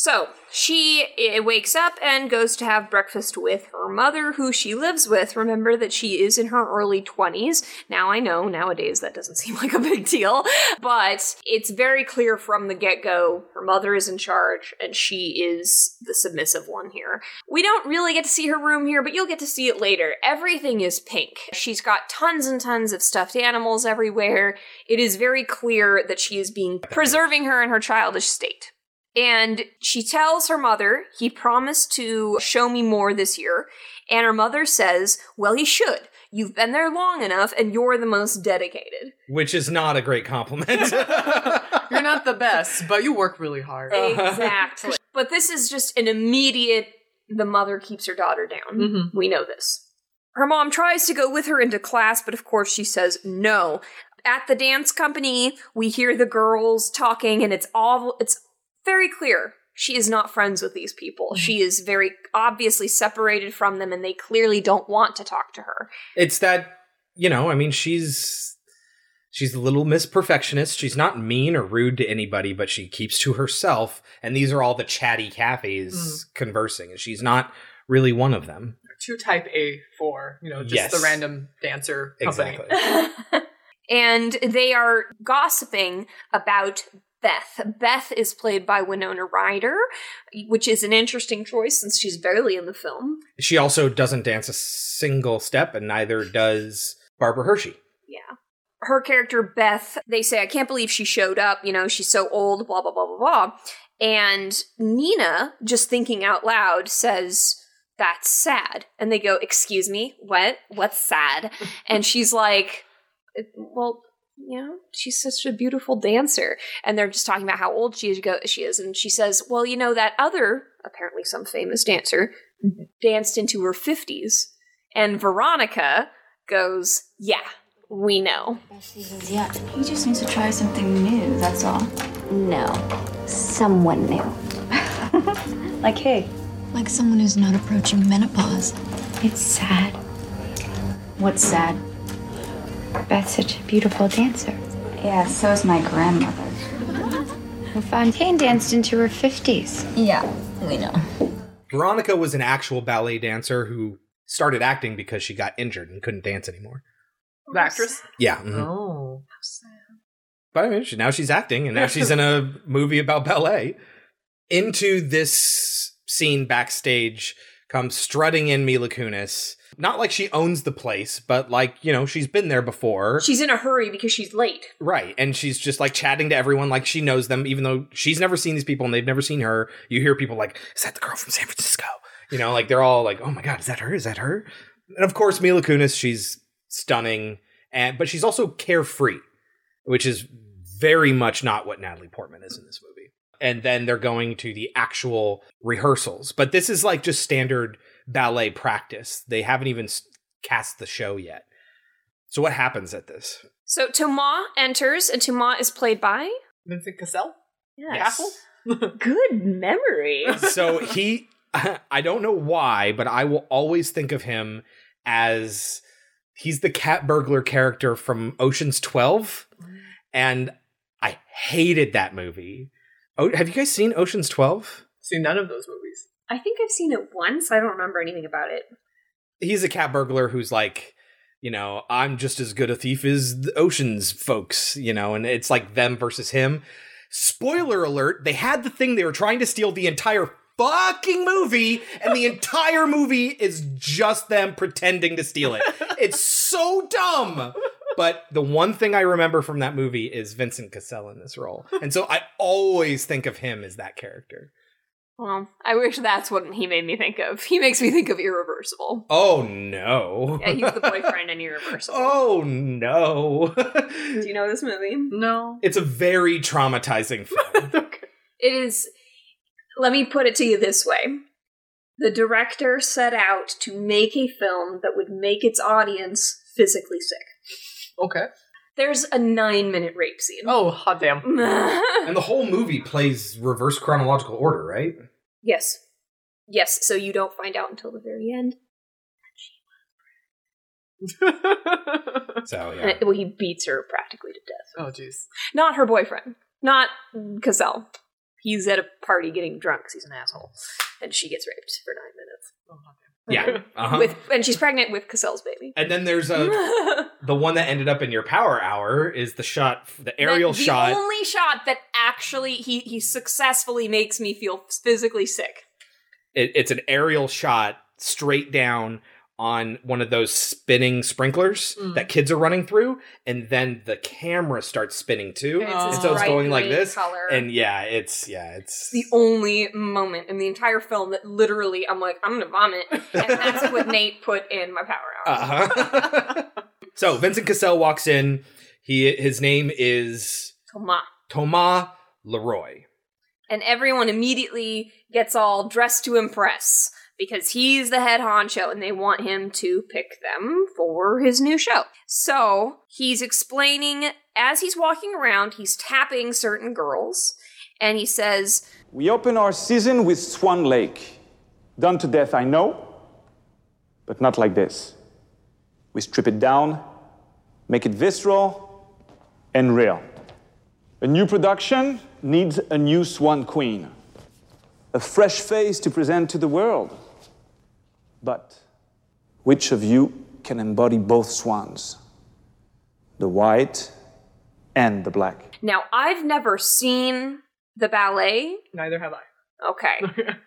So she wakes up and goes to have breakfast with her mother, who she lives with. Remember that she is in her early 20s. Now I know nowadays that doesn't seem like a big deal, but it's very clear from the get go her mother is in charge and she is the submissive one here. We don't really get to see her room here, but you'll get to see it later. Everything is pink. She's got tons and tons of stuffed animals everywhere. It is very clear that she is being preserving her in her childish state. And she tells her mother, he promised to show me more this year. And her mother says, Well, he should. You've been there long enough and you're the most dedicated. Which is not a great compliment. You're not the best, but you work really hard. Uh-huh. Exactly. but this is just an immediate the mother keeps her daughter down. Mm-hmm. We know this. Her mom tries to go with her into class, but of course she says no. At the dance company, we hear the girls talking and it's all it's very clear she is not friends with these people. Mm-hmm. She is very obviously separated from them and they clearly don't want to talk to her. it's that, you know, I mean, she's she's a little miss perfectionist. She's not mean or rude to anybody, but she keeps to herself. And these are all the chatty Cathys mm-hmm. conversing, and she's not really one of them. Two type A for, you know, just Yes. the random dancer company. Exactly. and they are gossiping about Beth. Beth is played by Winona Ryder, which is an interesting choice since she's barely in the film. She also doesn't dance a single step, and neither does Barbara Hershey. Yeah. her character Beth, they say, I can't believe she showed up. You know, she's so old, blah, blah, blah, blah, blah. And Nina, just thinking out loud, says, That's sad. And they go, Excuse me, what? What's sad? and she's like, Well, you know, she's such a beautiful dancer. And they're just talking about how old she is, she is. And she says, Well, you know, that other, apparently some famous dancer, mm-hmm. danced into her 50s. And Veronica goes, Yeah, we know. Yeah, he just needs to try something new, that's all. No, someone new. like who? Like someone who's not approaching menopause. It's sad. What's sad? Beth's such a beautiful dancer. Yeah, so is my grandmother. Well, Fonteyn danced into her 50s. Yeah, we know. Veronica was an actual ballet dancer who started acting because she got injured and couldn't dance anymore. The actress? Yeah. mhm. Oh. But I mean, she, now she's acting, and now she's in a movie about ballet. Into this scene backstage comes strutting in Mila Kunis. Not like she owns the place, but like you know she's been there before. She's in a hurry because she's late. Right. And she's just like chatting to everyone like she knows them, even though she's never seen these people and they've never seen her. You hear people like, Is that the girl from San Francisco? You know, like they're all like, Oh my God, is that her? Is that her? And of course, Mila Kunis, she's stunning, and but she's also carefree, which is very much not what Natalie Portman is in this movie. And then they're going to the actual rehearsals. But this is like just standard ballet practice. They haven't even cast the show yet. So what happens at this? So Thomas enters, and Thomas is played by Vincent Cassel? Yes. Good memory. so he I don't know why, but I will always think of him as he's the cat burglar character from Ocean's 12 and I hated that movie. Oh, have you guys seen Ocean's 12? Seen none of those movies. I think I've seen it once. I don't remember anything about it. He's a cat burglar who's like, you know, I'm just as good a thief as the Ocean's folks, you know, and it's like them versus him. Spoiler alert, they had the thing they were trying to steal the entire fucking movie, and the entire movie is just them pretending to steal it. It's so dumb. But the one thing I remember from that movie is Vincent Cassel in this role. And so I always think of him as that character. Well, I wish that's what he made me think of. He makes me think of Irreversible. Oh no. Yeah, he's the boyfriend in Irreversible. Oh no. Do you know this movie? No. It's a very traumatizing film. It is. Let me put it to you this way the director set out to make a film that would make its audience physically sick. Okay. There's a nine minute rape scene. Oh, hot damn. and the whole movie plays reverse chronological order, right? Yes. Yes, so you don't find out until the very end. So yeah. And it- well, he beats her practically to death. Oh, jeez. Not her boyfriend. Not Cassel. He's at a party getting drunk 'cause he's an asshole. And she gets raped for nine minutes. Oh, Yeah. Uh-huh. With and she's pregnant with Cassel's baby. and then there's a the one that ended up in your power hour is the shot the aerial the, the shot. only shot that actually he he successfully makes me feel physically sick. It, it's an aerial shot straight down on one of those spinning sprinklers Mm. that kids are running through, and then the camera starts spinning too, It's and so it's going like this. color. And yeah, it's yeah, it's the only moment in the entire film that literally I'm like I'm gonna vomit, and that's what Nate put in my power hour. Uh-huh. so Vincent Cassel walks in. He his name is Thomas. Thomas Leroy. and everyone immediately gets all dressed to impress because he's the head honcho and they want him to pick them for his new show. So he's explaining as he's walking around, he's tapping certain girls and he says, We open our season with Swan Lake. Done to death, I know, but not like this. We strip it down, make it visceral and real. A new production needs a new Swan Queen, a fresh face to present to the world. But which of you can embody both swans? The white and the black. Now, I've never seen the ballet. Neither have I. Okay.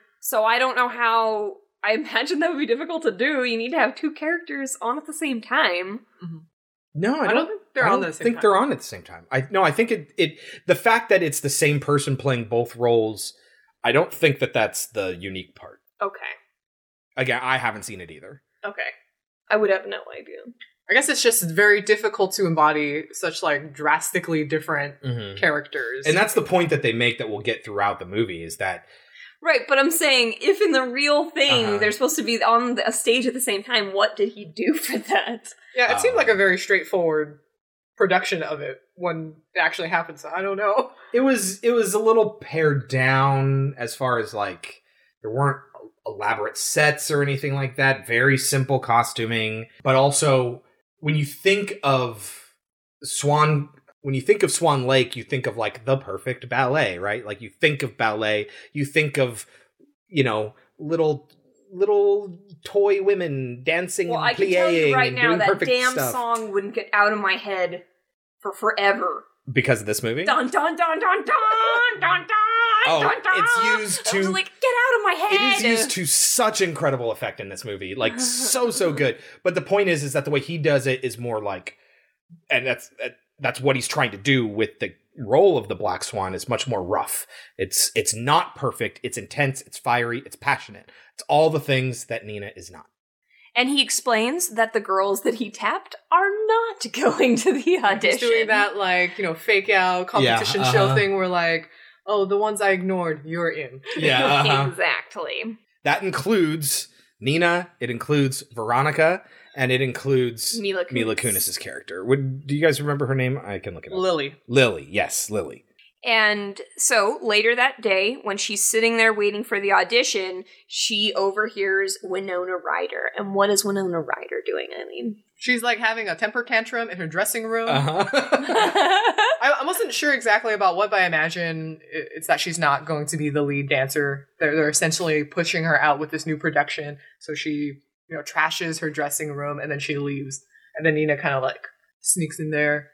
so I don't know how. I imagine that would be difficult to do. You need to have two characters on at the same time. Mm-hmm. No, I I don't. don't think they're I on don't the same think time. they're on at the same time. I no, I think it it the fact that it's the same person playing both roles. I don't think that that's the unique part. Okay. Again, I haven't seen it either. Okay. I would have no idea. I guess it's just very difficult to embody such like drastically different Mhm. characters. And that's the point that they make that we'll get throughout the movie is that Right, but I'm saying if in the real thing Uh-huh. they're supposed to be on the- a stage at the same time, what did he do for that? yeah, it Uh, seemed like a very straightforward production of it when it actually happened. So I don't know. it was it was a little pared down as far as like there weren't elaborate sets or anything like that. Very simple costuming, but also when you think of Swan when you think of Swan Lake, you think of like the perfect ballet, right? Like you think of ballet, you think of you know little little toy women dancing Well, and I can tell you right now that damn stuff song wouldn't get out of my head for forever. Because of this movie. Dun dun dun dun dun dun dun. Oh, dun, dun. it's used I was to- like, get out of my head. It is used to such incredible effect in this movie, like so so good. But the point is, is that the way he does it is more like, and that's that's what he's trying to do with the role of the Black Swan is much more rough. It's it's not perfect. It's intense. It's fiery. It's passionate. It's all the things that Nina is not. And he explains that the girls that he tapped are not going to the audition. He's doing that like you know fake out competition Yeah, show uh-huh. thing where like oh the ones I ignored you're in. Yeah, uh-huh. exactly. That includes Nina. It includes Veronica, and it includes Mila Kunis. Mila Kunis's character. Would do you guys remember her name? I can look it up. Lily. Lily. Yes, Lily. And so later that day, when she's sitting there waiting for the audition, she overhears Winona Ryder. And what is Winona Ryder doing? I mean, She's like having a temper tantrum in her dressing room. Uh-huh. I, I wasn't sure exactly about what, but I imagine it's that she's not going to be the lead dancer. They're, they're essentially pushing her out with this new production. So she, you know, trashes her dressing room and then she leaves. And then Nina kind of like sneaks in there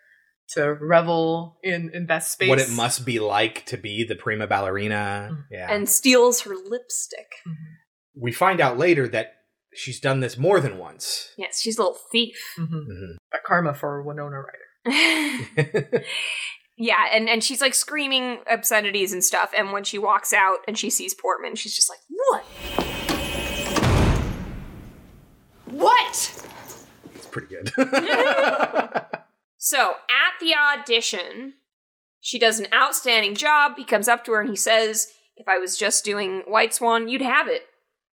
to revel in, in Beth's space. What it must be like to be the prima ballerina. Mm-hmm. Yeah. and steals her lipstick. Mm-hmm. we find out later that she's done this more than once. Yes, she's a little thief. Mm-hmm. mm-hmm. That karma for Winona Ryder. Yeah, and, and she's like screaming obscenities and stuff. And when she walks out and she sees Portman, she's just like, What? What? It's pretty good. So at the audition, she does an outstanding job. He comes up to her and he says, If I was just doing White Swan, you'd have it.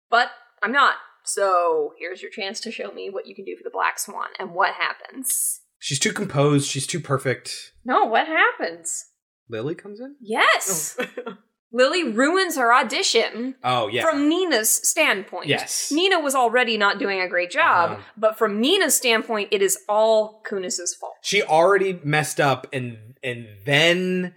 But I'm not. So here's your chance to show me what you can do for the Black Swan. And what happens? she's too composed. She's too perfect. No, what happens? Lily comes in. Yes! Oh. Lily ruins her audition. Oh yeah. From Nina's standpoint. Yes. Nina was already not doing a great job, Uh-huh. but from Nina's standpoint, it is all Kunis's fault. she already messed up, and and then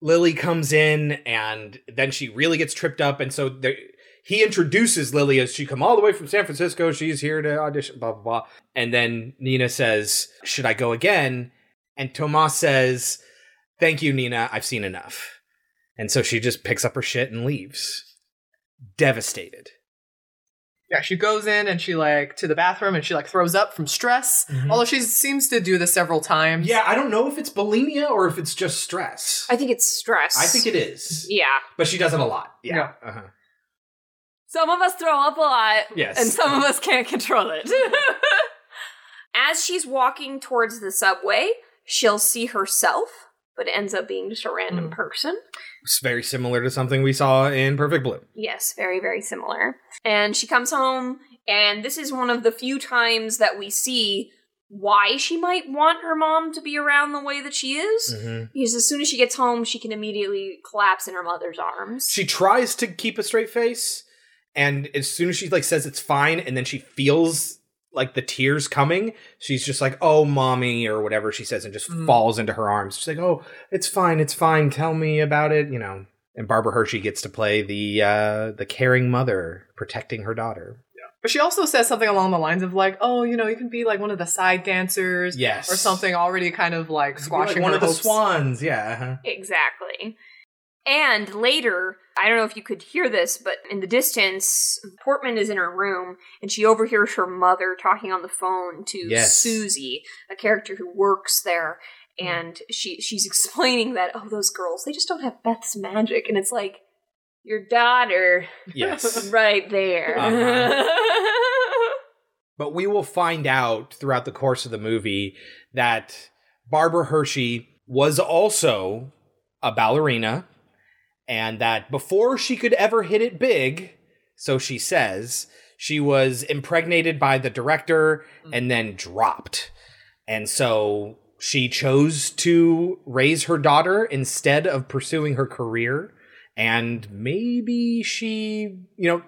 Lily comes in, and then she really gets tripped up, and so there. He introduces Lily as she come all the way from San Francisco. She's here to audition, blah blah blah. And then Nina says, "Should I go again?" And Thomas says, "Thank you, Nina. I've seen enough." And so she just picks up her shit and leaves, devastated. Yeah, she goes in and she like to the bathroom and she like throws up from stress. Although she seems to do this several times. Yeah, I don't know if it's bulimia or if it's just stress. I think it's stress. I think it is, Yeah. but she does it a lot. Yeah. Yeah. Uh-huh. Some of us throw up a lot. Yes. And some of us can't control it. As she's walking towards the subway, she'll see herself, but ends up being just a random person. It's very similar to something we saw in Perfect Blue. Yes, very, very similar. And she comes home, and this is one of the few times that we see why she might want her mom to be around the way that she is. Mhm. Because as soon as she gets home, she can immediately collapse in her mother's arms. She tries to keep a straight face, and as soon as she like says it's fine, and then she feels like the tears coming, she's just like, "Oh, mommy," or whatever she says, and just Mm. falls into her arms. She's like, "Oh, it's fine, it's fine. Tell me about it," you know. And Barbara Hershey gets to play the uh, the caring mother protecting her daughter. Yeah. But she also says something along the lines of like, oh, you know, you can be like one of the side dancers. Yes. Or something already kind of like Like squashing one her of the swans, yeah. uh-huh. Exactly. And later, I don't know if you could hear this, but in the distance, Portman is in her room and she overhears her mother talking on the phone to Yes. Susie, a character who works there. And she she's explaining that, oh, those girls, they just don't have Beth's magic. And it's like, your daughter. Yes. right there. Uh-huh. But we will find out throughout the course of the movie that Barbara Hershey was also a ballerina and that before she could ever hit it big, so she says, she was impregnated by the director mm. and then dropped. And so she chose to raise her daughter instead of pursuing her career. And maybe she, you know,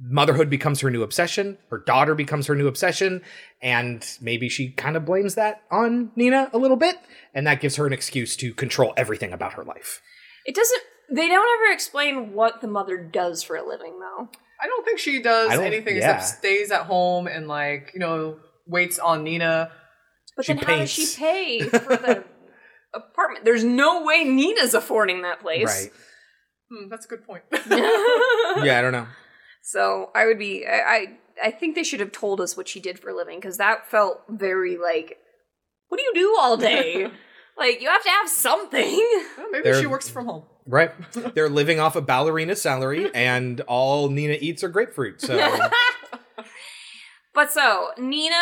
motherhood becomes her new obsession. Her daughter becomes her new obsession. And maybe she kind of blames that on Nina a little bit. And that gives her an excuse to control everything about her life. It doesn't. They don't ever explain what the mother does for a living, though. I don't think she does anything yeah. except stays at home and like you know waits on Nina. But She then how does she pay for the apartment? There's no way Nina's affording that place. Right. Hmm, that's a good point. Yeah, I don't know. So I would be. I, I I think they should have told us what she did for a living because that felt very like. What do you do all day? like you have to have something. Well, maybe They're- she works from home. Right. They're living off a ballerina salary, and all Nina eats are grapefruit. So But so Nina,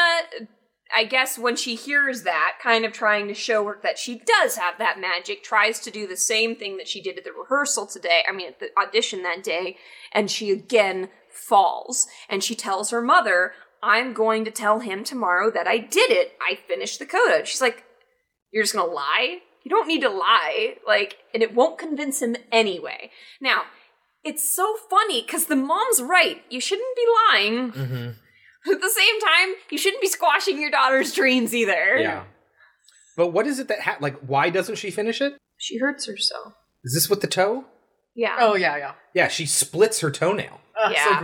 I guess when she hears that, kind of trying to show her that she does have that magic, tries to do the same thing that she did at the rehearsal today. I mean, at the audition that day, and she again falls. And she tells her mother, "I'm going to tell him tomorrow that I did it. I finished the coda." She's like, "You're just gonna lie? You don't need to lie. Like, and it won't convince him anyway." Now. It's so funny because the mom's right. You shouldn't be lying. Mhm. At the same time, you shouldn't be squashing your daughter's dreams either. yeah. But what is it that ha- like? Why doesn't she finish it? She hurts herself. Is this with the toe? Yeah. Oh yeah, yeah. Yeah, she splits her toenail. Ugh, So Yeah.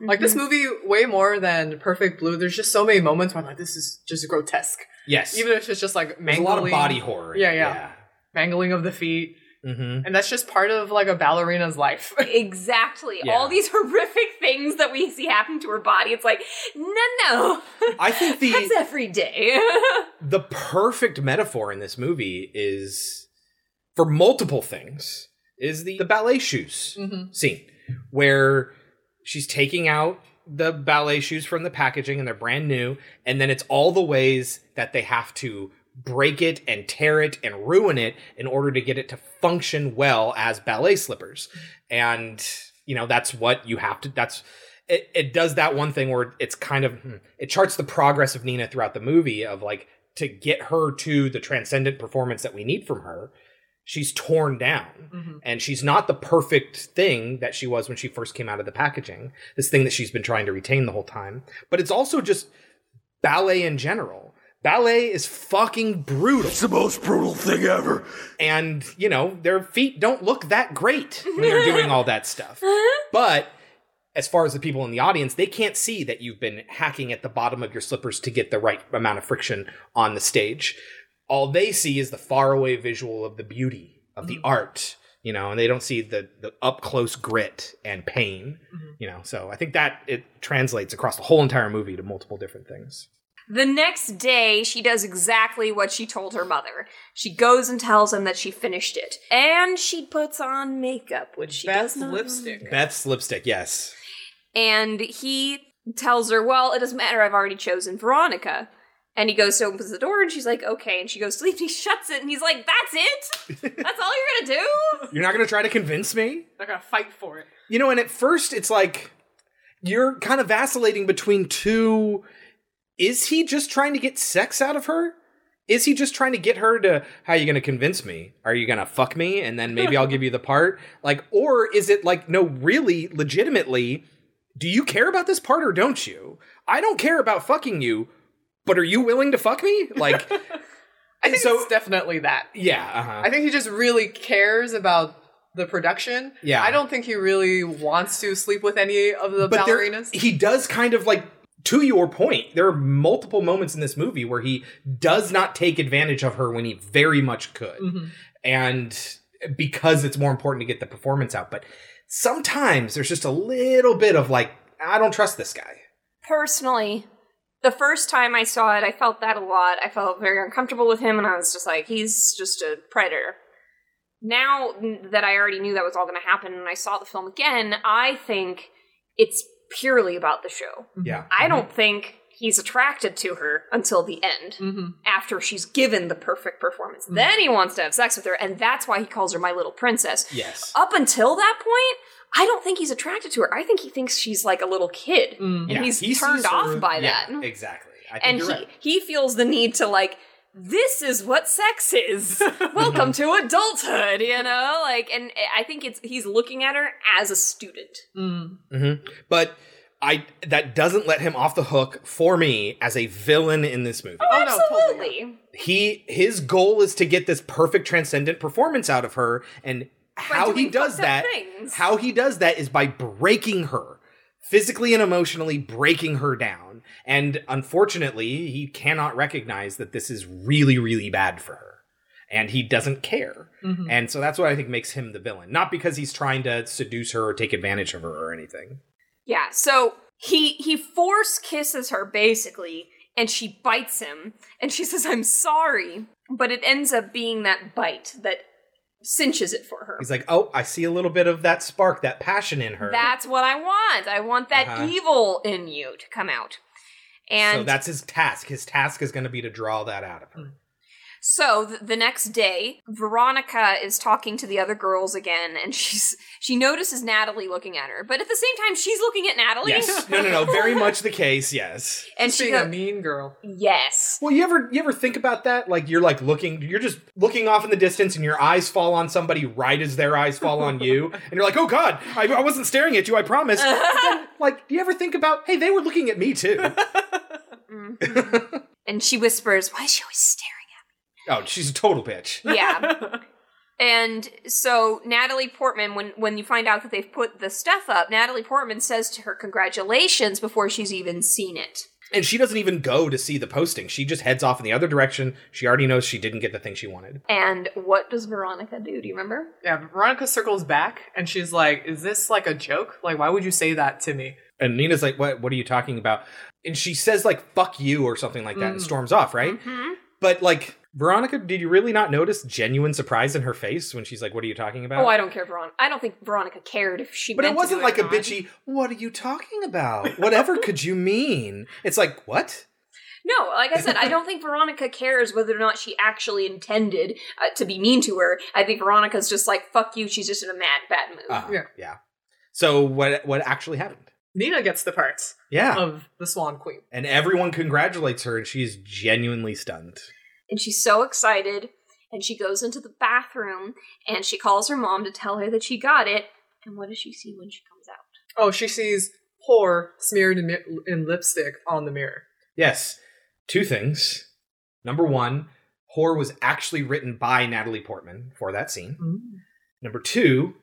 Gruesome. Like this movie, way more than Perfect Blue. There's just so many moments where I'm like, this is just grotesque. Yes. Even if it's just like There's a lot of body horror. Yeah, yeah. Mangling of the feet. Mm-hmm. And that's just part of like a ballerina's life. Exactly. Yeah. All these horrific things that we see happen to her body. It's like, no, no. I think the That's every day. the perfect metaphor in this movie is for multiple things is the, the ballet shoes Mhm. scene where she's taking out the ballet shoes from the packaging and they're brand new. And then it's all the ways that they have to break it and tear it and ruin it in order to get it to function well as ballet slippers. And you know that's what you have to that's it, it does that one thing where it's kind of hmm, it charts the progress of Nina throughout the movie of like to get her to the transcendent performance that we need from her she's torn down. Mhm. and she's not the perfect thing that she was when she first came out of the packaging this thing that she's been trying to retain the whole time. But it's also just ballet in general. Ballet is fucking brutal. It's the most brutal thing ever. And you know their feet don't look that great when they're doing all that stuff. But as far as the people in the audience they can't see that you've been hacking at the bottom of your slippers to get the right amount of friction on the stage all they see is the faraway visual of the beauty of the mm-hmm. art you know and they don't see the the up close grit and pain mm-hmm. you know so i think that it translates across the whole entire movie to multiple different things The next day, she does exactly what she told her mother. She goes and tells him that she finished it. And she puts on makeup, which she Beth's does not. lipstick. beth's lipstick yes And he tells her, Well, it doesn't matter, I've already chosen Veronica. And he goes to opens the door and she's like, Okay. And she goes to leave and he shuts it and he's like, That's it? That's all you're gonna do? you're not going to try to convince me They're gonna fight for it. You know, and at first it's like you're kind of vacillating between two. Is he just trying to get sex out of her? Is he just trying to get her to, how are you going to convince me? Are you going to fuck me and then maybe I'll give you the part? Like, or is it like, no, really, legitimately, do you care about this part or don't you? I don't care about fucking you, but are you willing to fuck me? Like, I think So- it's definitely that. yeah, uh-huh. I think he just really cares about the production. Yeah. I don't think he really wants to sleep with any of the but there- ballerinas. he does kind of like to your point there are multiple moments in this movie where he does not take advantage of her when he very much could Mhm. and because it's more important to get the performance out but sometimes there's just a little bit of like, I don't trust this guy. Personally, the first time I saw it, I felt that a lot. I felt very uncomfortable with him, and I was just like, he's just a predator. Now that I already knew that was all going to happen, and I saw the film again, I think it's purely about the show. Mm-hmm. Yeah. I don't mm-hmm. think he's attracted to her until the end, mm-hmm. after she's given the perfect performance. Then he wants to have sex with her, and that's why he calls her my little princess. Yes. Up until that point, I don't think he's attracted to her. I think he thinks she's like a little kid, and Yeah, he's he turned sees her- off by yeah, that. Exactly. I think And he right. he feels the need to like. This is what sex is. Welcome to adulthood, you know? Like and I think it's he's looking at her as a student. hmm But I that doesn't let him off the hook for me as a villain in this movie. Oh, absolutely. He his goal is to get this perfect transcendent performance out of her, and how he does that, things. how he does that is by breaking her physically and emotionally, breaking her down. And unfortunately, he cannot recognize that this is really, really bad for her. And he doesn't care. Mhm. And so that's what I think makes him the villain. Not because he's trying to seduce her or take advantage of her or anything. Yeah, so he he force kisses her basically, and she bites him, and she says, "I'm sorry," but it ends up being that bite that cinches it for her. He's like, oh, I see a little bit of that spark, that passion in her. That's what I want. I want that Uh-huh. evil in you to come out. And so that's his task. His task is going to be to draw that out of her. So th- the next day, Veronica is talking to the other girls again, and she's she notices Natalie looking at her, but at the same time, she's looking at Natalie. Yes. No, no, no. Very much the case. Yes. And Just she being go- a mean girl. Yes. Well, you ever you ever think about that? Like you're like looking, you're just looking off in the distance, and your eyes fall on somebody right as their eyes fall on you, and you're like, "Oh God, I, I wasn't staring at you, I promise." But then, like, do you ever think about, hey, they were looking at me too? Mm-hmm. and she whispers, "Why is she always staring?" Oh, she's a total bitch. Yeah. And so Natalie Portman, when when you find out that they've put the stuff up, Natalie Portman says to her congratulations before she's even seen it. And she doesn't even go to see the posting. She just heads off in the other direction. She already knows she didn't get the thing she wanted. And what does Veronica do? Do you remember? Yeah, Veronica circles back and she's like, "Is this like a joke? Like, why would you say that to me?" And Nina's like, "What? What are you talking about?" And she says like "fuck you" or something like that, and Mm. storms off. Right? Mm-hmm. But like Veronica, did you really not notice genuine surprise in her face when she's like, "What are you talking about?" Oh, I don't care, Veronica. I don't think Veronica cared if she. But meant it wasn't do like or a not. bitchy. What are you talking about? Whatever could you mean? It's like what? No, like I said, I don't think Veronica cares whether or not she actually intended uh, to be mean to her. I think Veronica's just like fuck you. She's just in a mad bad mood. Uh, Yeah. yeah. So what? What actually happened? Nina gets the parts Yeah. of the Swan Queen. And everyone congratulates her, and she's genuinely stunned. And she's so excited and she goes into the bathroom and she calls her mom to tell her that she got it and what does she see when she comes out Oh, she sees whore smeared in, in lipstick on the mirror. Yes. Two things. Number one, whore was actually written by Natalie Portman for that scene. Mm. Number two,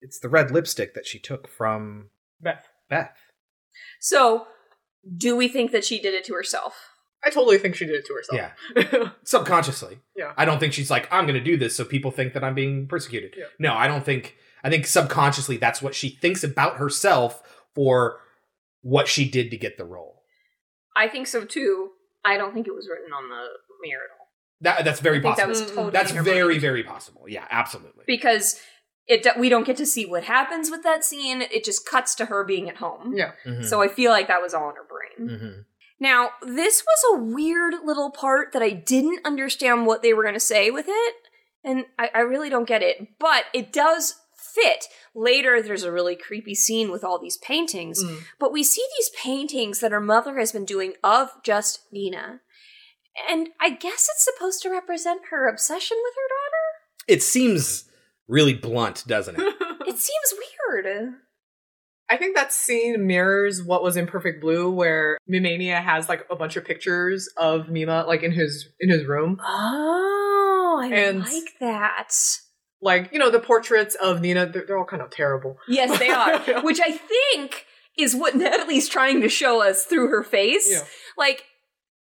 it's the red lipstick that she took from Beth. Beth. so do we think that she did it to herself I totally think she did it to herself. Yeah. Subconsciously. Yeah. I don't think she's like, I'm going to do this so people think that I'm being persecuted. Yeah. No, I don't think. I think subconsciously that's what she thinks about herself for what she did to get the role. i think so too i don't think it was written on the mirror at all That that's very I think that possible. was totally that's very brain. very possible. Yeah, absolutely. because it we don't get to see what happens with that scene it just cuts to her being at home Yeah. Mhm. so i feel like that was all in her brain Mhm. Now, this was a weird little part that I didn't understand what they were going to say with it, and I, I really don't get it, but it does fit. Later, there's a really creepy scene with all these paintings, Mm. but we see these paintings that her mother has been doing of just Nina. And I guess it's supposed to represent her obsession with her daughter? It seems really blunt, doesn't it? it seems weird. I think that scene mirrors what was in Perfect Blue, where Mimania has like a bunch of pictures of Mima like in his in his room. Oh, I And- like that. Like you know the portraits of Nina, they're, they're all kind of terrible. Yes, they are. Which I think is what Natalie's trying to show us through her face. Yeah. Like,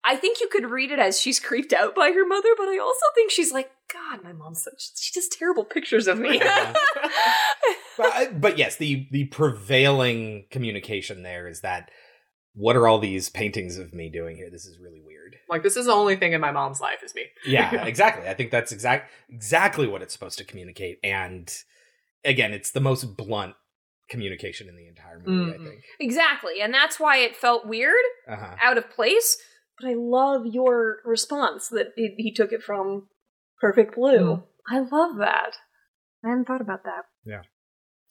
I think you could read it as she's creeped out by her mother, but I also think she's like, God, my mom's such she does terrible pictures of me. but, but yes, the the prevailing communication there is that what are all these paintings of me doing here? This is really weird. Like this is the only thing in my mom's life is me. Yeah, exactly. I think that's exact exactly what it's supposed to communicate. And again, it's the most blunt communication in the entire movie. I think. Exactly. And that's why it felt weird, Uh-huh. out of place. But I love your response that it, he took it from Perfect Blue. Mm. I love that. I hadn't thought about that. Yeah.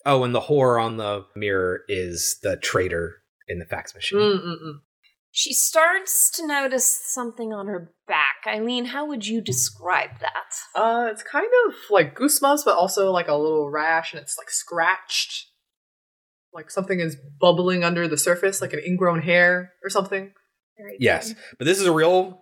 Oh, and the whore on the mirror is the traitor in the fax machine. Mm-mm-mm. She starts to notice something on her back. Eileen, how would you describe that? Uh, it's kind of like goosebumps, but also like a little rash, and it's like scratched. Like something is bubbling under the surface, like an ingrown hair or something. Yes, but this is a real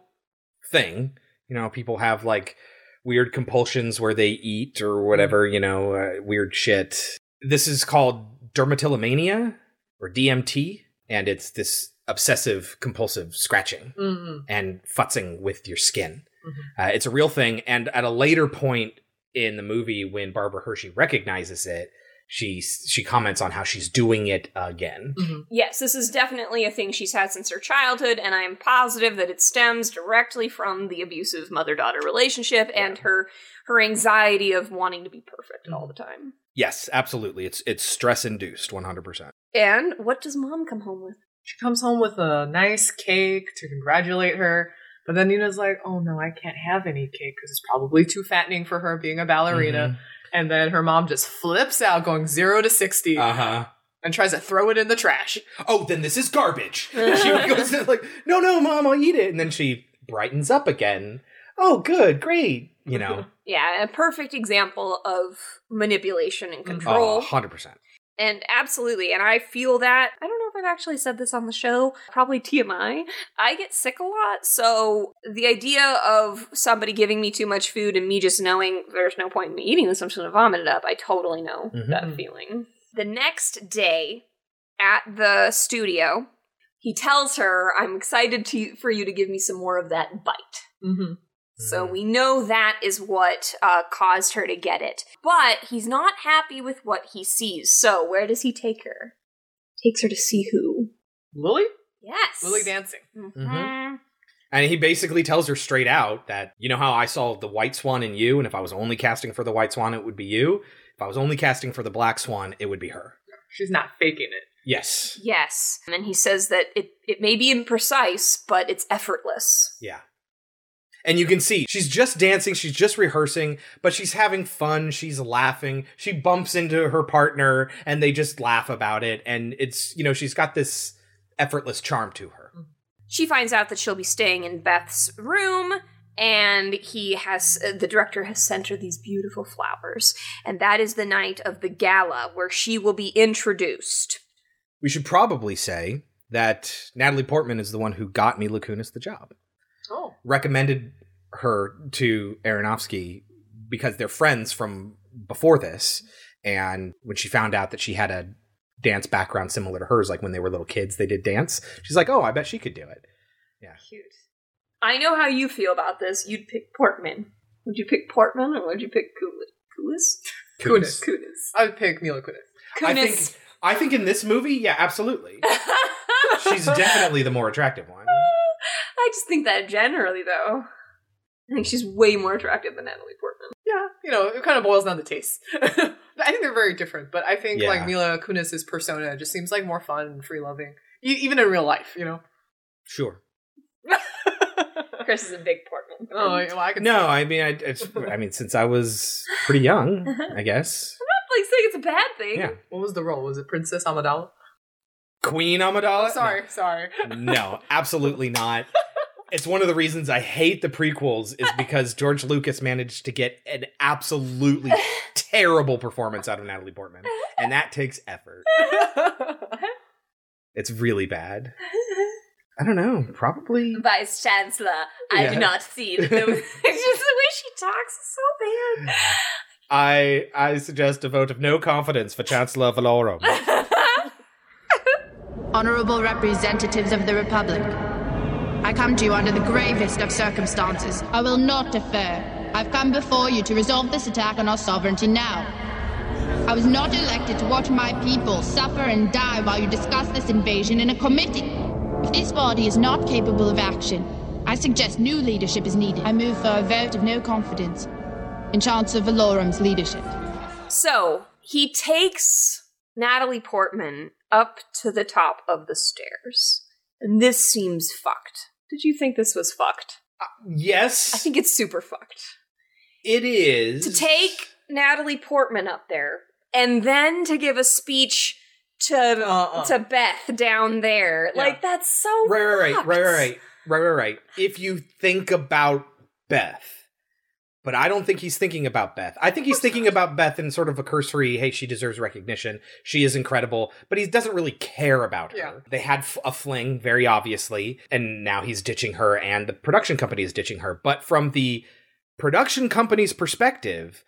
thing. You know, people have like weird compulsions where they eat or whatever. You know, uh, weird shit. This is called dermatillomania or DMT, and it's this obsessive compulsive scratching Mm-mm. and futzing with your skin. Mhm. Uh, it's a real thing, and at a later point in the movie, when Barbara Hershey recognizes it, she she comments on how she's doing it again. Yes, this is definitely a thing she's had since her childhood, and I am positive that it stems directly from the abusive mother-daughter relationship and her her anxiety of wanting to be perfect all the time. Yes, absolutely. It's it's stress induced, one hundred percent. And what does mom come home with? She comes home with a nice cake to congratulate her, but then Nina's like, "Oh no, I can't have any cake because it's probably too fattening for her being a ballerina." And then her mom just flips out, going zero to sixty, Uh huh. and tries to throw it in the trash. Oh, then this is garbage. she goes like, "No, no, mom, I'll eat it," and then she brightens up again. Oh, good, great. You know, Yeah, a perfect example of manipulation and oh, control. hundred percent. And absolutely, and I feel that. I don't know if I've actually said this on the show, probably TMI. I get sick a lot, so the idea of somebody giving me too much food and me just knowing there's no point in me eating this, I'm just gonna vomit it up, I totally know Mhm. that feeling. The next day at the studio, he tells her, I'm excited to, for you to give me some more of that bite. Mm-hmm. So we know that is what uh, caused her to get it. But he's not happy with what he sees. So where does he take her? Takes her to see who? Lily? Yes. Lily dancing. Mhm. And he basically tells her straight out that you know how I saw the white swan in you, and if I was only casting for the white swan, it would be you. If I was only casting for the black swan, it would be her. She's not faking it. Yes. Yes. And he says that it, it may be imprecise, but it's effortless. Yeah. And you can see she's just dancing, she's just rehearsing, but she's having fun, she's laughing. She bumps into her partner and they just laugh about it and it's, you know, she's got this effortless charm to her. She finds out that she'll be staying in Beth's room, and he has uh, the director has sent her these beautiful flowers, and that is the night of the gala where she will be introduced. We should probably say that Natalie Portman is the one who got Mila Kunis the job. Oh. recommended her to Aronofsky because they're friends from before this. And when she found out that she had a dance background similar to hers, like when they were little kids, they did dance. She's like, "Oh, I bet she could do it." Yeah. Cute. I know how you feel about this. You'd pick Portman. Would you pick Portman or would you pick Kulis? Kunis. Kunis. I would pick Mila Kunis. I think. I think in this movie, yeah, absolutely. She's definitely the more attractive one. I just think that generally, though. I think she's way more attractive than Natalie Portman. Yeah, you know, it kind of boils down to taste. I think they're very different, but I think Yeah. like Mila Kunis's persona just seems like more fun and free loving, e- even in real life. You know. Sure. Chris is a big Portman. fan. Oh, well, I can. No, I mean, I, it's, I mean, since I was pretty young, I guess. I'm not like saying it's a bad thing. Yeah. What was the role? Was it Princess Amidala? Queen Amidala? Sorry, sorry. No, absolutely not. It's one of the reasons I hate the prequels is because George Lucas managed to get an absolutely terrible performance out of Natalie Portman, and that takes effort. It's really bad. I don't know. Probably. Vice Chancellor, I Yeah. do not see that there was- it's just the way she talks is so bad. I I suggest a vote of no confidence for Chancellor Valorum. Honorable representatives of the Republic, I come to you under the gravest of circumstances. I will not defer. I've come before you to resolve this attack on our sovereignty now. I was not elected to watch my people suffer and die while you discuss this invasion in a committee. If this body is not capable of action, I suggest new leadership is needed. I move for a vote of no confidence in Chancellor Valorum's leadership. So he takes Natalie Portman up to the top of the stairs. And this seems fucked. Did you think this was fucked? Uh, yes. I think it's super fucked. It is. To take Natalie Portman up there and then to give a speech to Uh-uh. to Beth down there. Like that's so right, right, right, right, right, right, right, right. If you think about Beth, but I don't think he's thinking about Beth. I think he's thinking about Beth in sort of a cursory, hey, she deserves recognition. She is incredible, but he doesn't really care about her. Yeah. They had f- a fling, very obviously, and now he's ditching her, and the production company is ditching her. But from the production company's perspective,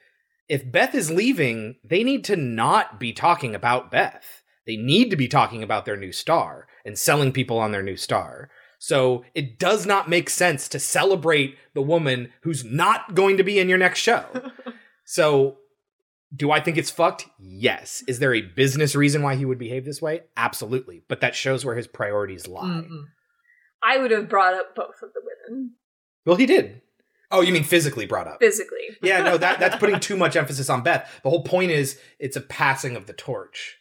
if Beth is leaving, they need to not be talking about Beth. They need to be talking about their new star and selling people on their new star. So it does not make sense to celebrate the woman who's not going to be in your next show. so do I think it's fucked? Yes. Is there a business reason why he would behave this way? Absolutely. But that shows where his priorities lie. Mm-hmm. I would have brought up both of the women Well, he did. Oh, you mean physically brought up? physically. yeah, no, that that's putting too much emphasis on Beth. The whole point is it's a passing of the torch.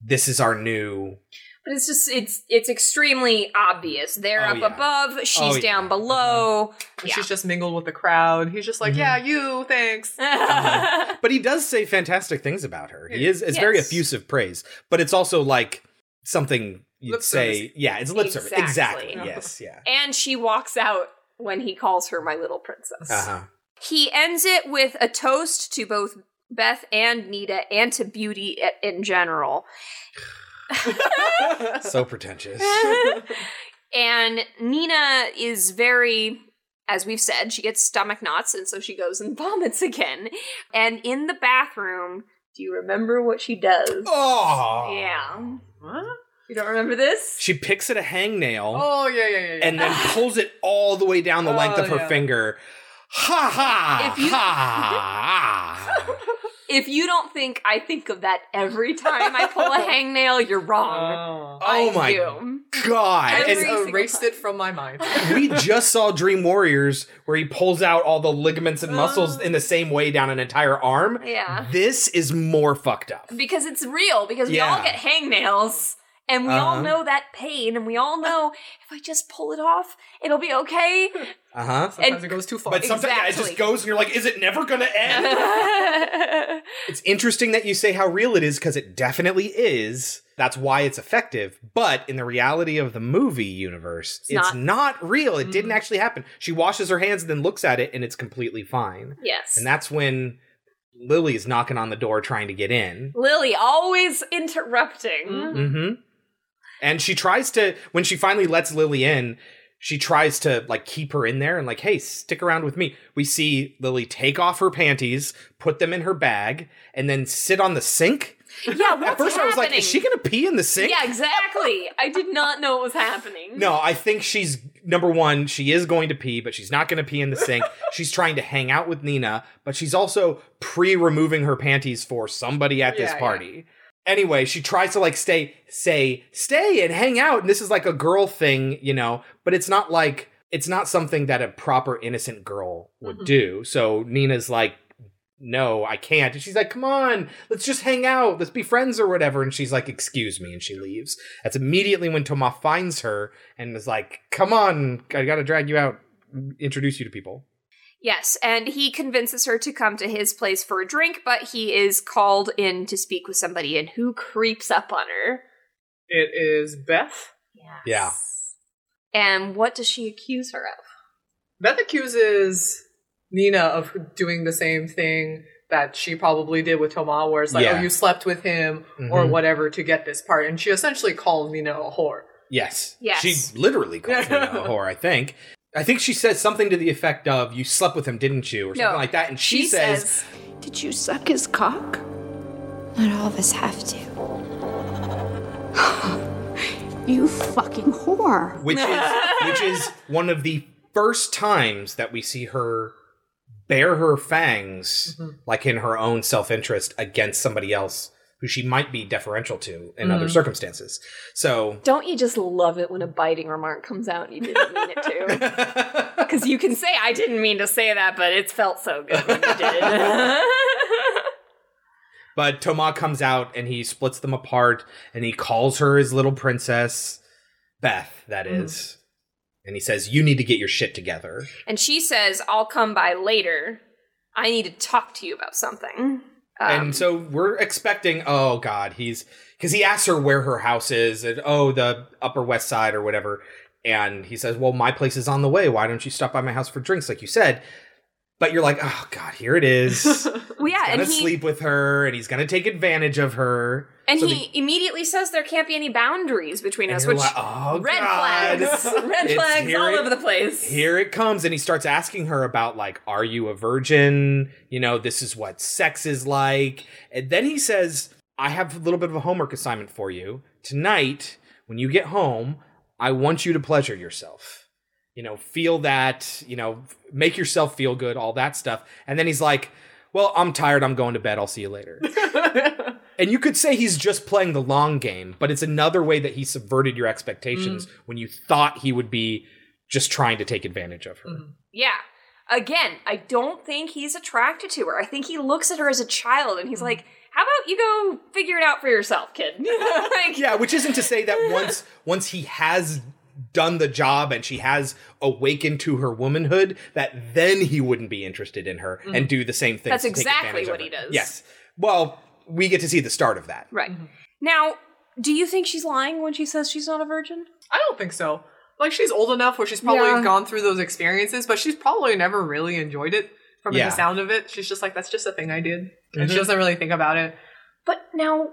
This is our new But it's just it's it's extremely obvious. They're Oh, up yeah. above, she's Oh, yeah. down below. And She's just mingled with the crowd. He's just like, Mm-hmm. yeah, you, thanks. But he does say fantastic things about her. He is it's very effusive praise, but it's also like something you'd Lip say, service. yeah, it's lip service. Exactly. Exactly. Yes, yeah. And she walks out when he calls her my little princess. Uh-huh. He ends it with a toast to both Beth and Nina and to beauty in general. so pretentious. and Nina is very, as we've said, she gets stomach knots, and so she goes and vomits again. And in the bathroom, do you remember what she does? Oh. Yeah. What? You don't remember this? She picks at a hangnail Oh, yeah, yeah, yeah. yeah. and then pulls it all the way down the length Oh, of her yeah. finger. Ha ha! If you- ha! If you don't think I think of that every time I pull a hangnail, you're wrong. Oh I oh my do. god! I And- just single erased it from my mind. we just saw Dream Warriors where he pulls out all the ligaments and muscles oh. in the same way down an entire arm. Yeah. This is more fucked up. Because it's real, because we all get hangnails. And we all Uh-huh. know that pain, and we all know if I just pull it off, it'll be okay. Uh huh. Sometimes it goes too far. But sometimes yeah, it just goes and you're like, is it never gonna end? it's interesting that you say how real it is because it definitely is. That's why it's effective. But in the reality of the movie universe, it's, It's not. not. real. It didn't actually happen. She washes her hands and then looks at it and it's completely fine. yes. And that's when Lily's knocking on the door trying to get in. Lily always interrupting. hmm And she tries to, when she finally lets Lily in, she tries to like keep her in there and like, hey, stick around with me. We see Lily take off her panties, put them in her bag, and then sit on the sink. Yeah, At first, I was like, is she gonna pee in the sink? Yeah, exactly. I did not know what was happening. No, I think she's number one, she is going to pee, but she's not going to pee in the sink. she's trying to hang out with Nina, but she's also pre removing her panties for somebody at this party. yeah. Anyway, she tries to like stay, say, stay and hang out. And this is like a girl thing, you know, but it's not like, it's not something that a proper innocent girl would Mhm. do. So Nina's like, no, I can't. And she's like, come on, let's just hang out. Let's be friends or whatever. And she's like, excuse me. And she leaves. That's immediately when Thomas finds her and is like, come on, I gotta drag you out, introduce you to people. Yes, and he convinces her to come to his place for a drink, but he is called in to speak with somebody, and who creeps up on her? It is Beth. Yeah. And what does she accuse her of? Beth accuses Nina of doing the same thing that she probably did with Toma, where it's like, Yeah. oh, you slept with him or Mhm. whatever to get this part. And she essentially calls Nina a whore. Yes. Yes. She literally calls Nina a whore, I think. I think she says something to the effect of, you slept with him, didn't you? Or something No, like that. And she, she says, says, Did you suck his cock? Not all of us have to. You fucking whore. which is which is one of the first times that we see her bare her fangs, mm-hmm. like in her own self interest, against somebody else who she might be deferential to in other Mm. circumstances. So Don't you just love it when a biting remark comes out and you didn't mean it to? Because you can say, I didn't mean to say that, but it's felt so good when you did. But Toma comes out and he splits them apart and he calls her his little princess, Beth, that Mhm. is. And he says, You need to get your shit together. and she says, I'll come by later. I need to talk to you about something. Um, and so we're expecting, oh God, he's because he asks her where her house is and oh, the Upper West Side or whatever. And he says, Well, my place is on the way. Why don't you stop by my house for drinks, like you said? But you're like, oh God, here it is. well, yeah, and gonna he, sleep with her and he's gonna take advantage of her. And So he immediately says there can't be any boundaries between us, which like, oh, red God. flags, red It's flags all it- over the place. Here it comes, and he starts asking her about like, "Are you a virgin? You know, this is what sex is like." And then he says, "I have a little bit of a homework assignment for you tonight. When you get home, I want you to pleasure yourself. You know, feel that. You know, make yourself feel good, all that stuff." And then he's like, "Well, I'm tired. I'm going to bed. I'll see you later." And you could say he's just playing the long game, but it's another way that he subverted your expectations mm. when you thought he would be just trying to take advantage of her. Mm-hmm. Yeah. Again, I don't think he's attracted to her. I think he looks at her as a child and he's mm. like, "How about you go figure it out for yourself, kid?" like, Yeah, which isn't to say that once once he has done the job and she has awakened to her womanhood, that then he wouldn't be interested in her and Mhm. do the same thing. That's to take exactly what he does. Yes. Well, we get to see the start of that. Right. Now, do you think she's lying when she says she's not a virgin? I don't think so. Like she's old enough where she's probably Yeah. gone through those experiences, but she's probably never really enjoyed it. From Yeah. the sound of it, she's just like, "That's just a thing I did," and she Mhm. doesn't really think about it. But now,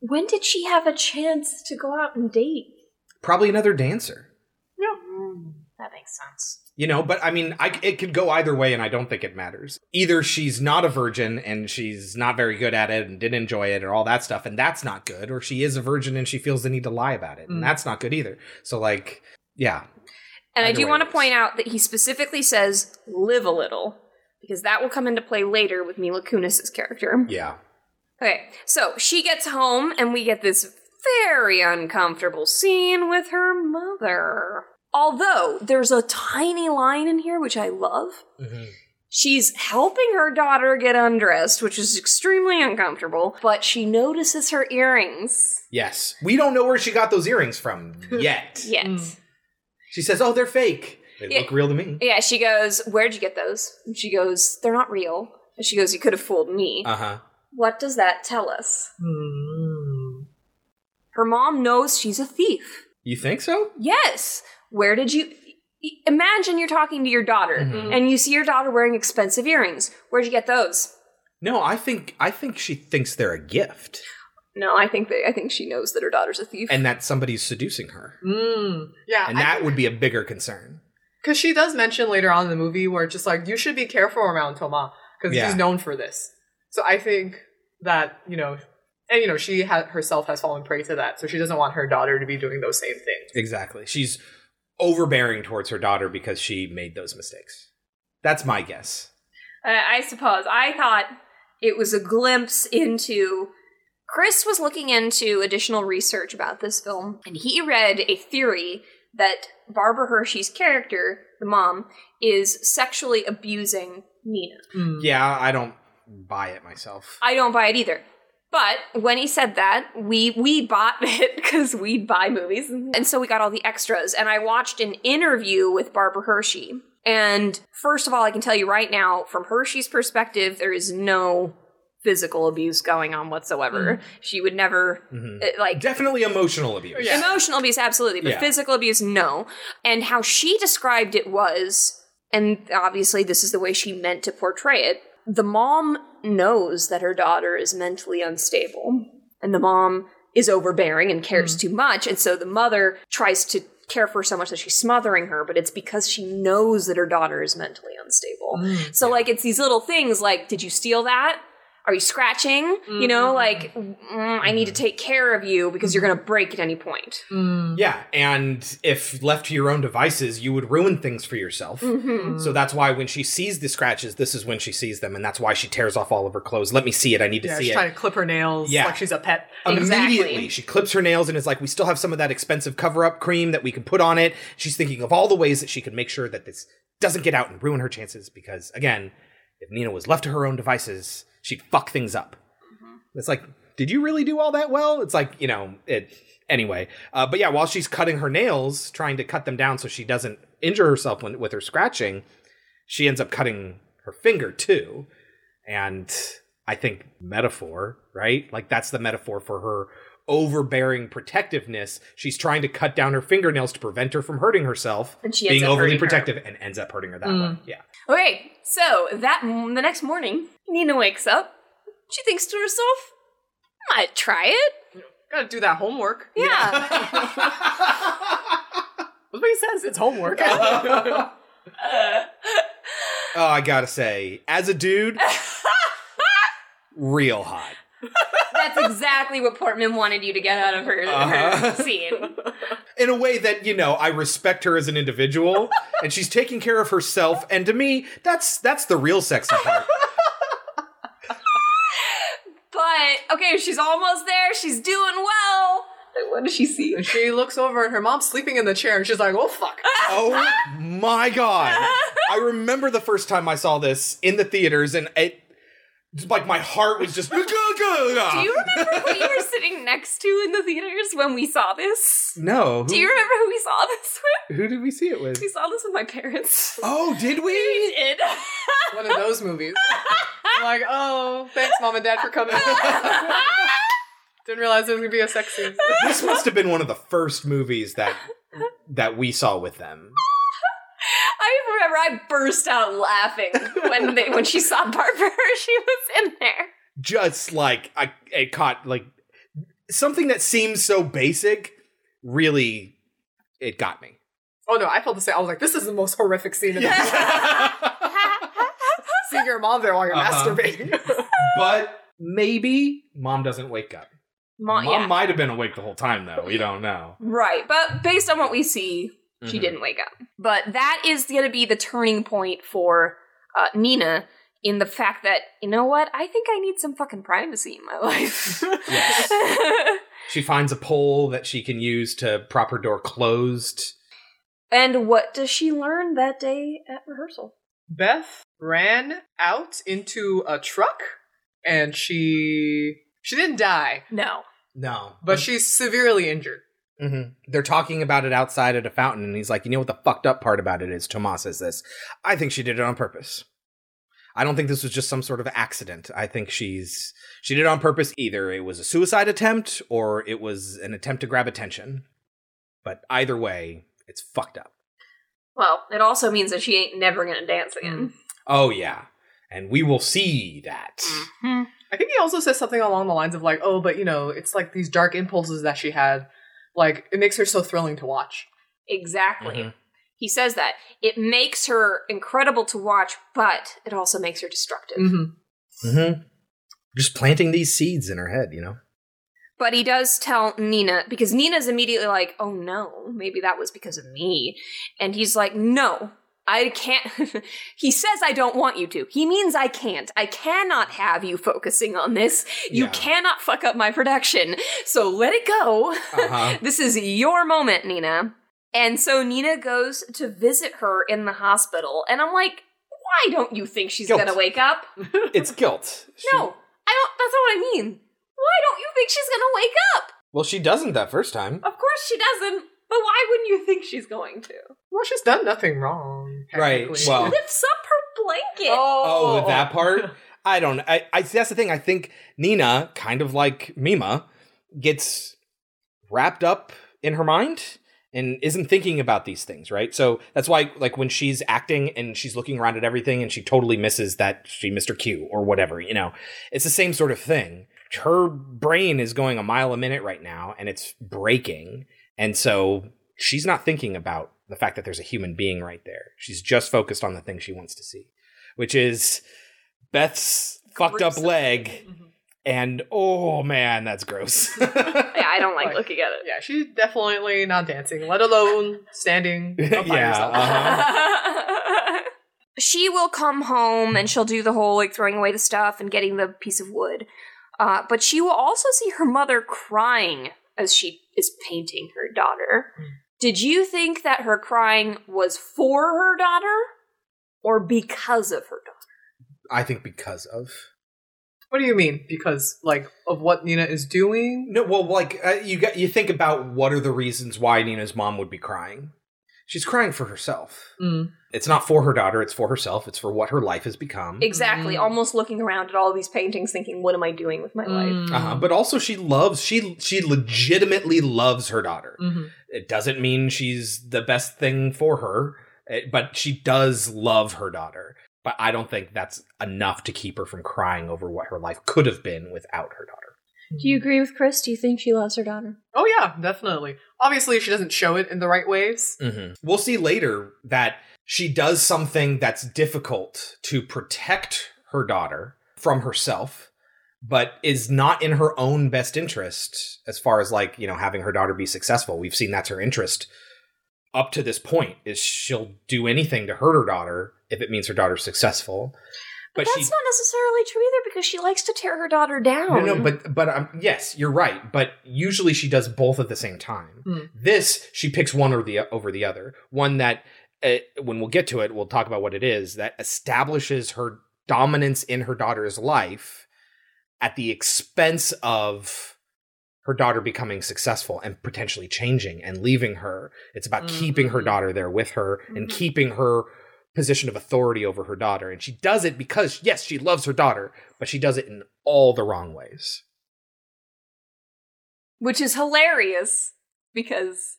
when did she have a chance to go out and date? Probably another dancer. Yeah. That makes sense. You know, but I mean, I, it could go either way, and I don't think it matters. Either she's not a virgin and she's not very good at it and didn't enjoy it or all that stuff, and that's not good, or she is a virgin and she feels the need to lie about it, Mm. and that's not good either. So, like, yeah. And I do want to point out that he specifically says live a little because that will come into play later with Mila Kunis's character. Yeah. Okay, so she gets home and we get this very uncomfortable scene with her mother. Although there's a tiny line in here which I love. She's helping her daughter get undressed, which is extremely uncomfortable, but she notices her earrings. Yes. We don't know where she got those earrings from yet. Yet. She says, oh, they're fake. They Yeah. look real to me. Yeah, she goes, Where'd you get those? And she goes, They're not real. And she goes, You could have fooled me. Uh huh. What does that tell us? Hmm. Her mom knows she's a thief. You think so? Yes. Where did you. Imagine you're talking to your daughter Mhm. and you see your daughter wearing expensive earrings. Where'd you get those? No, I think I think she thinks they're a gift No, I think they, I think she knows that her daughter's a thief. and that somebody's seducing her. Mm, yeah, And that would be a bigger concern. because she does mention later on in the movie where it's just like you should be careful around Toma because Yeah. he's known for this. So I think that you know, and you know, she ha- herself has fallen prey to that, so she doesn't want her daughter to be doing those same things. Exactly. She's overbearing towards her daughter because she made those mistakes. That's my guess. I I suppose. I thought it was a glimpse into. Chris was looking into additional research about this film, and he read a theory that Barbara Hershey's character, the mom, is sexually abusing Nina. Hmm. Yeah, I don't buy it myself. I don't buy it either. But when he said that, we we bought it because we'd buy movies, and so we got all the extras. And I watched an interview with Barbara Hershey. And first of all, I can tell you right now, from Hershey's perspective, there is no physical abuse going on whatsoever. Mm. She would never Mhm. uh, like Definitely emotional abuse. Emotional abuse, absolutely, but Yeah. physical abuse, no. And how she described it was, and obviously this is the way she meant to portray it. The mom knows that her daughter is mentally unstable, and the mom is overbearing and cares hmm. too much, and so the mother tries to care for her so much that she's smothering her, but it's because she knows that her daughter is mentally unstable. Hmm. So, like, it's these little things like, did you steal that? Are you scratching? You know, like mm, I need to take care of you because you're going to break at any point. Yeah, and if left to your own devices, you would ruin things for yourself. Mhm. So that's why when she sees the scratches, this is when she sees them, and that's why she tears off all of her clothes. Let me see it. I need to Yeah, see she's it. trying to clip her nails Yeah. like she's a pet. Immediately, she clips her nails and is like, "We still have some of that expensive cover-up cream that we can put on it." She's thinking of all the ways that she could make sure that this doesn't get out and ruin her chances. Because again, if Nina was left to her own devices, she'd fuck things up. It's like, did you really do all that well? It's like, you know, it. Anyway, uh, but yeah, while she's cutting her nails, trying to cut them down so she doesn't injure herself when, with her scratching, she ends up cutting her finger too. And I think metaphor, right? Like that's the metaphor for her overbearing protectiveness. She's trying to cut down her fingernails to prevent her from hurting herself, And she being overly hurting her. protective, and ends up hurting her that Mm. way. Yeah. Okay, so that the next morning, Nina wakes up. She thinks to herself, "Might try it." Gotta do that homework. Yeah. That's what he says. It's homework. Oh, I gotta say, as a dude, real hot. That's exactly what Portman wanted you to get out of her, Uh-huh. her scene. in a way that you know I respect her as an individual, and she's taking care of herself. And to me, that's that's the real sexy part. But okay, she's almost there. She's doing well. What does she see? And she looks over and her mom's sleeping in the chair and she's like, oh fuck. Oh my god! I remember the first time I saw this in the theaters, and it just like my heart was just. Do you remember who you were sitting next to in the theaters when we saw this? No. Do you remember who we saw this with? Who did we see it with? We saw this with my parents. Oh, did we? We did. One of those movies. I'm like, oh, thanks, mom and dad, for coming. Didn't realize it was gonna be a sex scene. this must have been one of the first movies that that we saw with them. I remember I burst out laughing when they when she saw Barbara. She was in there. Just like I, it caught like something that seems so basic. Really, it got me. Oh no, I felt the same. I was like, this is the most horrific scene in the Seeing your mom there while you're Uh-huh. masturbating. But maybe mom doesn't wake up. Mom, Mom yeah. might have been awake the whole time though. We don't know. Right, but based on what we see, she Mhm. didn't wake up. But that is going to be the turning point for uh, Nina in the fact that, you know what? I think I need some fucking privacy in my life. She finds a pole that she can use to prop her door closed. and what does she learn that day at rehearsal? Beth ran out into a truck and she she didn't die, No. No, but she's severely injured. Hmm They're talking about it outside at a fountain, and he's like, "You know what the fucked up part about it is?" Thomas says this. I think she did it on purpose. I don't think this was just some sort of accident. I think she's she did it on purpose. Either it was a suicide attempt or it was an attempt to grab attention. But either way, it's fucked up. Well, it also means that she ain't never going to dance again. Oh yeah, and we will see that. I think he also says something along the lines of like, oh, but you know, it's like these dark impulses that she had. Like, it makes her so thrilling to watch. Exactly. Mm-hmm. He says that. It makes her incredible to watch, but it also makes her destructive. Mm-hmm. Mm-hmm. Just planting these seeds in her head, you know. But he does tell Nina because Nina's immediately like, "Oh no, maybe that was because of me." And he's like, "No, I can't." he says, "I don't want you to." He means I can't. I cannot have you focusing on this. You Yeah. cannot fuck up my production. So let it go. Uh-huh. this is your moment, Nina. And so Nina goes to visit her in the hospital, and I'm like, "Why don't you think she's gonna wake up?" It's guilt. no, I don't. That's not what I mean. Why don't you think she's gonna wake up? Well, she doesn't that first time. Of course she doesn't. But why wouldn't you think she's going to? Well, she's done nothing wrong. Right, technically. well- Lifts up her blanket. Oh, with that oh. part? I don't. I, I that's the thing. I think Nina, kind of like Mima, gets wrapped up in her mind and isn't thinking about these things, right? So that's why, like, when she's acting and she's looking around at everything and she totally misses that she missed her cue or whatever, you know, it's the same sort of thing. Her brain is going a mile a minute right now and it's breaking. And so she's not thinking about the fact that there's a human being right there. She's just focused on the thing she wants to see, which is Beth's fucked up leg. And oh man, that's gross. Yeah, I don't like looking at it. Yeah, she's definitely not dancing, let alone standing Yeah, uh-huh. she will come home and she'll do the whole like throwing away the stuff and getting the piece of wood. Uh, but she will also see her mother crying as she is painting her daughter. Did you think that her crying was for her daughter or because of her daughter? I think because of. What do you mean? Because like of what Nina is doing? No, well, like uh, you got you think about what are the reasons why Nina's mom would be crying. She's crying for herself. Mm. It's not for her daughter. It's for herself. It's for what her life has become. Exactly. Almost looking around at all these paintings, thinking, "What am I doing with my life?" Uh-huh. But also, she loves. She she legitimately loves her daughter. Mhm. It doesn't mean she's the best thing for her, eh, but she does love her daughter. But I don't think that's enough to keep her from crying over what her life could have been without her daughter. Do you agree with Chris? Do you think she loves her daughter? Oh yeah, definitely. Obviously, she doesn't show it in the right ways. Mm-hmm. We'll see later that she does something that's difficult to protect her daughter from herself, but is not in her own best interest as far as like, you know, having her daughter be successful. We've seen that's her interest up to this point is she'll do anything to hurt her daughter if it means her daughter's successful. But, But that's she not necessarily true either because she likes to tear her daughter down. no, no, but but um, yes, you're right. But usually she does both at the same time. Hmm. This she picks one or the over the other. One that uh, when we'll get to it, we'll talk about what it is that establishes her dominance in her daughter's life at the expense of her daughter becoming successful and potentially changing and leaving her. It's about keeping her daughter there with her and Mhm. keeping her position of authority over her daughter. And she does it because, yes, she loves her daughter, but she does it in all the wrong ways. which is hilarious because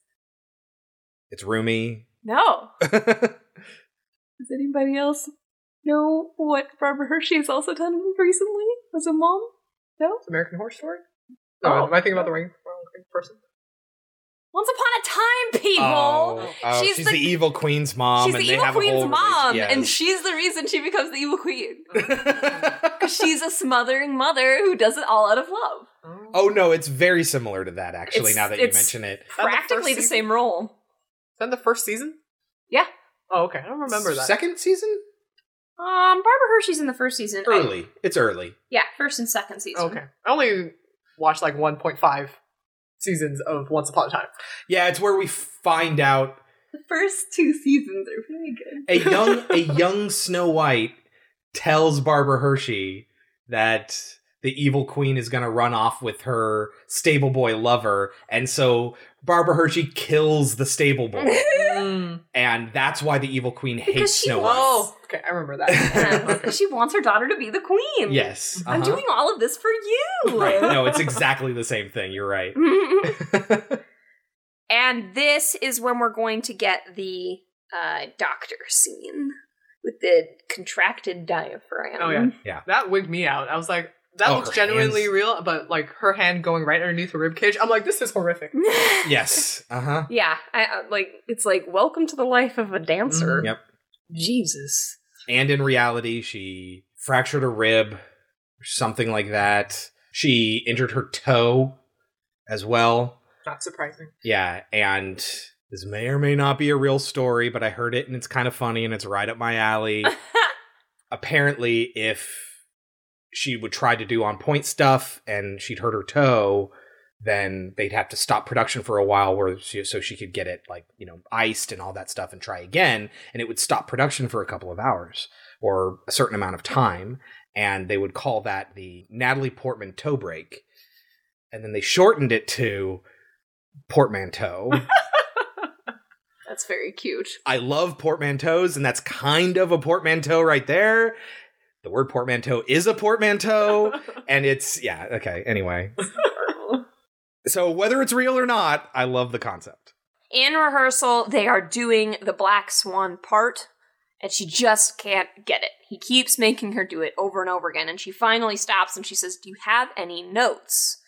It's Rumi. no. Does anybody else know what Barbara Hershey has also done recently as a mom? No. American Horror Story. No, Oh. am I thinking about the wrong, wrong person? Once upon a time, people. Oh, oh, she's, the, evil queen's mom. she's and the they evil have queen's mom, relation- and she's the reason she becomes the evil queen. 'Cause she's a smothering mother who does it all out of love. Oh no, it's very similar to that. Actually, It's- now that you mention it, Practically the season? same role. Is that the first season? Yeah. Oh, okay. I don't remember that. second season, Um, Barbara Hershey's in the first season. I- early. It's early. yeah, first and second season. Okay. I only watched like 1.5 seasons of Once Upon a Time. Yeah, it's where we find out The first two seasons are very good. a young a young Snow White tells Barbara Hershey that the evil queen is going to run off with her stable boy lover, and so Barbara Hershey kills the stable boy, mm. and that's why the evil queen hates Because she Snow wants- White. Oh. Okay. I remember that. And she wants her daughter to be the queen. Yes, I'm uh-huh. doing all of this for you. Right. No, it's exactly the same thing. You're right. and this is when we're going to get the uh, doctor scene with the contracted diaphragm. oh, yeah. Yeah. That wigged me out. I was like, that Oh, looks genuinely hands. real, but like her hand going right underneath her rib cage. I'm like, this is horrific. Yes. Uh huh. Yeah, I, uh, like it's like welcome to the life of a dancer. Yep. Jesus. And in reality, she fractured a rib, or something like that. She injured her toe as well. Not surprising. Yeah, and this may or may not be a real story, but I heard it and it's kind of funny and it's right up my alley. Apparently, if she would try to do on point stuff and she'd hurt her toe, then they'd have to stop production for a while where she, so she could get it like, you know, iced and all that stuff and try again and it would stop production for a couple of hours or a certain amount of time and they would call that the Natalie Portman toe break. And then they shortened it to portmanteau. That's very cute. I love portmanteaus, and that's kind of a portmanteau right there. The word portmanteau is a portmanteau, and it's yeah, okay, anyway. so whether it's real or not, I love the concept. In rehearsal, they are doing the Black Swan part, and she just can't get it. He keeps making her do it over and over again, and she finally stops and she says, Do you have any notes?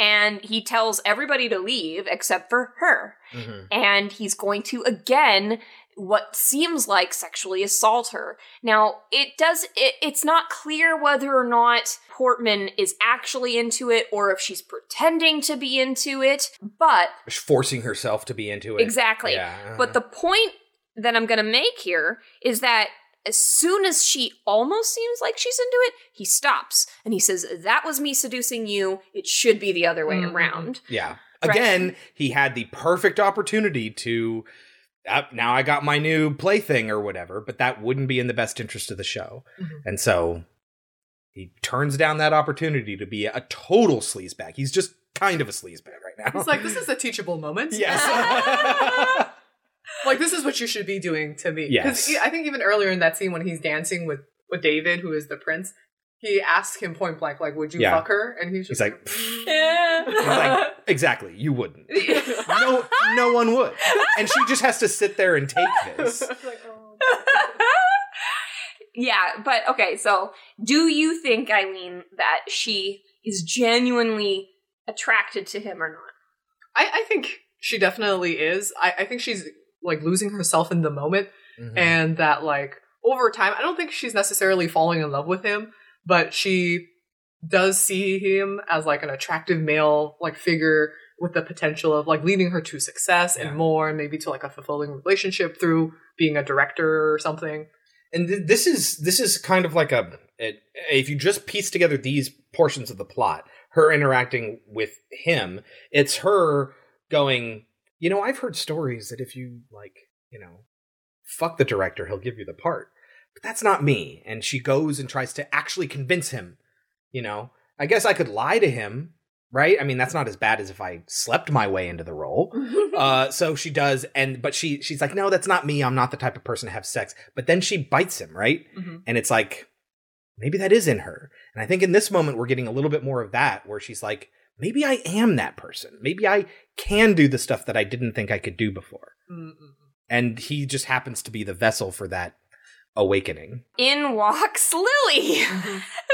And he tells everybody to leave except for her. Mm-hmm. And he's going to again what seems like sexually assault her. Now, it does it, it's not clear whether or not Portman is actually into it or if she's pretending to be into it, but forcing herself to be into it. Exactly. Yeah. But the point that I'm going to make here is that as soon as she almost seems like she's into it, he stops and he says, That was me seducing you. It should be the other way Mhm. around. Yeah. Right. Again, he had the perfect opportunity to. Uh, now I got my new plaything or whatever, but that wouldn't be in the best interest of the show. Mhm. And so he turns down that opportunity to be a total sleazebag. He's just kind of a sleazebag right now. It's like this is a teachable moment. Yes. like this is what you should be doing to me. Yes. I think even earlier in that scene when he's dancing with with David, who is the prince, he asks him point blank, like, "Would you Yeah. fuck her?" And he's He's just like, Yeah. he's like, exactly, you wouldn't. No, no one would. And she just has to sit there and take this. yeah, but okay, so do you think, Eileen, that she is genuinely attracted to him or not? I, I think she definitely is. I, I think she's like losing herself in the moment, Mhm. and that like over time, I don't think she's necessarily falling in love with him, but she does see him as like an attractive male like figure with the potential of like leading her to success and more, and maybe to like a fulfilling relationship through being a director or something. and th- this is this is kind of like a, a if you just piece together these portions of the plot her interacting with him it's her going you know i've heard stories that if you like you know fuck the director he'll give you the part. But that's not me. And she goes and tries to actually convince him you know? I guess i could lie to him right? I mean that's not as bad as if i slept my way into the role. Uh so she does and but she she's like no that's not me. I'm not the type of person to have sex. But then she bites him right? Mhm. and it's like maybe that is in her. And i think in this moment we're getting a little bit more of that where she's like maybe i am that person. Maybe i can do the stuff that i didn't think i could do before. And he just happens to be the vessel for that awakening. In walks Lily.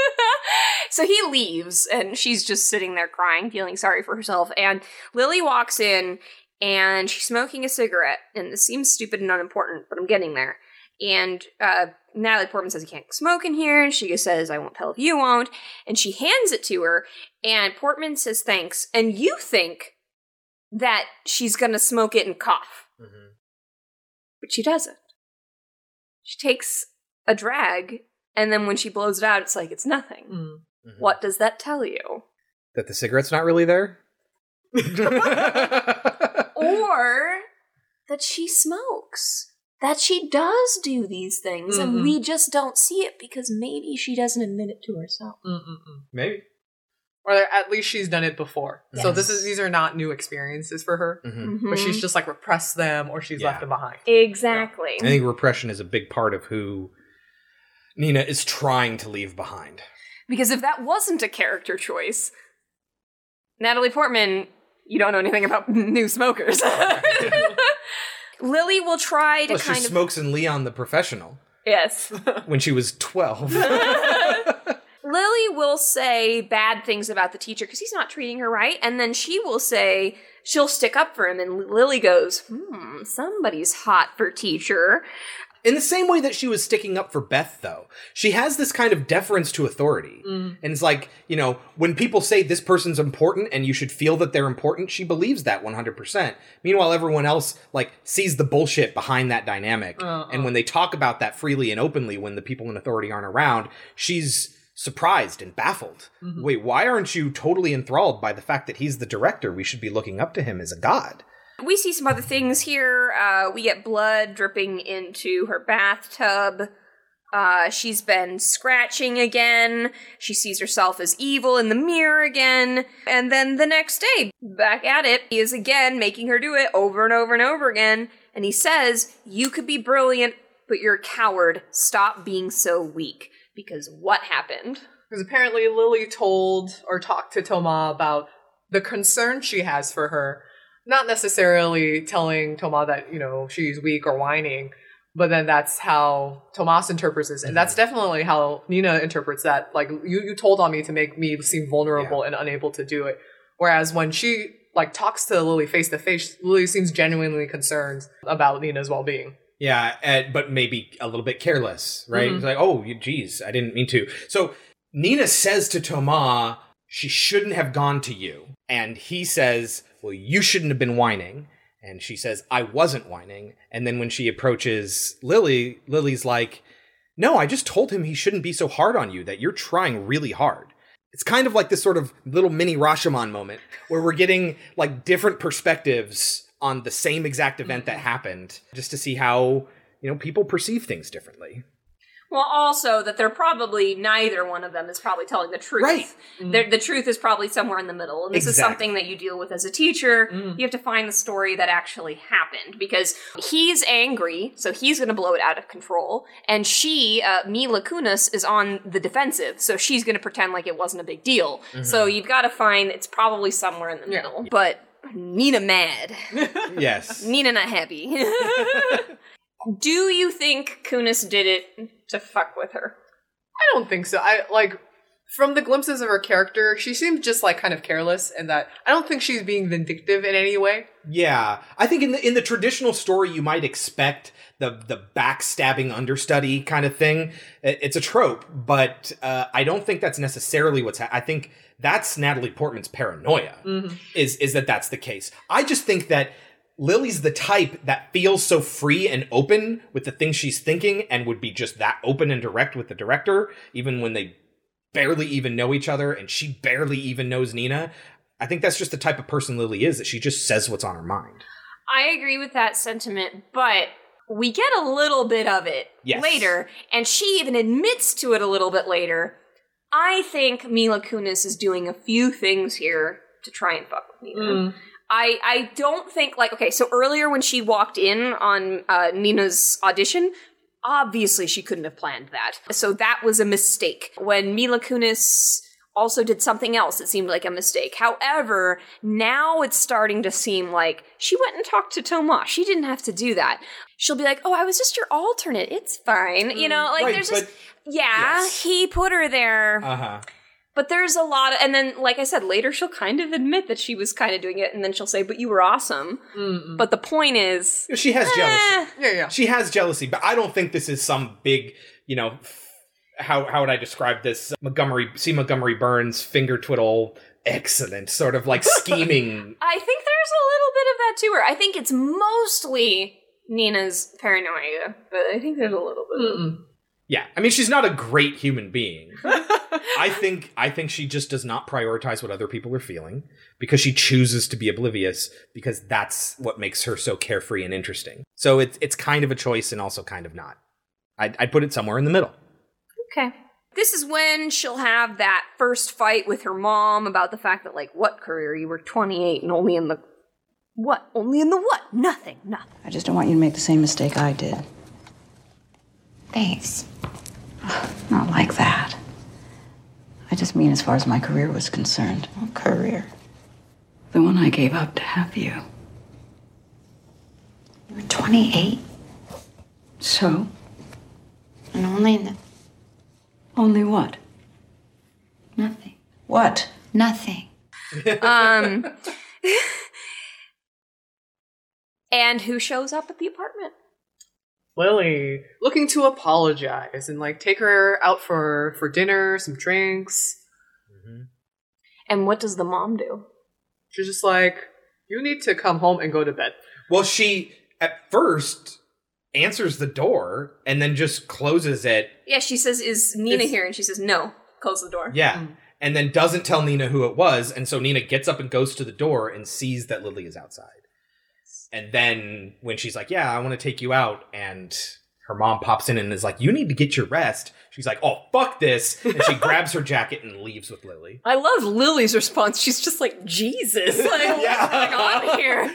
so he leaves, and she's just sitting there crying, feeling sorry for herself. And Lily walks in, and she's smoking a cigarette. And this seems stupid and unimportant, but I'm getting there. And uh, Natalie Portman says, You can't smoke in here. And she just says, I won't tell if you won't. And she hands it to her, and Portman says, Thanks. And you think that she's going to smoke it and cough. But she doesn't. She takes a drag, and then when she blows it out, it's like it's nothing. Mm-hmm. What does that tell you? that the cigarette's not really there or that she smokes. That she does do these things, and Mhm. we just don't see it because maybe she doesn't admit it to herself. maybe Or at least she's done it before. So this is these are not new experiences for her, Mhm. but she's just like repressed them or she's left them behind. Exactly. i think repression is a big part of who nina is trying to leave behind Because if that wasn't a character choice, Natalie Portman, you don't know anything about new smokers. Lily will try to Plus, she kind of smokes in Leon the Professional yes. when she was 12. Lily will say bad things about the teacher because he's not treating her right, and then she will say she'll stick up for him, and Lily goes, "Hmm, somebody's hot for teacher." In the same way that she was sticking up for Beth, though, she has this kind of deference to authority. Mm. And it's like, you know, when people say this person's important and you should feel that they're important, she believes that 100%. Meanwhile, everyone else, like, sees the bullshit behind that dynamic. Uh-uh. And when they talk about that freely and openly when the people in authority aren't around, she's surprised and baffled. Mhm. Wait, why aren't you totally enthralled by the fact that he's the director? We should be looking up to him as a god. We see some other things here. Uh, we get blood dripping into her bathtub. Uh, she's been scratching again. She sees herself as evil in the mirror again. And then the next day, back at it, he is again making her do it over and over and over again. And he says, You could be brilliant, but you're a coward. Stop being so weak. Because what happened? Because apparently Lily told or talked to Toma about the concern she has for her. Not necessarily telling Toma that, you know, she's weak or whining, but then that's how Tomas interprets this. And that's definitely how Nina interprets that. Like, you, you told on me to make me seem vulnerable and unable to do it. Whereas when she, like, talks to Lily face to face, Lily seems genuinely concerned about Nina's well being. Yeah, and, but maybe a little bit careless, right? Mhm. Like, oh, geez, I didn't mean to. So Nina says to Toma, she shouldn't have gone to you. And he says, well, you shouldn't have been whining. And she says, I wasn't whining. And then when she approaches Lily, Lily's like, no, I just told him he shouldn't be so hard on you, that you're trying really hard. It's kind of like this sort of little mini Rashomon moment where we're getting like different perspectives on the same exact event that mm-hmm. happened just to see how, you know, people perceive things differently. Well, also that they're probably neither one of them is probably telling the truth. Right. They're- The truth is probably somewhere in the middle, and this is something that you deal with as a teacher. You have to find the story that actually happened because he's angry, so he's going to blow it out of control, and she, uh, Mila Kunis, is on the defensive, so she's going to pretend like it wasn't a big deal. Mhm. So you've got to find it's probably somewhere in the middle, but. Nina mad. Yes. Nina not happy. Do you think Kunis did it to fuck with her? I don't think so. I like from the glimpses of her character, she seems just like kind of careless, and that I don't think she's being vindictive in any way. Yeah, I think in the in the traditional story, you might expect the the backstabbing understudy kind of thing. It's a trope, but uh, I don't think that's necessarily what's. Ha- I think that's Natalie Portman's paranoia. Is is that that's the case? I just think that Lily's the type that feels so free and open with the things she's thinking, and would be just that open and direct with the director, even when they barely even know each other, and she barely even knows Nina. I think that's just the type of person Lily is, that she just says what's on her mind. I agree with that sentiment, but we get a little bit of it Yes. later, and she even admits to it a little bit later. I think Mila Kunis is doing a few things here to try and fuck with Nina. Mm. I I don't think like okay, so earlier when she walked in on uh, Nina's audition, obviously she couldn't have planned that. So that was a mistake. When Mila Kunis also did something else, it seemed like a mistake. However, now it's starting to seem like she went and talked to Tomas. She didn't have to do that. She'll be like, "Oh, I was just your alternate. It's fine." You know, like Right, there's just yeah, he put her there. Uh huh. But there's a lot of, and then, like I said, later she'll kind of admit that she was kind of doing it, and then she'll say, "But you were awesome." But the point is, She has Eh. jealousy. Yeah, yeah. She has jealousy, but I don't think this is some big, you know, how how would I describe this? Montgomery, see Montgomery Burns finger twiddle, excellent sort of like scheming. I think there's a little bit of that to her. I think it's mostly Nina's paranoia, but I think there's a little bit. Of, Yeah, I mean she's not a great human being. I think I think she just does not prioritize what other people are feeling because she chooses to be oblivious because that's what makes her so carefree and interesting. So it's it's kind of a choice and also kind of not. I'd, I'd put it somewhere in the middle. Okay. This is when she'll have that first fight with her mom about the fact that, like, what career? You were 28 and only in the. What? Only in the what? Nothing. Nothing. I just don't want you to make the same mistake I did. Thanks. Not like that. I just mean as far as my career was concerned. What career? The one I gave up to have you. You were 28 So? and only in the. Only what? Nothing. What? Nothing. Um. and who shows up at the apartment? Lily looking to apologize and like take her out for for dinner, some drinks. Mm-hmm. And what does the mom do? She's just like, "You need to come home and go to bed." Well, she at first answers the door and then just closes it. Yeah, she says, Is Nina It's- here? And she says, No. Close the door. Yeah. Mm. And then doesn't tell Nina who it was. And so Nina gets up and goes to the door and sees that Lily is outside. And then when she's like, Yeah, I want to take you out, and her mom pops in and is like, You need to get your rest. She's like, Oh, fuck this. And she grabs her jacket and leaves with Lily. I love Lily's response. She's just like, Jesus. Like, what's going on here?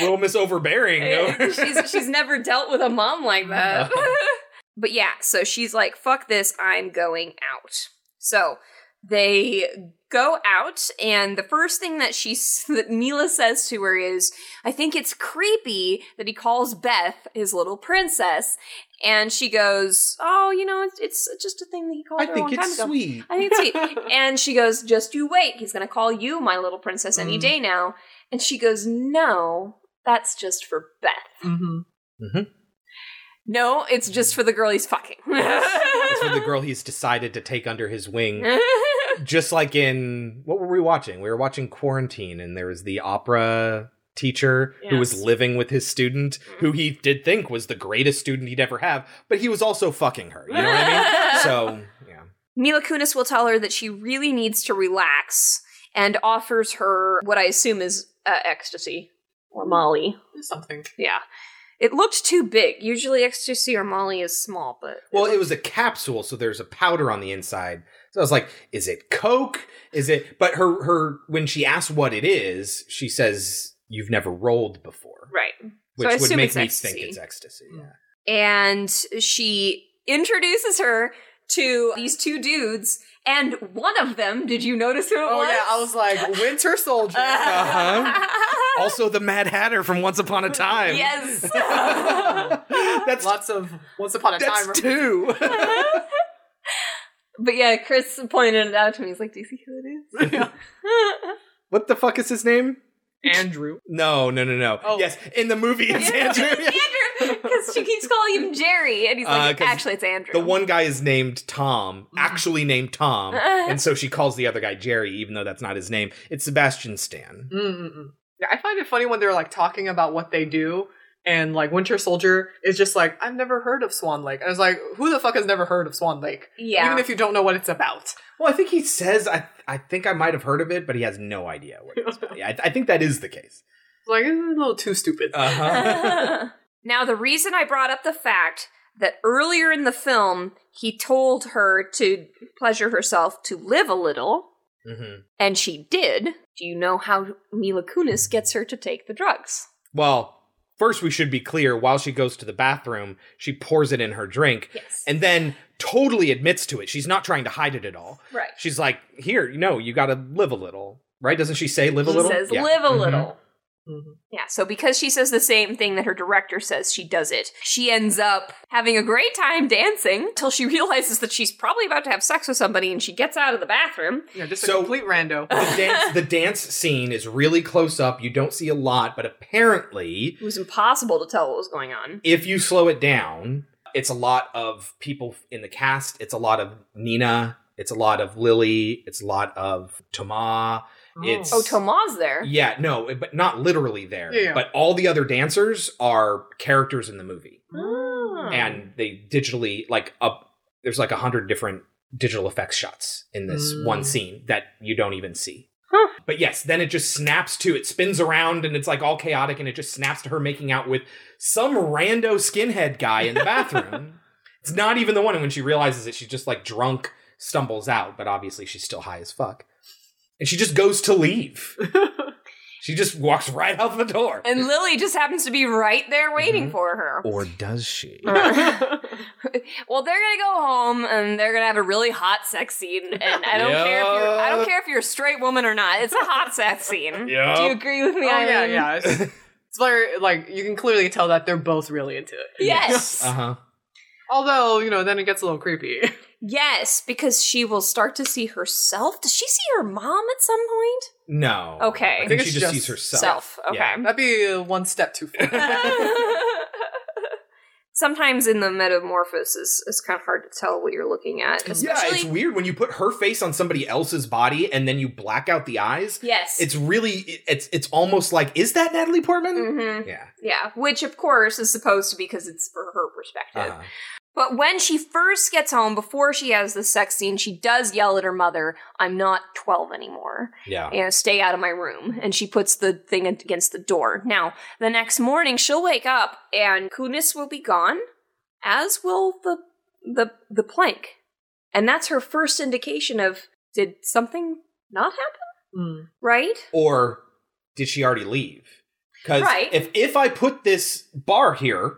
Little Miss Overbearing. no? Eh, she's she's never dealt with a mom like that. Uh-huh. but yeah, so she's like, "Fuck this, I'm going out." So they go out, and the first thing that she that Mila says to her is, "I think it's creepy that he calls Beth his little princess." And she goes, "Oh, you know, it's, it's just a thing that he called I her a think long time it's ago. sweet." I think it's sweet." and she goes, "Just you wait. He's going to call you my little princess any Mm. day now." And she goes, "No, that's just for Beth." Mm-hmm. Mm-hmm. No, it's just for the girl he's fucking. It's for the girl he's decided to take under his wing. Just like in what were we watching? We were watching Quarantine, and there was the opera teacher who was living with his student, who he did think was the greatest student he'd ever have, but he was also fucking her. You know what I mean? So yeah. Mila Kunis will tell her that she really needs to relax and offers her what I assume is uh, ecstasy or Molly. Something. Yeah. It looked too big. Usually ecstasy or Molly is small, but Well, it was a capsule, so there's a powder on the inside. So I was like, is it Coke? Is it but her her when she asks what it is, she says, You've never rolled before. right. Which so I would make me ecstasy. think it's ecstasy. Yeah. and she introduces her to these two dudes, and one of them, did you notice who it Oh was? yeah, I was like Winter Soldier. Uh-huh. also the Mad Hatter from Once Upon a Time. Yes. That's lots of Once Upon a That's Time. two. But yeah, Chris pointed it out to me. He's like, "Do you see who it is?" What the fuck is his name? Andrew. No, no, no, no. Oh. Yes, in the movie it's Andrew. Andrew, because she keeps calling him Jerry, and he's like, Uh, 'cause "Actually, it's Andrew." The one guy is named Tom, actually named Tom, and so she calls the other guy Jerry, even though that's not his name. It's Sebastian Stan. Mm-mm-mm. Yeah, I find it funny when they're like talking about what they do, and like Winter Soldier is just like, I've never heard of Swan Lake. And I was like, who the fuck has never heard of Swan Lake? Yeah. Even if you don't know what it's about. Well, I think he says I I think I might have heard of it, but he has no idea what it's about. Yeah, I, I think that is the case. Like, it's a little too stupid. Uh-huh. now, the reason I brought up the fact that earlier in the film he told her to pleasure herself to live a little, hmm and she did. Do you know how Mila Kunis gets her to take the drugs? Well, first we should be clear. While she goes to the bathroom, she pours it in her drink, Yes. and then totally admits to it. She's not trying to hide it at all. Right. She's like, "Here, you know, you got to live a little." Right? Doesn't she say live a little? She says, Yeah. live a Mhm. little. Mm-hmm. Yeah, so because she says the same thing that her director says, she does it. She ends up having a great time dancing until she realizes that she's probably about to have sex with somebody and she gets out of the bathroom. Yeah, just So- a complete rando. the dance the dance scene is really close up. You don't see a lot, but apparently, It was impossible to tell what was going on. if you slow it down, it's a lot of people in the cast. It's a lot of Nina. It's a lot of Lily. It's a lot of Toma. It's oh, Toma's there. yeah, no, but not literally there. Yeah, yeah. But all the other dancers are characters in the movie, Oh. and they digitally like up. There's like a hundred different digital effects shots in this Mm. one scene that you don't even see. But yes, then it just snaps to it spins around and it's like all chaotic and it just snaps to her making out with some rando skinhead guy in the bathroom. it's not even the one and when she realizes it she's just like drunk stumbles out, but obviously she's still high as fuck. And she just goes to leave. she just walks right out the door. And Lily just happens to be right there waiting for her. Or does she? well, they're gonna go home and they're gonna have a really hot sex scene. And I don't care if you're I don't care if you're a straight woman or not. It's a hot sex scene. Yep. Do you agree with me? Oh, yeah, Eileen? yeah. It's, it's very, like, you can clearly tell that they're both really into it. Yes. Uh-huh. Although, you know, then it gets a little creepy. Yes, because she will start to see herself. Does she see her mom at some point? No. Okay. I think, she just, sees herself. Self. Okay. Yeah. That'd be one step too far. Sometimes in the metamorphosis, it's kind of hard to tell what you're looking at. Yeah, it's weird when you put her face on somebody else's body and then you black out the eyes. Yes. It's really it's it's almost like is that Natalie Portman? Mhm. Yeah. Yeah, which of course is supposed to be because it's for her perspective. Uh-huh. But when she first gets home, before she has the sex scene, she does yell at her mother, I'm not 12 anymore. Yeah. You know, stay out of my room. And she puts the thing against the door. Now, the next morning, she'll wake up and Kunis will be gone, as will the, the, the plank. And that's her first indication of, did something not happen? Mm. Right? Or did she already leave? Because Right. if if I put this bar here,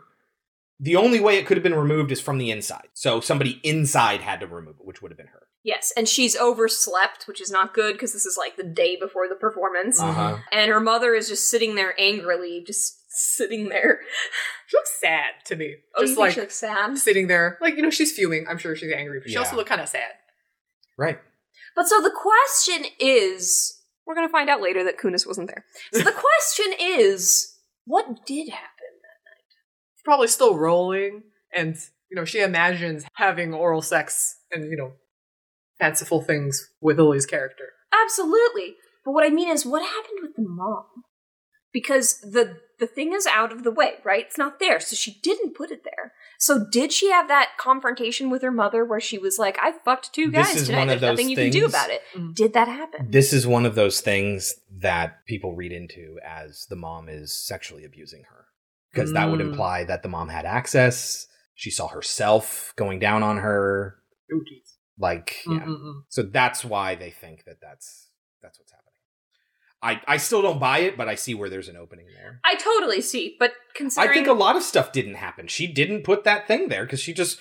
the only way it could have been removed is from the inside. So somebody inside had to remove it, which would have been her. Yes, and she's overslept, which is not good because this is like the day before the performance. Uh-huh. And her mother is just sitting there angrily, just sitting there. She looks sad to me. Oh, you Just think like she looks sad? sitting there. Like, you know, she's fuming. I'm sure she's angry, but she Yeah. also looked kind of sad. Right. But so the question is we're going to find out later that Kunis wasn't there. So the question is what did happen? Probably still rolling. And, you know, she imagines having oral sex and, you know, fanciful things with Lily's character. Absolutely. But what I mean is, what happened with the mom? Because the the thing is out of the way, right? It's not there, so she didn't put it there. So did she have that confrontation with her mother where she was like, "I fucked two This guys is tonight. one of There's nothing those you can do about it." Mm-hmm. Did that happen? This is one of those things that people read into as the mom is sexually abusing her. Because that would Mm. imply that the mom had access. She saw herself going down on her. Ookies. Like, yeah. Mm-mm-mm. So that's why they think that that's that's what's happening. I I still don't buy it, but I see where there's an opening there. I totally see, but considering I think a lot of stuff didn't happen. She didn't put that thing there because she just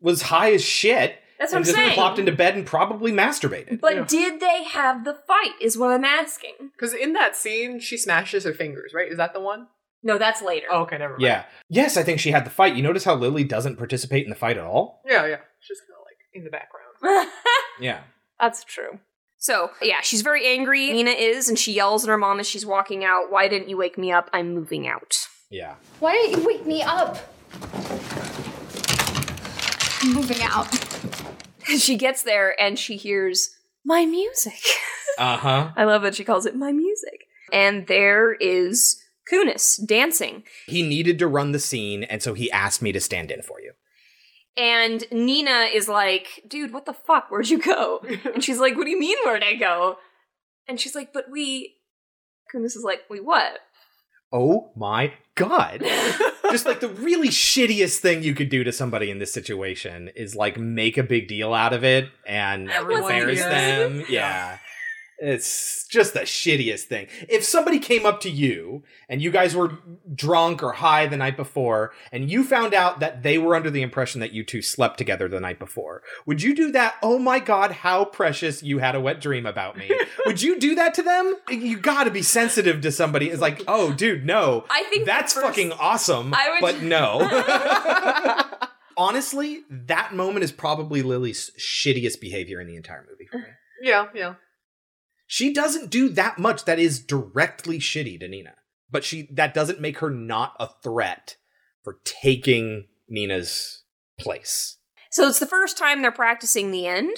was high as shit. That's what and I'm just saying. plopped into bed and probably masturbated. But did they have the fight? Is what I'm asking. Because in that scene, she smashes her fingers, right? Is that the one? No, that's later. Oh, okay, never mind. Yeah. Yes, I think she had the fight. You notice how Lily doesn't participate in the fight at all? Yeah, yeah. She's kind of like in the background. Yeah. That's true. So, yeah, she's very angry. Nina is, and she yells at her mom as she's walking out, Why didn't you wake me up? I'm moving out. Yeah. Why didn't you wake me up? I'm moving out. she gets there and she hears my music. Uh huh. I love that she calls it my music. And there is Kunis dancing. He needed to run the scene, and so he asked me to stand in for you. And Nina is like, dude, what the fuck? Where'd you go? and she's like, what do you mean, where'd I go? And she's like, but we. Kunis is like, we what? Oh my god. Just like the really shittiest thing you could do to somebody in this situation is like make a big deal out of it and embarrass them. Yeah. It's just the shittiest thing. If somebody came up to you and you guys were drunk or high the night before and you found out that they were under the impression that you two slept together the night before, would you do that? Oh my god, how precious you had a wet dream about me. would you do that to them? You gotta be sensitive to somebody. It's like, oh dude, no. I think that's first- fucking awesome. I would- but no. Honestly, that moment is probably Lily's shittiest behavior in the entire movie for me. Yeah, yeah. She doesn't do that much that is directly shitty to Nina. But she that doesn't make her not a threat for taking Nina's place. So it's the first time they're practicing the end,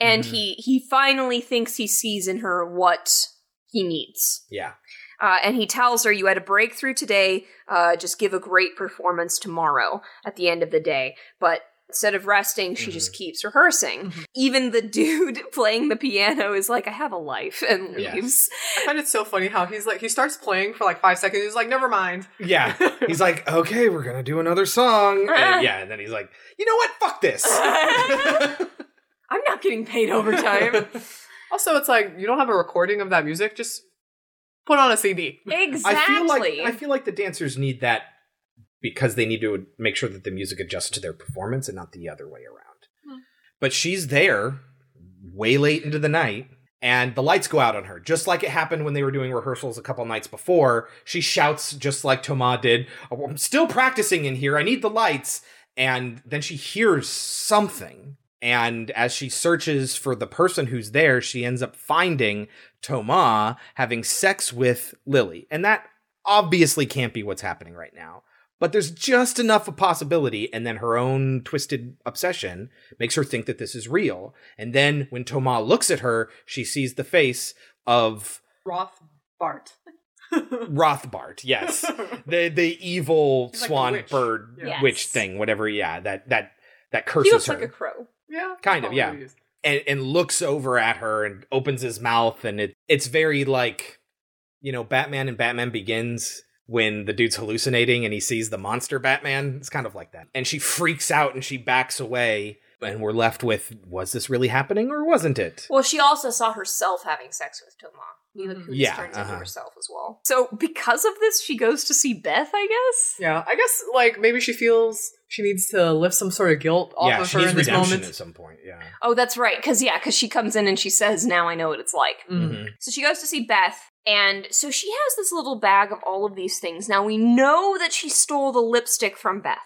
and Mhm. he he finally thinks he sees in her what he needs. Yeah. Uh, and he tells her, "You had a breakthrough today. Uh, just give a great performance tomorrow at the end of the day." But instead of resting, she just mm-hmm. keeps rehearsing. Mm-hmm. Even the dude playing the piano is like, "I have a life," and Yeah. leaves. I find it so funny how he's like, he starts playing for like five seconds. He's like, never mind. Yeah. He's like, okay, we're gonna do another song. And yeah, and then he's like, you know what? Fuck this. I'm not getting paid overtime. Also, it's like, you don't have a recording of that music, just put on a CD. exactly. I feel like I feel like the dancers need that because they need to make sure that the music adjusts to their performance and not the other way around. Hmm. But she's there way late into the night and the lights go out on her just like it happened when they were doing rehearsals a couple nights before. She shouts just like Thomas did, "Oh, "I'm still practicing in here. I need the lights." And then she hears something and as she searches for the person who's there, she ends up finding Toma having sex with Lily. And that obviously can't be what's happening right now. But there's just enough of possibility, and then her own twisted obsession makes her think that this is real. And then when Thomas looks at her, she sees the face of Rothbart. Rothbart, yes. the the evil He's like swan witch. bird Yes. witch thing, whatever, yeah, that that that he curses looks her. like a crow. Yeah. kind of yeah it is. and and looks over at her and opens his mouth and it it's very like you know batman and batman begins when the dude's hallucinating and he sees the monster batman it's kind of like that and she freaks out and she backs away and we're left with was this really happening or wasn't it Well, she also saw herself having sex with Thomas. Mila Kunis Yeah, turns uh-huh. into herself as well. So because of this, she goes to see Beth, I guess? Yeah, I guess like maybe she feels she needs to lift some sort of guilt off yeah of she her needs in this moment. at some point yeah Oh, that's right. Because, yeah, because she comes in and she says, Now I know what it's like. Mhm. So she goes to see Beth, and so she has this little bag of all of these things. Now we know that she stole the lipstick from Beth.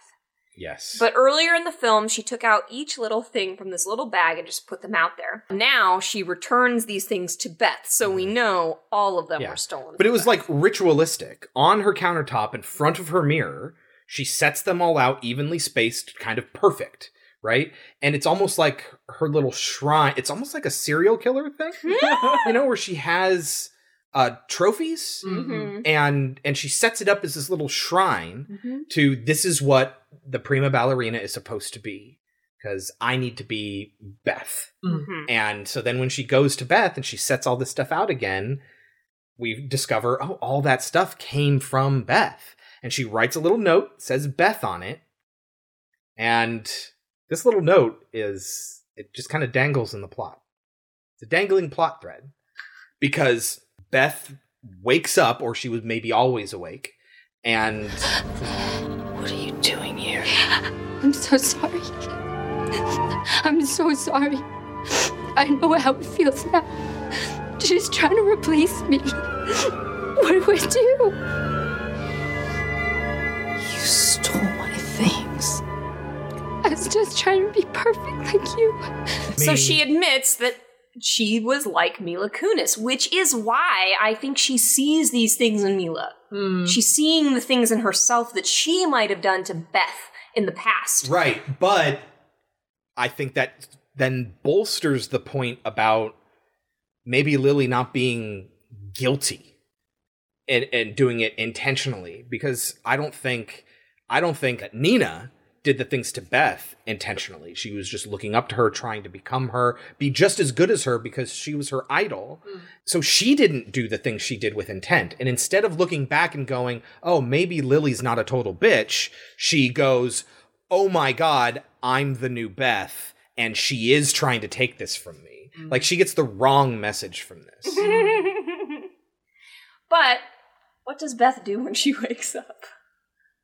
yes But earlier in the film, she took out each little thing from this little bag and just put them out there. Now she returns these things to Beth, so we know all of them Mm-hmm. Yeah. were stolen. But it was Beth. like ritualistic on her countertop in front of her mirror. She sets them all out evenly spaced, kind of perfect, right? And it's almost like her little shrine. It's almost like a serial killer thing, you know, where she has uh trophies Mhm. and and she sets it up as this little shrine Mhm. to this is what the prima ballerina is supposed to be because I need to be Beth. Mhm. And so then when she goes to Beth and she sets all this stuff out again, we discover, oh, all that stuff came from Beth. And she writes a little note, says Beth on it. And this little note is, it just kind of dangles in the plot. It's a dangling plot thread because Beth wakes up, or she was maybe always awake, and. What are you doing here? I'm so sorry. I'm so sorry. I know how it feels now. She's trying to replace me. What do I do? You stole my things. I was just trying to be perfect like you. So she admits that she was like Mila Kunis, which is why I think she sees these things in Mila. Hmm. She's seeing the things in herself that she might have done to Beth in the past. Right, but I think that then bolsters the point about maybe Lily not being guilty and, and doing it intentionally because I don't think I don't think that Nina did the things to Beth intentionally. She was just looking up to her, trying to become her, be just as good as her because she was her idol. Mm. So she didn't do the things she did with intent. And instead of looking back and going, oh, maybe Lily's not a total bitch, she goes, oh my God, I'm the new Beth. And she is trying to take this from me. Mm. Like she gets the wrong message from this. But what does Beth do when she wakes up?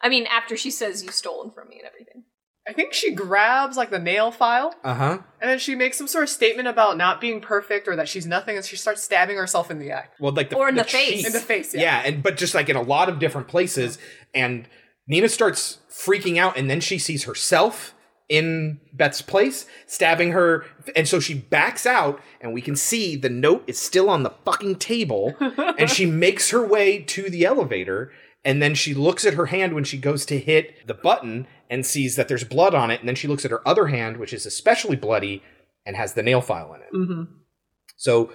I mean, after she says you've stolen from me and everything. I think she grabs like the nail file Uh huh. and then she makes some sort of statement about not being perfect or that she's nothing and she starts stabbing herself in the eye. Well, like the, Or in the cheek- face. In the face, yeah. yeah, and but just like in a lot of different places, and Nina starts freaking out, and then she sees herself in Beth's place, stabbing her, and so she backs out, and we can see the note is still on the fucking table, and she makes her way to the elevator. And then she looks at her hand when she goes to hit the button and sees that there's blood on it. And then she looks at her other hand, which is especially bloody and has the nail file in it. Mm-hmm. So,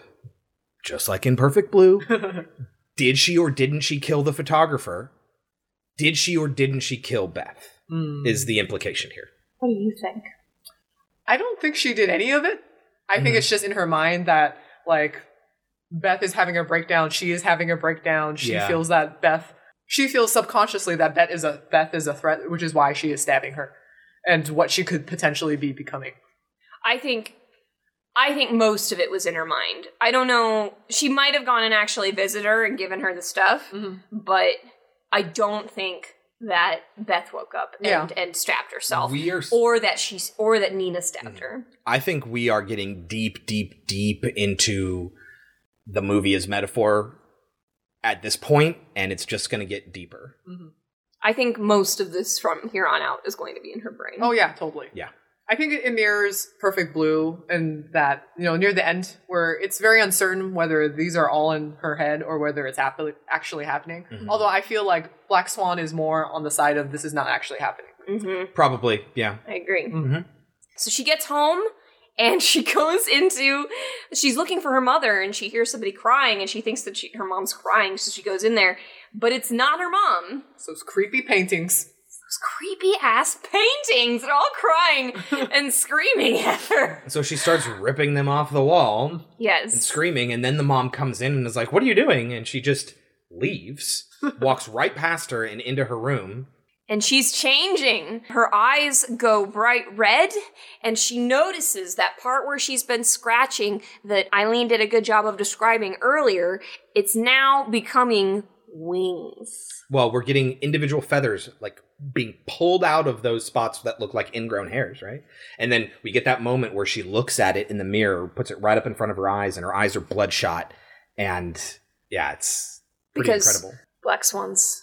just like in Perfect Blue, did she or didn't she kill the photographer? Did she or didn't she kill Beth? Mm. Is the implication here. What do you think? I don't think she did any of it. I Mm-hmm. think it's just in her mind that like Beth is having a breakdown. She is having a breakdown. She Yeah. feels that Beth. She feels subconsciously that Beth is a Beth is a threat, which is why she is stabbing her, and what she could potentially be becoming. I think I think most of it was in her mind. I don't know. She might have gone and actually visited her and given her the stuff, mm-hmm. but I don't think that Beth woke up and, Yeah. and stabbed herself, We are or that she or that Nina stabbed mm. her. I think we are getting deep, deep, deep into the movie as metaphor at this point, and it's just going to get deeper. I think most of this from here on out is going to be in her brain. Oh yeah, totally. Yeah. I think it mirrors Perfect Blue and that, you know, near the end where it's very uncertain whether these are all in her head or whether it's happily, actually happening. Mhm. Although I feel like Black Swan is more on the side of this is not actually happening. Mm-hmm. Probably, yeah. I agree. Mhm. So she gets home and she goes into she's looking for her mother and she hears somebody crying and she thinks that she, her mom's crying so she goes in there. But it's not her mom. So it's creepy paintings. Those creepy ass paintings. They're all crying and screaming at her. So she starts ripping them off the wall and yes screaming, and then the mom comes in and is like, What are you doing? And she just leaves, walks right past her and into her room. And she's changing her eyes go bright red and she notices that part where she's been scratching that eileen did a good job of describing earlier it's now becoming wings Well, we're getting individual feathers like being pulled out of those spots that look like ingrown hairs, right? And then we get that moment where she looks at it in the mirror, puts it right up in front of her eyes, and her eyes are bloodshot. And yeah, it's pretty because incredible. black swans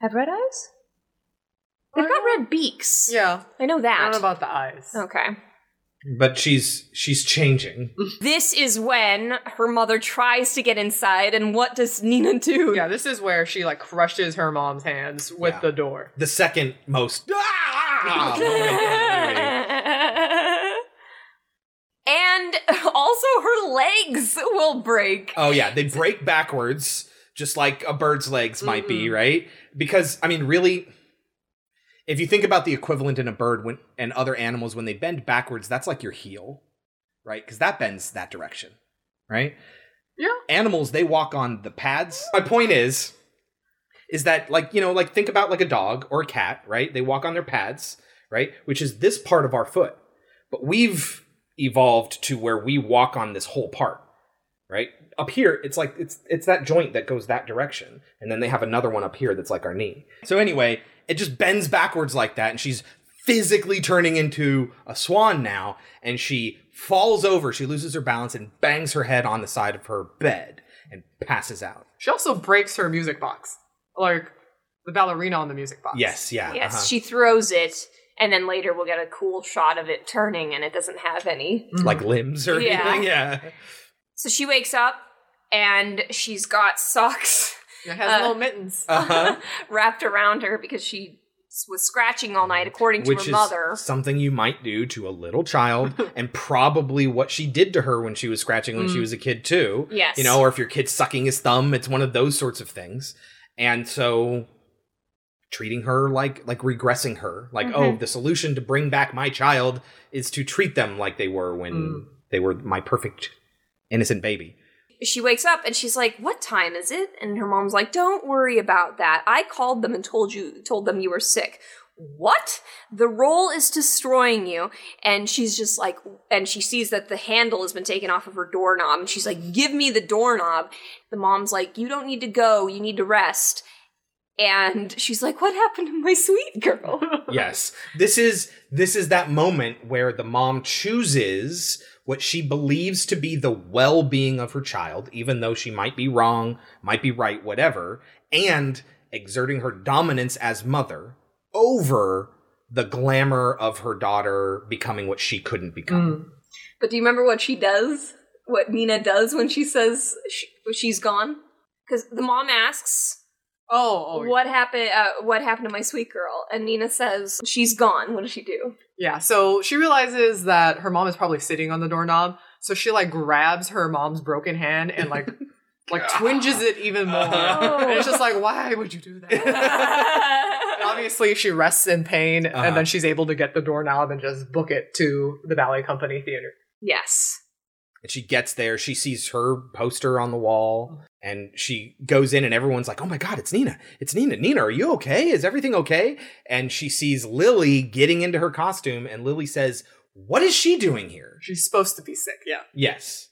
have red eyes. They've got red beaks. Yeah. I know that. I don't know about the eyes. Okay. But she's she's changing. This is when her mother tries to get inside, and what does Nina do? Yeah, this is where she like crushes her mom's hands with the door. The second most ah! oh and also her legs will break. Oh yeah, they break backwards, just like a bird's legs might be, mm-hmm. right? Because I mean, really, if you think about the equivalent in a bird when and other animals when they bend backwards, that's like your heel, right? Because that bends that direction, right? Yeah. Animals they walk on the pads. My point is, is that like you know like think about like a dog or a cat, right? They walk on their pads, right? Which is this part of our foot, but we've evolved to where we walk on this whole part right up here it's like it's it's that joint that goes that direction and then they have another one up here that's like our knee so anyway it just bends backwards like that and she's physically turning into a swan now and she falls over she loses her balance and bangs her head on the side of her bed and passes out She also breaks her music box, like the ballerina on the music box. yes yeah Yes, uh-huh. she throws it, and then later we'll get a cool shot of it turning, and it doesn't have any. like limbs or Yeah. anything yeah So she wakes up, and she's got socks. It has little mittens. Uh-huh. wrapped around her because she was scratching all night, according to which her is mother. something you might do to a little child and probably what she did to her when she was scratching when she Mm. was a kid too Yes. you know or if your kid's sucking his thumb it's one of those sorts of things and so treating her like like regressing her like oh Mhm. the solution to bring back my child is to treat them like they were when Mm. they were my perfect innocent baby She wakes up and she's like, "What time is it?" And her mom's like, "Don't worry about that. I called them and told you told them you were sick." What? The roll is destroying you. And she's just like, and she sees that the handle has been taken off of her doorknob. And she's like, give me the doorknob. The mom's like, you don't need to go. You need to rest. And she's like, what happened to my sweet girl? yes this is this is that moment where the mom chooses what she believes to be the well-being of her child even though she might be wrong might be right whatever and exerting her dominance as mother over the glamour of her daughter becoming what she couldn't become mm. But do you remember what she does? What Nina does when she says she, she's gone? Because the mom asks, "Oh, what happened? Uh, what happened to my sweet girl?" And Nina says, "She's gone. What does she do?" Yeah, so she realizes that her mom is probably sitting on the doorknob, so she like grabs her mom's broken hand and like like twinges it even more. And it's just like, why would you do that? And obviously, she rests in pain, Uh-huh. and then she's able to get the doorknob and just book it to the ballet company theater. Yes. and she gets there she sees her poster on the wall and she goes in and everyone's like oh my god it's nina. It's nina. Nina are you okay? Is everything okay? And she sees lily getting into her costume and lily says what is she doing here? She's supposed to be sick, yeah. yes.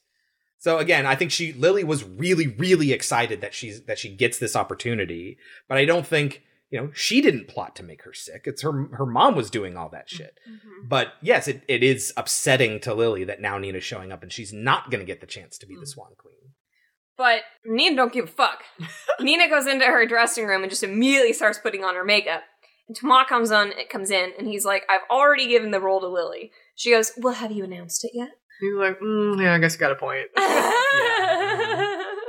So again i think she lily was really really excited that she's that she gets this opportunity but i don't think you know she didn't plot to make her sick. It's her her mom was doing all that shit. Mm-hmm. But yes it, it is upsetting to lily that now nina's showing up and she's not going to get the chance to be the mm. swan queen But Nina don't give a fuck. Nina goes into her dressing room and just immediately starts putting on her makeup. And Tama comes on, it comes in, and he's like, "I've already given the role to Lily." She goes, "Well, have you announced it yet?" He's like, mm, yeah, I guess you got a point.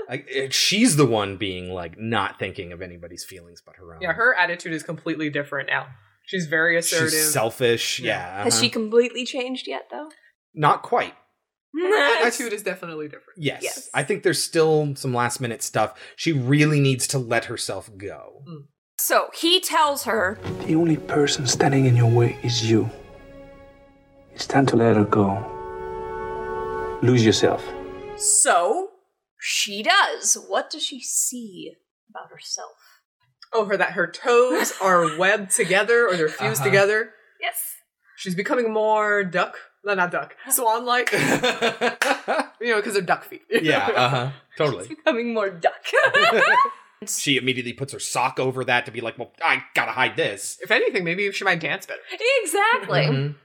like it- she's the one being like not thinking of anybody's feelings but her own yeah, her attitude is completely different now. She's very assertive. she's selfish yeah, Has uh-huh. she completely changed yet, though? not quite Her attitude is definitely different. yes. i think there's still some last minute stuff she really needs to let herself go So he tells her, The only person standing in your way is you. It's time to let her go. Lose yourself. so she does. What does she see about herself? Oh, her that her toes are webbed together or they're fused Uh-huh. together. Yes. She's becoming more duck. No, not duck. Swan like. you know, because they're duck feet. yeah uh-huh totally Becoming more duck. she immediately puts her sock over that to be like well i gotta hide this If anything, maybe she might dance better. exactly. Mhm.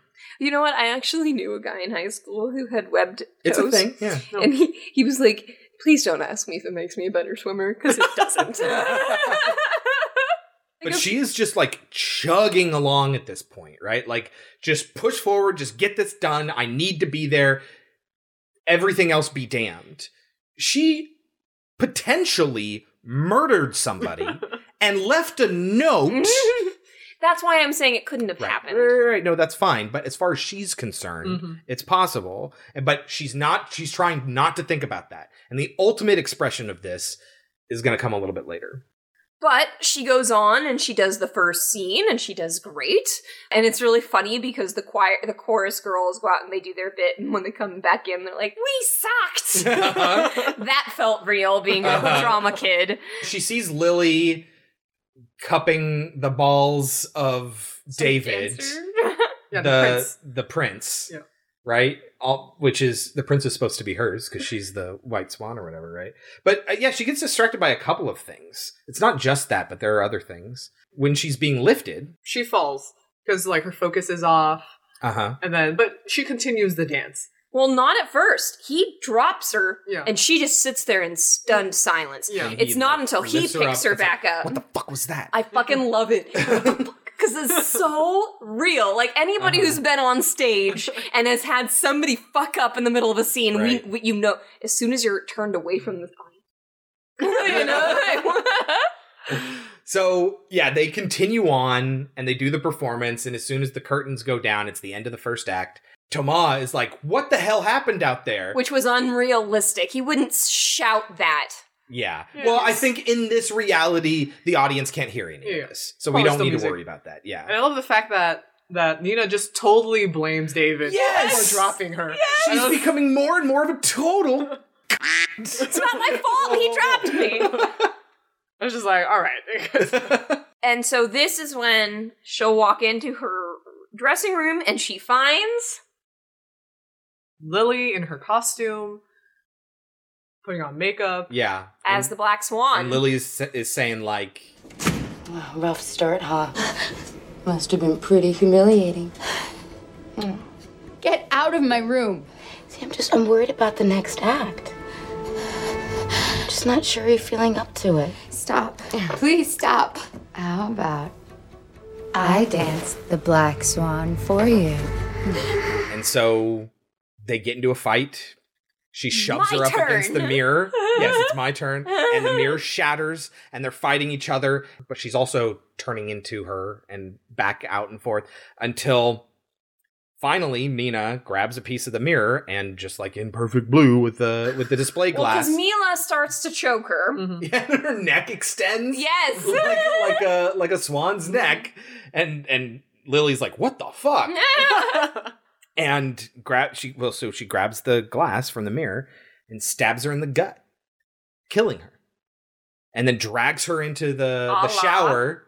You know what? I actually knew a guy in high school who had webbed toes. It's a thing, yeah. And he, he was like, please don't ask me if it makes me a better swimmer, because it doesn't. But she is just like chugging along at this point, right? Like, just push forward, just get this done. I need to be there. Everything else be damned. She potentially murdered somebody and left a note. That's why I'm saying it couldn't have Right, happened. right, right, right. No, that's fine. But as far as she's concerned, Mhm. it's possible. But she's not. She's trying not to think about that. And the ultimate expression of this is going to come a little bit later. But she goes on and she does the first scene and she does great. And it's really funny because the choir the chorus girls go out and they do their bit and when they come back in they're like, We sucked That felt real being a Uh-huh. drama kid. She sees Lily cupping the balls of David, Yeah, the the prince. the prince, Yeah. Right? All, which is the prince is supposed to be hers because she's the white swan or whatever, right? But uh, yeah, she gets distracted by a couple of things. It's not just that, but there are other things. When she's being lifted, She falls because like her focus is off, uh huh. and then but she continues the dance. Well, not at first. He drops her Yeah. and she just sits there in stunned silence. Yeah. It's not until he picks her her, up. It's back up. What the fuck was that? I fucking love it. Because it's so real. Like anybody Uh-huh. who's been on stage and has had somebody fuck up in the middle of a scene, Right. we, we, you know, as soon as you're turned away from the audience, you know, So yeah, they continue on and they do the performance, and as soon as the curtains go down, it's the end of the first act. Thomas is like, "What the hell happened out there?" which was unrealistic. He wouldn't shout that. Yeah. Well, I think in this reality, the audience can't hear any Yeah. of this, so we Oh, don't the need to worry about that. Yeah. And I love the fact that that Nina just totally blames David Yes! for dropping her. Yes! She's becoming more and more of a total. It's not my fault. He dropped me. I was just like, all right. And so this is when she'll walk into her dressing room and she finds Lily in her costume, putting on makeup. Yeah. as the Black Swan. And Lily is, is saying like, Rough start, huh? Must have been pretty humiliating. Hmm. Get out of my room. See, I'm just I'm worried about the next act. I'm Just not sure you're feeling up to it. Stop. Please stop. How about I dance the black swan for you? and so they get into a fight. She shoves My her up against the mirror. yes, it's my turn. And the mirror shatters and they're fighting each other, but she's also turning into her and back out and forth until finally Mina grabs a piece of the mirror and just like in perfect blue with the with the display glass. because Mila starts to choke her. Mm-hmm. yeah, her neck extends. Yes. like, like a like a swan's neck. And and Lily's like, what the fuck? And grab she well so she grabs the glass from the mirror and stabs her in the gut killing her and then drags her into the A la. the shower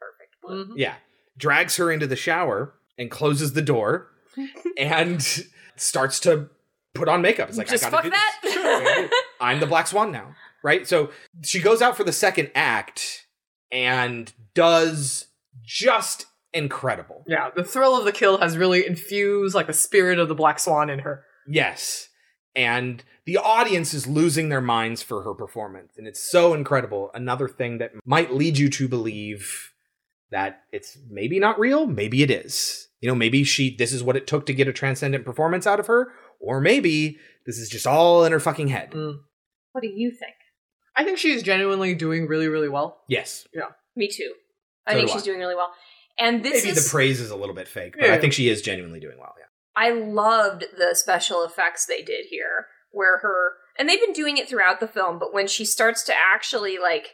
Perfect. Mm-hmm. yeah drags her into the shower and closes the door and starts to put on makeup it's like Just i gotta fuck do this. that. i'm the black swan now right so she goes out for the second act and does just incredible Yeah, the thrill of the kill has really infused like the spirit of the Black Swan in her. Yes. And the audience is losing their minds for her performance. And it's so incredible. Another thing that might lead you to believe that it's maybe not real, maybe it is. You know, maybe she this is what it took to get a transcendent performance out of her, or maybe this is just all in her fucking head. Mm. What do you think? I think she's genuinely doing really, really well. Yes. Yeah. Me too. I So think she's I. doing really well. And this maybe is the praise is a little bit fake, but Yeah. I think she is genuinely doing well, yeah. I loved the special effects they did here, where her and they've been doing it throughout the film, but when she starts to actually like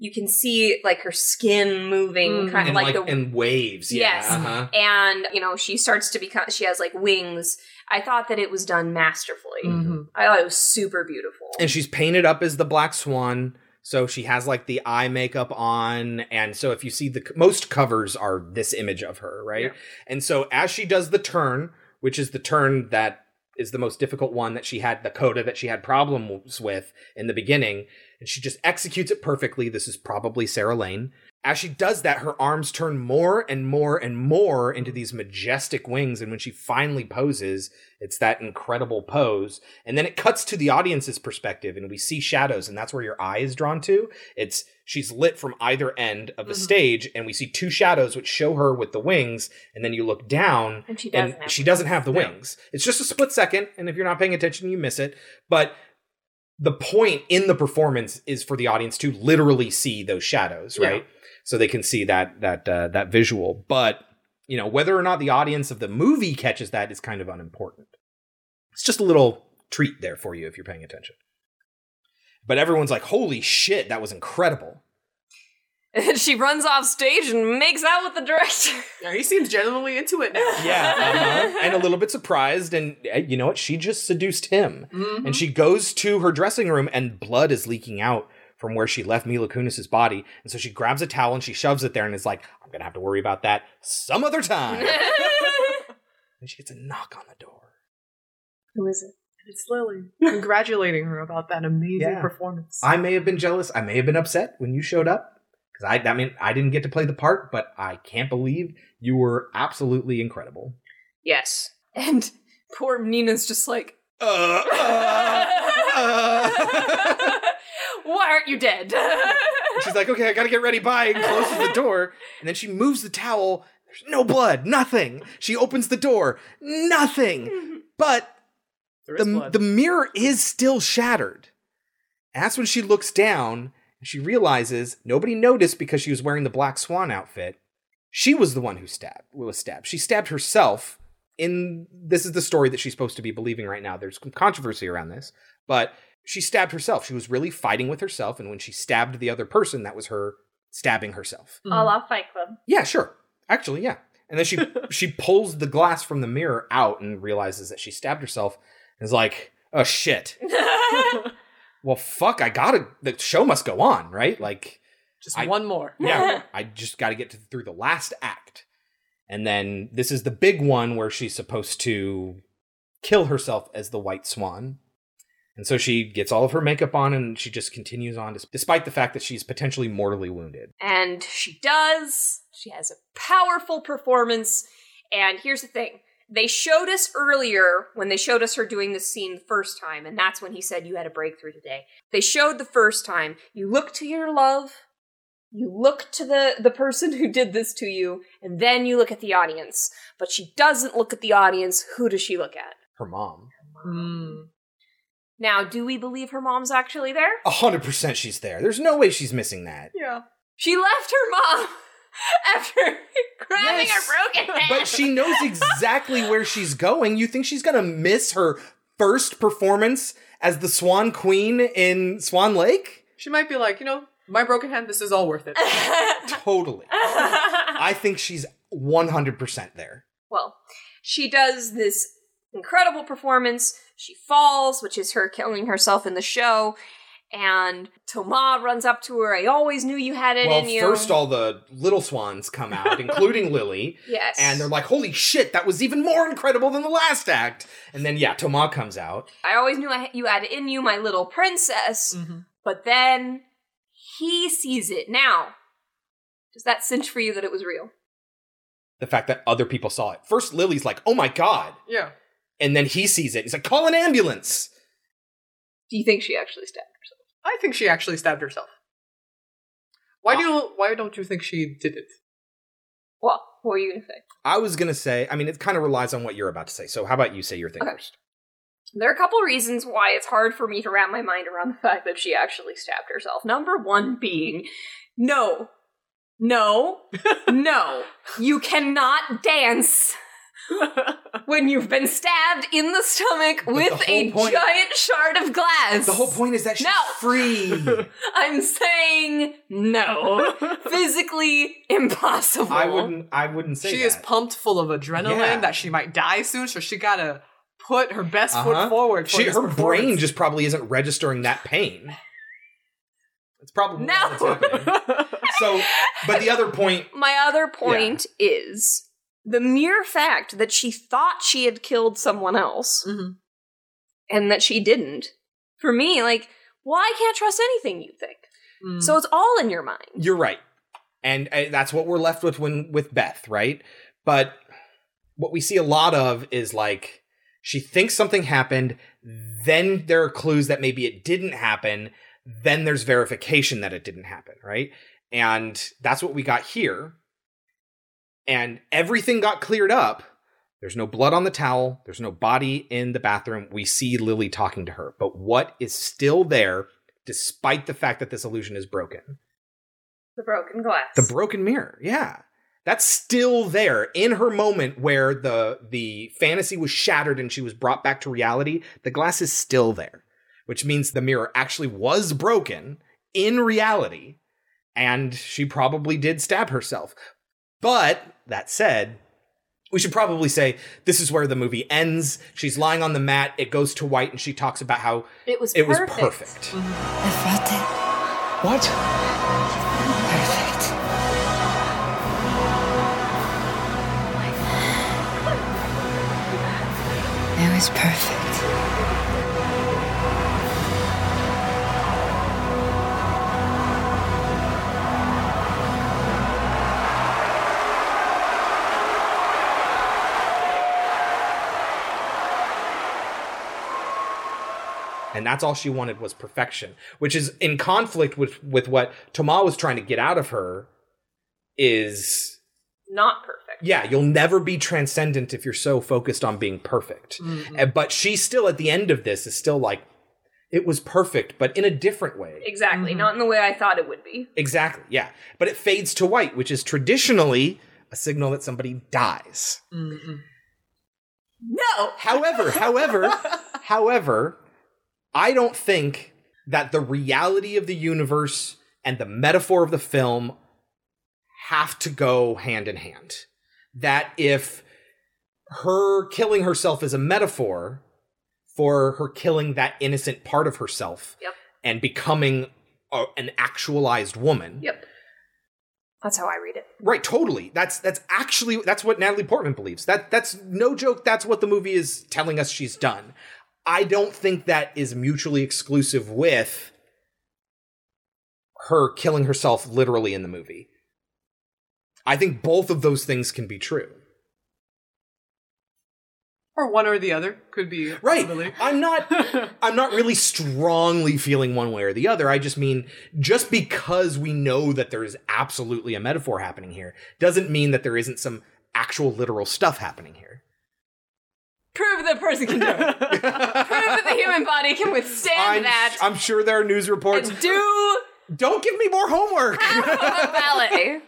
you can see like her skin moving kind of like, like, the in waves. Yeah. Yes. Uh-huh. and you know she starts to become she has like wings i thought that it was done masterfully Mhm. i thought it was super beautiful and she's painted up as the black swan so she has like the eye makeup on and so if you see the most covers are this image of her right Yeah. and so as she does the turn which is the turn that is the most difficult one that she had the coda that she had problems with in the beginning and she just executes it perfectly this is probably sarah lane as she does that, her arms turn more and more and more into these majestic wings. And when she finally poses, it's that incredible pose. And then it cuts to the audience's perspective and we see shadows, and that's where your eye is drawn to. It's she's lit from either end of the Mhm. stage, and we see two shadows which show her with the wings, and then you look down And she doesn't have she doesn't have the wings. It's just a split second, and if you're not paying attention, you miss it. But the point in the performance is for the audience to literally see those shadows, Yeah. Right? So they can see that that uh, that visual. But you know whether or not the audience of the movie catches that is kind of unimportant. It's just a little treat there for you if you're paying attention. But everyone's like, "Holy shit, that was incredible!" And she runs off stage and makes out with the director. Yeah, he seems genuinely into it now. Yeah, uh-huh. and a little bit surprised. And uh, you know what? She just seduced him. Mhm. And she goes to her dressing room, and blood is leaking out from where she left Mila Kunis's body. And so she grabs a towel and she shoves it there, and is like, "I'm gonna have to worry about that some other time." and she gets a knock on the door. Who is it? It's Lily. Congratulating her about that amazing Yeah. performance. I may have been jealous. I may have been upset when you showed up because I, I mean, I didn't get to play the part, but I can't believe you were absolutely incredible. Yes. And poor Nina's just like, uh, why aren't you dead? She's like, okay, I gotta get ready. Bye. And closes the door. And then she moves the towel. There's no blood, nothing. She opens the door, nothing. But the, the mirror is still shattered. And that's when she looks down and she realizes nobody noticed because she was wearing the black swan outfit. She was the one who stabbed Who was stabbed. She stabbed herself in this is the story that she's supposed to be believing right now. There's some controversy around this, but she stabbed herself. She was really fighting with herself, and when she stabbed the other person, that was her stabbing herself. A la mm. Fight Club. Yeah, sure. Actually, yeah. And then she she pulls the glass from the mirror out and realizes that she stabbed herself and is like, "Oh shit." well, fuck, I got to the show must go on, right? Like Just I- one more. yeah, I just got to get to, through the last act. And then this is the big one where she's supposed to kill herself as the white swan. And so she gets all of her makeup on and she just continues on despite the fact that she's potentially mortally wounded. And she does. She has a powerful performance. And here's the thing they showed us earlier when they showed us her doing this scene the first time, and that's when he said you had a breakthrough today. They showed the first time you look to your love, you look to the, the person who did this to you, and then you look at the audience. But she doesn't look at the audience. Who does she look at? Her mom. Mm. Now, do we believe her mom's actually there? A hundred percent she's there. There's no way she's missing that. Yeah. She left her mom after grabbing Yes. her broken hand. But she knows exactly where she's going. You think she's gonna miss her first performance as the Swan Queen in Swan Lake? She might be like, you know, my broken hand, this is all worth it. Totally. I think she's 100% there. Well, she does this incredible performance. She falls, which is her killing herself in the show. And Toma runs up to her. I always knew you had it well, in you. first all the little swans come out, including Lily. Yes. And they're like, holy shit, that was even more incredible than the last act. And then, yeah, Toma comes out. I always knew I, you had it in you, my little princess. Mm-hmm. But then he sees it. Now, does that cinch for you that it was real? The fact that other people saw it. First, Lily's like, oh my god. Yeah. And then he sees it. He's like, call an ambulance. Do you think she actually stabbed herself? I think she actually stabbed herself. Why do you, ah. why don't you think she did it? What? What were you going to say? I was going to say, I mean, it kind of relies on what you're about to say. So, how about you say your thing Okay. first? There are a couple reasons why it's hard for me to wrap my mind around the fact that she actually stabbed herself. Number one being, no, no, no, you cannot dance when you've been stabbed in the stomach the with whole a point- giant shard of glass. The whole point is that she's No. free. I'm saying no. Physically impossible. I wouldn't. I wouldn't say she that. is pumped full of adrenaline Yeah. that she might die soon, so she gotta put her best Uh-huh. foot forward. For She, her brain just probably isn't registering that pain. It's probably No. what's happening. So, but the other point, My other point is the mere fact that she thought she had killed someone else Mm-hmm. and that she didn't. For me, like, well, I can't trust anything you think. Mm. So it's all in your mind. you're right. And uh, that's what we're left with when with Beth, right? But what we see a lot of is like she thinks something happened, then there are clues that maybe it didn't happen, then there's verification that it didn't happen, right? And that's what we got here. And everything got cleared up. There's no blood on the towel, there's no body in the bathroom. We see Lily talking to her. But what is still there, despite the fact that this illusion is broken? The broken glass. The broken mirror. Yeah. That's still there in her moment where the the fantasy was shattered and she was brought back to reality. The glass is still there, which means the mirror actually was broken in reality and she probably did stab herself. But that said, we should probably say this is where the movie ends. She's lying on the mat, it goes to white and she talks about how It was it was perfect. perfect. I felt it. What? Perfect. It was perfect. And that's all she wanted was perfection which is in conflict with with what Toma was trying to get out of her is Not perfect. yeah you'll never be transcendent if you're so focused on being perfect Mhm. Uh, but she still at the end of this is still like it was perfect but in a different way Exactly. Not in the way I thought it would be. exactly yeah but it fades to white which is traditionally a signal that somebody dies No. However, however, however, I don't think that the reality of the universe and the metaphor of the film have to go hand in hand. That if her killing herself is a metaphor for her killing that innocent part of herself Yep. and becoming a, an actualized woman. Yep. That's how I read it. Right, totally. That's that's actually that's what Natalie Portman believes. That that's no joke. That's what the movie is telling us she's done. I don't think that is mutually exclusive with her killing herself literally in the movie. I think both of those things can be true. Or one or the other could be Right. I'm not I'm not really strongly feeling one way or the other. I just mean just because we know that there is absolutely a metaphor happening here doesn't mean that there isn't some actual literal stuff happening here. Prove that a person can do it. Prove that the human body can withstand I'm, that. I'm sure there are news reports. and do Don't give me more homework. a ballet.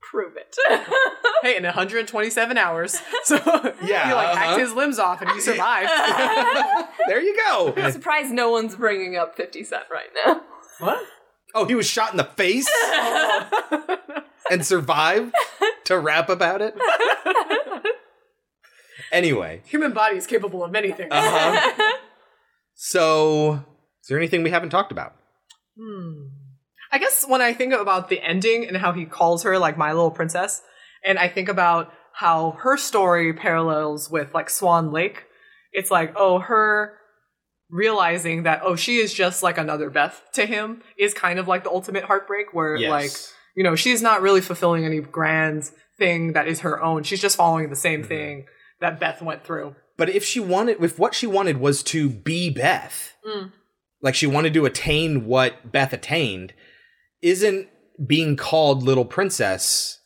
Prove it. hey, in 127 hours. So Yeah, he like uh-huh. hacked his limbs off and he survived. there you go. I'm surprised no one's bringing up 50 Cent right now. What? Oh, he was shot in the face and survived to rap about it. Anyway, Human body is capable of many things. uh-huh. so is there anything we haven't talked about? Hmm. I guess when I think about the ending and how he calls her like my little princess, and I think about how her story parallels with like Swan Lake, it's like, oh, her realizing that, oh, she is just like another Beth to him is kind of like the ultimate heartbreak where Yes. like, you know, she's not really fulfilling any grand thing that is her own. She's just following the Mm-hmm. same thing that Beth went through. But if she wanted, if what she wanted was to be Beth, Mm. like she wanted to attain what Beth attained, isn't being called little princess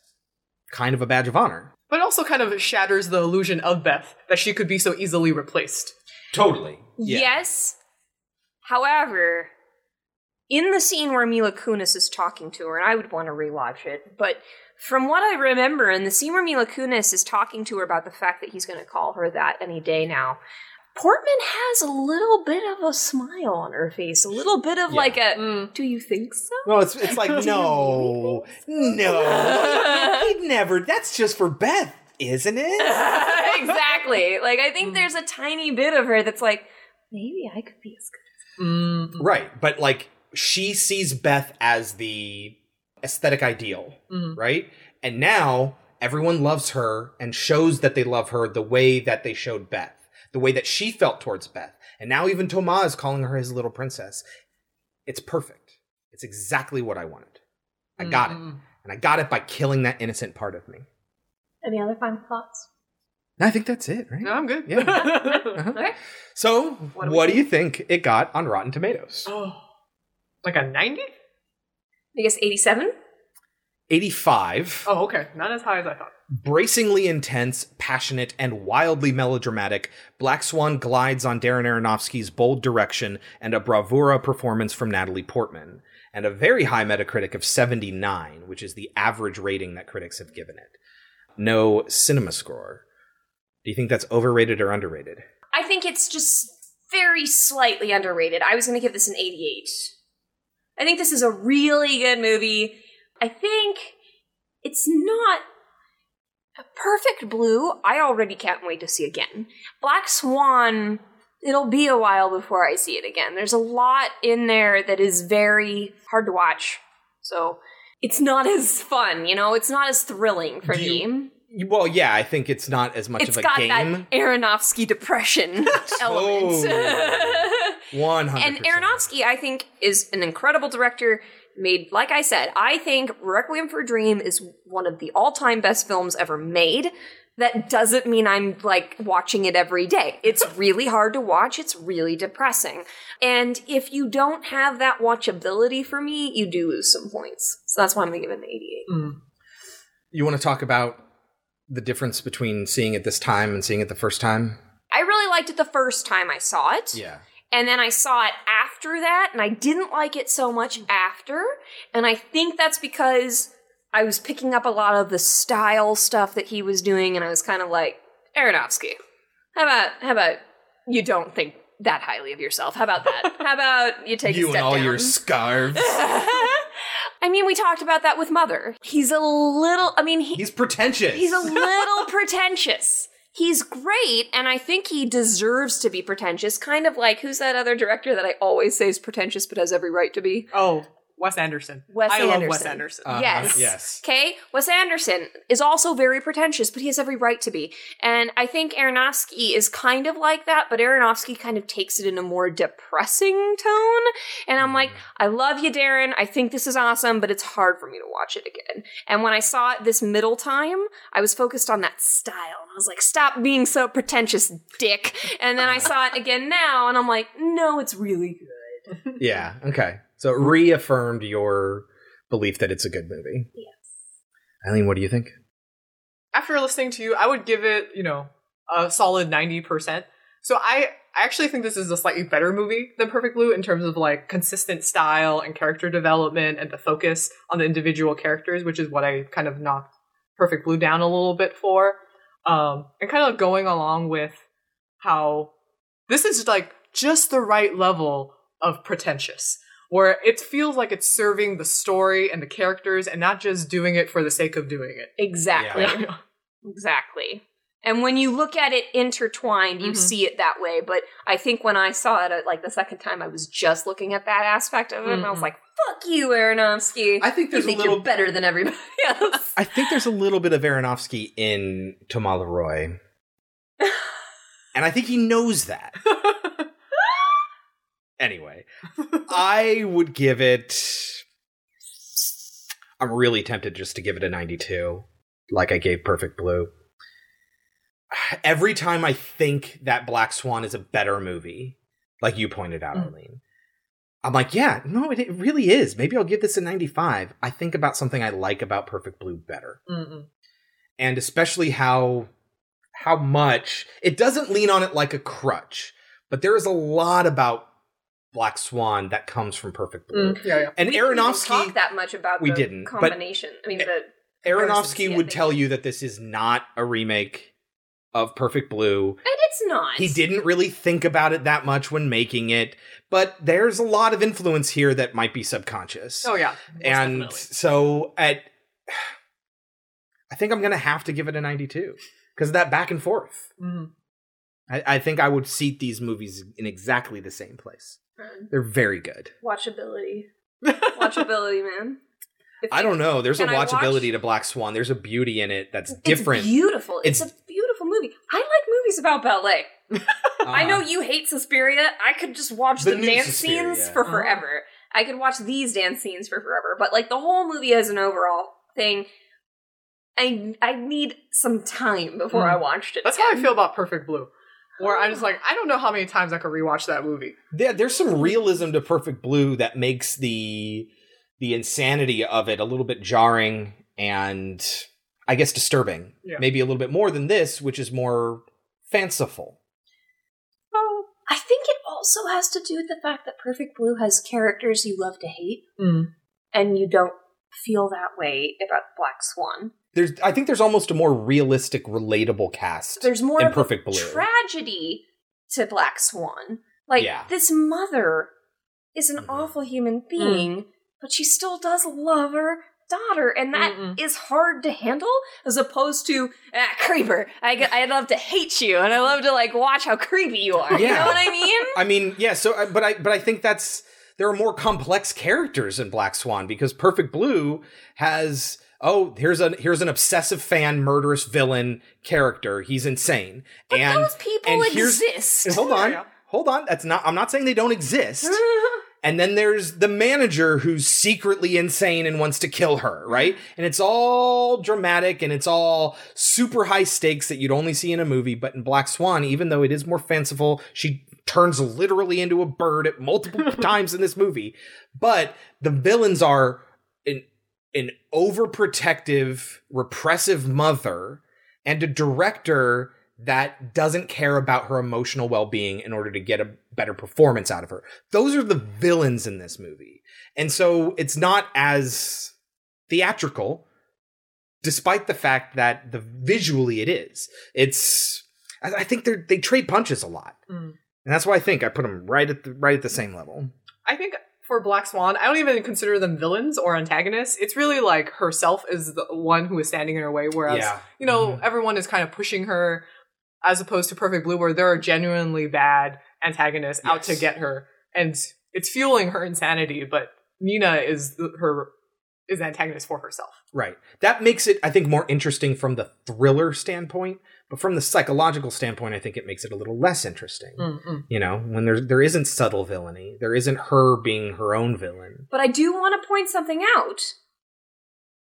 kind of a badge of honor? But also kind of shatters the illusion of Beth that she could be so easily replaced. Totally. Yes. However, in the scene where Mila Kunis is talking to her, and I would want to rewatch it, but from what I remember, in the scene where Mila Kunis is talking to her about the fact that he's going to call her that any day now, Portman has a little bit of a smile on her face, a little bit of like a, mm. do you think so? No, it's it's like no, no, he'd never. That's just for Beth, isn't it? exactly. Like, I think mm. there's a tiny bit of her that's like, maybe I could be as good. Mm. Right, but like she sees Beth as the aesthetic ideal, Mhm. right? And now everyone loves her and shows that they love her the way that they showed Beth, the way that she felt towards Beth. And now even Toma is calling her his little princess. It's perfect. It's exactly what I wanted. I got it. Mhm. And I got it by killing that innocent part of me. Any other final thoughts? I think that's it, right? No, I'm good. Yeah. Uh-huh. Okay. So, What what, do we do you think it got on Rotten Tomatoes? Oh, like a 90? I guess 87? 85. Oh, okay. Not as high as I thought. Bracingly intense, passionate, and wildly melodramatic, Black Swan glides on Darren Aronofsky's bold direction and a bravura performance from Natalie Portman, and a very high Metacritic of 79, which is the average rating that critics have given it. No CinemaScore. Do you think that's overrated or underrated? I think it's just very slightly underrated. I was going to give this an 88. I think this is a really good movie. I think it's not a perfect blue. I already can't wait to see again. Black Swan, it'll be a while before I see it again. There's a lot in there that is very hard to watch. So it's not as fun, you know? It's not as thrilling for me. Well, yeah, I think it's not as much It's of a got game. that Aronofsky depression element. Oh. One hundred. And Aronofsky, I think, is an incredible director. Made, like I said, I think Requiem for a Dream is one of the all-time best films ever made. That doesn't mean I'm like watching it every day. It's really hard to watch. It's really depressing. And if you don't have that watchability for me, you do lose some points. So that's why I'm gonna give it an 88. Hmm. You want to talk about the difference between seeing it this time and seeing it the first time? I really liked it the first time I saw it. Yeah. And then I saw it after that, and I didn't like it so much after. And I think that's because I was picking up a lot of the style stuff that he was doing, and I was kind of like, Aronofsky, how about how about you don't think that highly of yourself? How about that? how about you take a you and all down? your scarves. I mean, we talked about that with Mother. He's a little. I mean, he, He's pretentious. He's a little pretentious. He's great, and I think he deserves to be pretentious. Kind of like who's that other director that I always say is pretentious but has every right to be? Oh, Wes Anderson. Wes I Anderson. love Wes Anderson. Uh-huh. Yes. Yes. Okay, Wes Anderson is also very pretentious, but he has every right to be. And I think Aronofsky is kind of like that, but Aronofsky kind of takes it in a more depressing tone. And I'm like, I love you, Darren. I think this is awesome, but it's hard for me to watch it again. And when I saw it this middle time, I was focused on that style. And I was like, stop being so pretentious, dick. And then I saw it again now, and I'm like, no, it's really good. Yeah. Okay. So it reaffirmed your belief that it's a good movie. Yes. Eileen, what do you think? After listening to you, I would give it, you know, a solid 90%. So I, I actually think this is a slightly better movie than Perfect Blue in terms of like consistent style and character development and the focus on the individual characters, which is what I kind of knocked Perfect Blue down a little bit for. Um, and kind of going along with how this is like just the right level of pretentious where it feels like it's serving the story and the characters and not just doing it for the sake of doing it. Exactly. Yeah. Exactly. And when you look at it intertwined, you Mhm. see it that way. But I think when I saw it, uh, like the second time, I was just looking at that aspect of it, and I was like, "Fuck you, Aronofsky." I think there's you a think little- you're better than everybody else. I think there's a little bit of Aronofsky in Thomas Leroy. and I think he knows that. Anyway, I would give it. I'm really tempted just to give it a 92, like I gave Perfect Blue. Every time I think that Black Swan is a better movie, like you pointed out, Mm. Arlene, I'm like, yeah, no, it, it really is. Maybe I'll give this a 95. I think about something I like about Perfect Blue better Mm-mm. and especially how how much it doesn't lean on it like a crutch but there is a lot about black swan that comes from perfect blue Mm, yeah, yeah. and we didn't aronofsky talk that much about we the didn't, but- combination. I mean, the aronofsky would tell you that this is not a remake of perfect blue and it's not. he didn't really think about it that much when making it but there's a lot of influence here that might be subconscious Oh yeah. and so at i think i'm gonna have to give it a 92 because of that back and forth Mhm. I, I think i would seat these movies in exactly the same place they're very good watchability, watchability, man. If i don't know there's a Can I watch- watchability to black swan there's a beauty in it that's different. It's different beautiful. It's, It's- a beautiful movie. I like movies about ballet. I Uh, know you hate Suspiria. I could just watch The the, dance Suspiria. scenes for Uh-huh. forever. I could watch these dance scenes for forever. But like the whole movie as an overall thing. I I need some time before I watched it. That's how I feel about Perfect Blue. Where I'm just like, I don't know how many times I could rewatch that movie. There, there's some realism to Perfect Blue that makes the the insanity of it a little bit jarring and I guess disturbing. Yeah. Maybe a little bit more than this, which is more fanciful. Oh, I think it also has to do with the fact that Perfect Blue has characters you love to hate, Mm. and you don't feel that way about Black Swan. There's I think there's almost a more realistic, relatable cast. There's more in of Perfect a Blue. tragedy to Black Swan. Like Yeah. this mother is an mm-hmm. awful human mm. being, but she still does love her daughter, and that is hard to handle. As opposed to ah, creeper, I I love to hate you, and I love to like watch how creepy you are. You know what I mean? I mean, yeah. So, uh, but I, but I think that's there are more complex characters in Black Swan because Perfect Blue has oh here's an here's an obsessive fan, murderous villain character. He's insane, and those people and here's- exist. Hold on, hold on. That's not. I'm not saying they don't exist. And then there's the manager who's secretly insane and wants to kill her, right? And it's all dramatic and it's all super high stakes that you'd only see in a movie. But in Black Swan, even though it is more fanciful, she turns literally into a bird at multiple times in this movie. But the villains are an, an overprotective, repressive mother and a director that doesn't care about her emotional well-being in order to get a better performance out of her. Those are the villains in this movie. And so it's not as theatrical despite the fact that the visually it is. It's I, think they they trade punches a lot. Mm. And that's why I think I put them right at the right at the same level. I think for Black Swan, I don't even consider them villains or antagonists. It's really like herself is the one who is standing in her way, whereas Yeah. you know mm-hmm. everyone is kind of pushing her, as opposed to Perfect Blue, where there are genuinely bad antagonists out to get her, and it's fueling her insanity. But Nina is the, her is antagonist for herself. Right. That makes it, I think, more interesting from the thriller standpoint, but from the psychological standpoint, I think it makes it a little less interesting. Mm-mm. You know, when there there isn't subtle villainy, there isn't her being her own villain. But I do want to point something out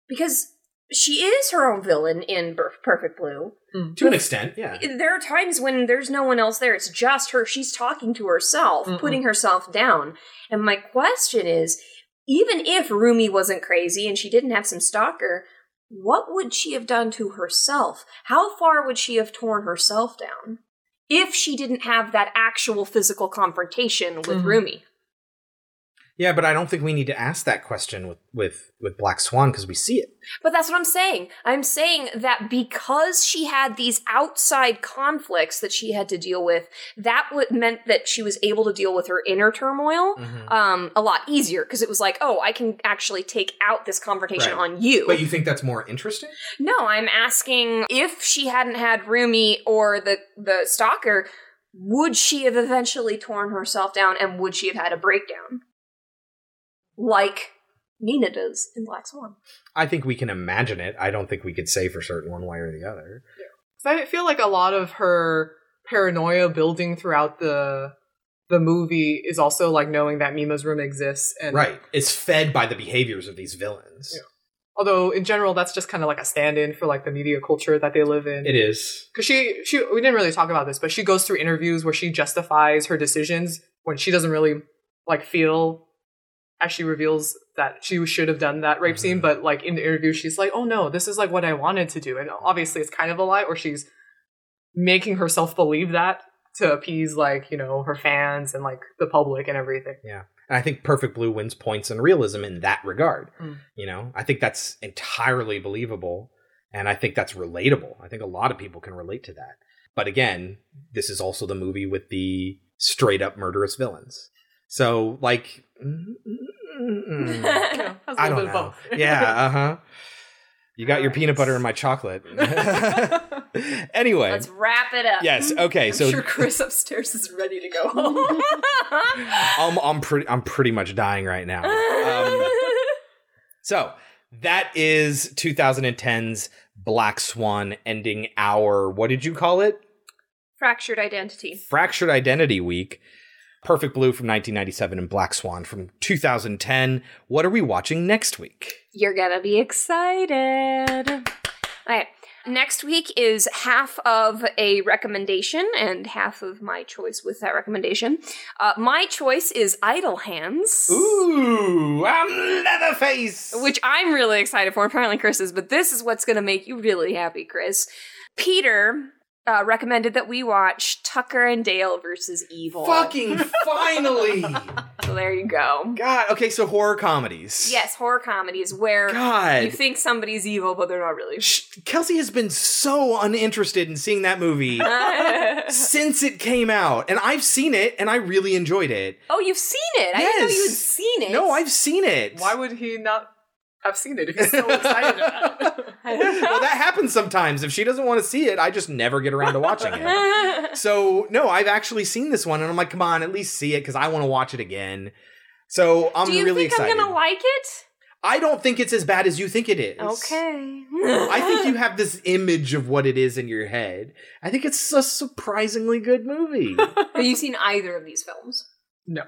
because she is her own villain in Perfect Blue. Mm. To an extent, yeah. There are times when there's no one else there. It's just her. She's talking to herself, Mm-mm. putting herself down. And my question is even if Rumi wasn't crazy and she didn't have some stalker, what would she have done to herself? How far would she have torn herself down if she didn't have that actual physical confrontation with Mhm. Rumi? Yeah, but I don't think we need to ask that question with with with Black Swan because we see it. But that's what I'm saying. I'm saying that because she had these outside conflicts that she had to deal with, that would meant that she was able to deal with her inner turmoil Mm-hmm. um, a lot easier because it was like, oh, I can actually take out this confrontation Right. on you. But you think that's more interesting? no, I'm asking if she hadn't had Rumi or the the stalker, would she have eventually torn herself down and would she have had a breakdown? Like Nina does in Black Swan. I think we can imagine it. I don't think we could say for certain one way or the other. So I feel like a lot of her paranoia building throughout the the movie is also like knowing that Mima's room exists and Right. It's fed by the behaviors of these villains. Although in general, that's just kind of like a stand-in for like the media culture that they live in. It is. because she she we didn't really talk about this, but she goes through interviews where she justifies her decisions when she doesn't really like feel as she reveals that she should have done that rape scene, but like in the interview, she's like, "Oh no, this is like what I wanted to do," and obviously it's kind of a lie, or she's making herself believe that to appease like you know her fans and like the public and everything. Yeah. And I think Perfect Blue wins points in realism in that regard. Mm. You know, I think that's entirely believable and I think that's relatable. I think a lot of people can relate to that. But again, this is also the movie with the straight up murderous villains. So, like, Yeah, I don't know. yeah, uh huh. You got your peanut butter and my chocolate. anyway, Let's wrap it up. Yes, okay, I'm so- sure Chris upstairs is ready to go home. I'm I'm pretty I'm pretty much dying right now. Um, so that is 2010's Black Swan ending our what did you call it? Fractured identity. Fractured Identity Week. Perfect Blue from 1997, and Black Swan from 2010. What are we watching next week? You're gonna be excited. All right. Next week is half of a recommendation and half of my choice with that recommendation. Uh, my choice is Idle Hands. Ooh, I'm Leatherface! Which I'm really excited for. Apparently, Chris is, but this is what's going to make you really happy, Chris. Peter uh, recommended that we watch Tucker and Dale versus Evil. Fucking finally! so there you go. God, okay, so horror comedies. Yes, horror comedies where God. you think somebody's evil, but they're not really. Kelsey has been so uninterested in seeing that movie since it came out, and I've seen it, and I really enjoyed it. Oh, you've seen it? I didn't know you had seen it. No, I've seen it. Why would he not have seen it if he's so excited about it? well, that happens sometimes. If she doesn't want to see it, I just never get around to watching it. so no, I've actually seen this one, and I'm like, come on, at least see it because I want to watch it again. So I'm Do you really think excited. I'm gonna like it? I don't think it's as bad as you think it is. Okay. I think you have this image of what it is in your head. I think it's a surprisingly good movie. Have you seen either of these films? No.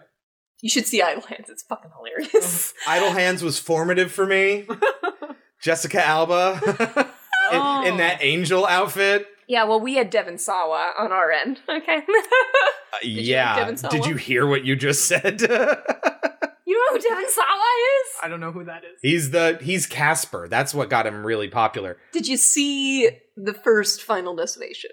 You should see Idle Hands. It's fucking hilarious. Idle Hands was formative for me. Jessica Alba in, in that angel outfit. yeah, well, we had Devon Sawa on our end. Okay. Uh, you like yeah. Devon Did you hear what you just said? you know who Devon Sawa is? I don't know who that is. he's the he's Casper. That's what got him really popular. Did you see the first Final Destination?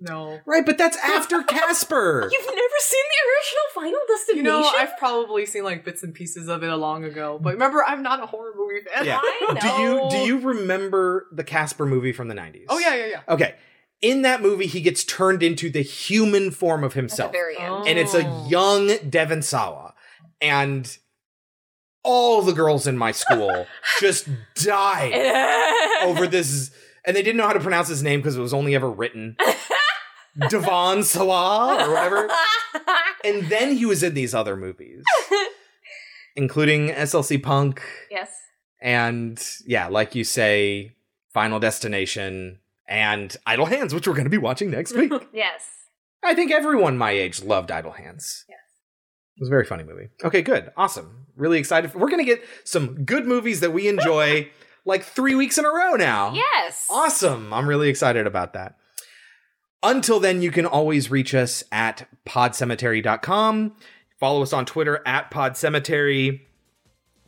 No. Right, but that's after Casper. You've never seen the original Final You Destination? know, I've probably seen like bits and pieces of it a long ago, but remember, I'm not a horror movie fan. Yeah. Do you do you remember the Casper movie from the 90s? Oh yeah, yeah, yeah. Okay. In that movie, he gets turned into the human form of himself. very end. And it's a oh. young Devon Sawa. And all the girls in my school just died over this. And they didn't know how to pronounce his name because it was only ever written Devon Sawa or whatever. And then he was in these other movies, including SLC Punk Yes. and yeah, like you say, Final Destination and Idle Hands, which we're going to be watching next week. Yes. I think everyone my age loved Idle Hands. Yes. It was a very funny movie. Okay, good. Awesome. Really excited. For, we're going to get some good movies that we enjoy like three weeks in a row now. Yes. Awesome. I'm really excited about that. Until then, you can always reach us at podcemetery.com. Follow us on Twitter at podcemetery.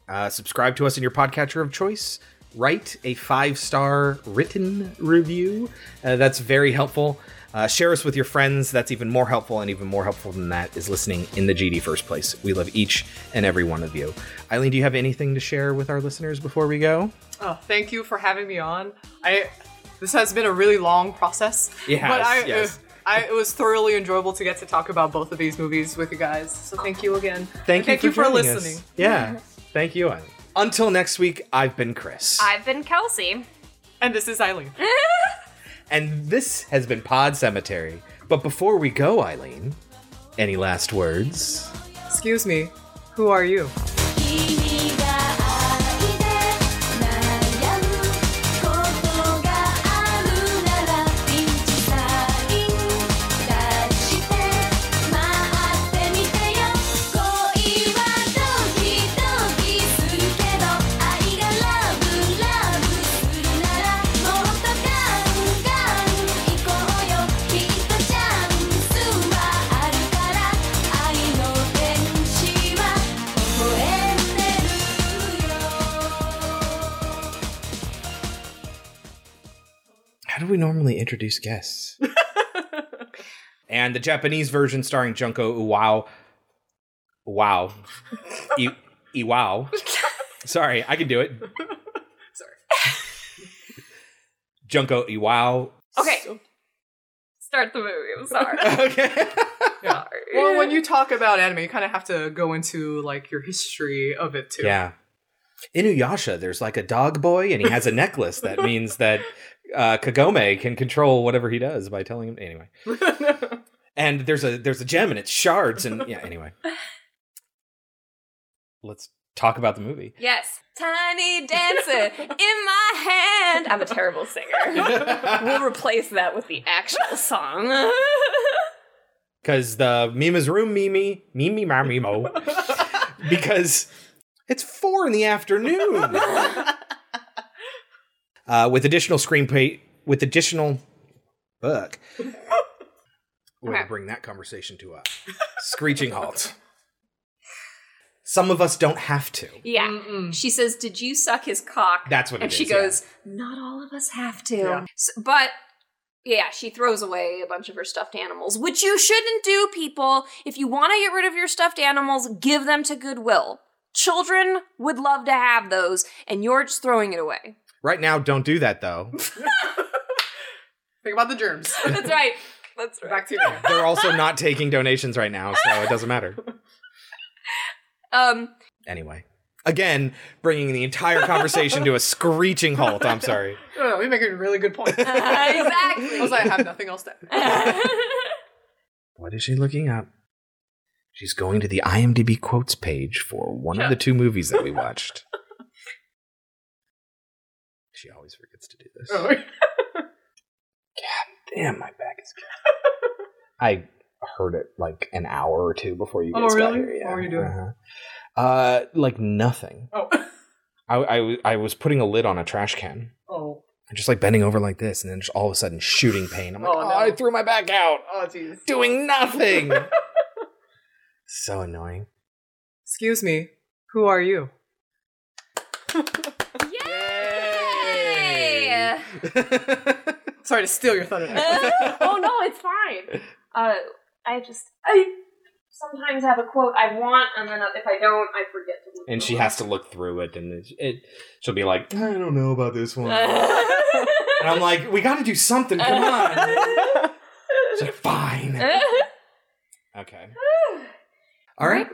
Uh, subscribe to us in your podcatcher of choice. Write a five star written review. Uh, that's very helpful. Uh, share us with your friends. That's even more helpful. And even more helpful than that is listening in the GD first place. We love each and every one of you. Eileen, do you have anything to share with our listeners before we go? Oh, thank you for having me on. I this has been a really long process. It has, but I, yes. uh, I it was thoroughly enjoyable to get to talk about both of these movies with you guys. So thank you again. Thank you thank for, you for joining us. listening. Yeah. Thank you, Eileen. Until next week, I've been Chris. I've been Kelsey. And this is Eileen. and this has been Pod Cemetery. But before we go, Eileen, any last words? Excuse me. Who are you? We normally introduce guests? and the Japanese version starring Junko Uwao. Wow. I- Iwao. Sorry, I can do it. Sorry. Junko Iwao. Okay. Start the movie. I'm sorry. okay. Yeah. Well, when you talk about anime, you kind of have to go into like your history of it too. Yeah. Inuyasha, there's like a dog boy, and he has a necklace that means that uh, Kagome can control whatever he does by telling him. Anyway, and there's a there's a gem and it's shards, and yeah. Anyway, let's talk about the movie. Yes. Tiny dancer in my hand. I'm a terrible singer. we'll replace that with the actual song. because the Mima's room, Mimi, Mimi, ma, Mimo, because it's four in the afternoon. Uh, with additional screenplay, with additional book. We're gonna bring that conversation to a screeching halt. Some of us don't have to. Yeah. She says, Did you suck his cock? That's what it And she is, yeah. goes, Not all of us have to. Yeah. S- but yeah, she throws away a bunch of her stuffed animals, which you shouldn't do, people. If you want to get rid of your stuffed animals, give them to Goodwill. Children would love to have those, and you're just throwing it away. Right now, don't do that though. Think about the germs. That's right. That's right. Bacteria. They're also not taking donations right now, so it doesn't matter. Um, Anyway, again, bringing the entire conversation to a screeching halt. I'm sorry. No, no, we make a really good point. exactly. I was like, I have nothing else to add. What is she looking up? She's going to the IMDb quotes page for one of the two movies that we watched. She always forgets to do this. Oh. Damn, my back is killing. I heard it like an hour or two before you Oh, guys got here. Yeah. What were you doing? Uh-huh. Uh, like nothing. Oh. I, I I was putting a lid on a trash can. Oh. And just like bending over like this, and then just all of a sudden shooting pain. I'm like, Oh, oh, no. I threw my back out, Oh, jeez. doing nothing. so annoying. Excuse me. Who are you? Yay! Sorry to steal your thunder. oh no, it's fine. Uh, I just I sometimes have a quote I want, and then if I don't, I forget to. Look and she it. has to look through it, and it, it she'll be like, I don't know about this one. and I'm like, we got to do something. Come on. She's like, fine. Okay. All right.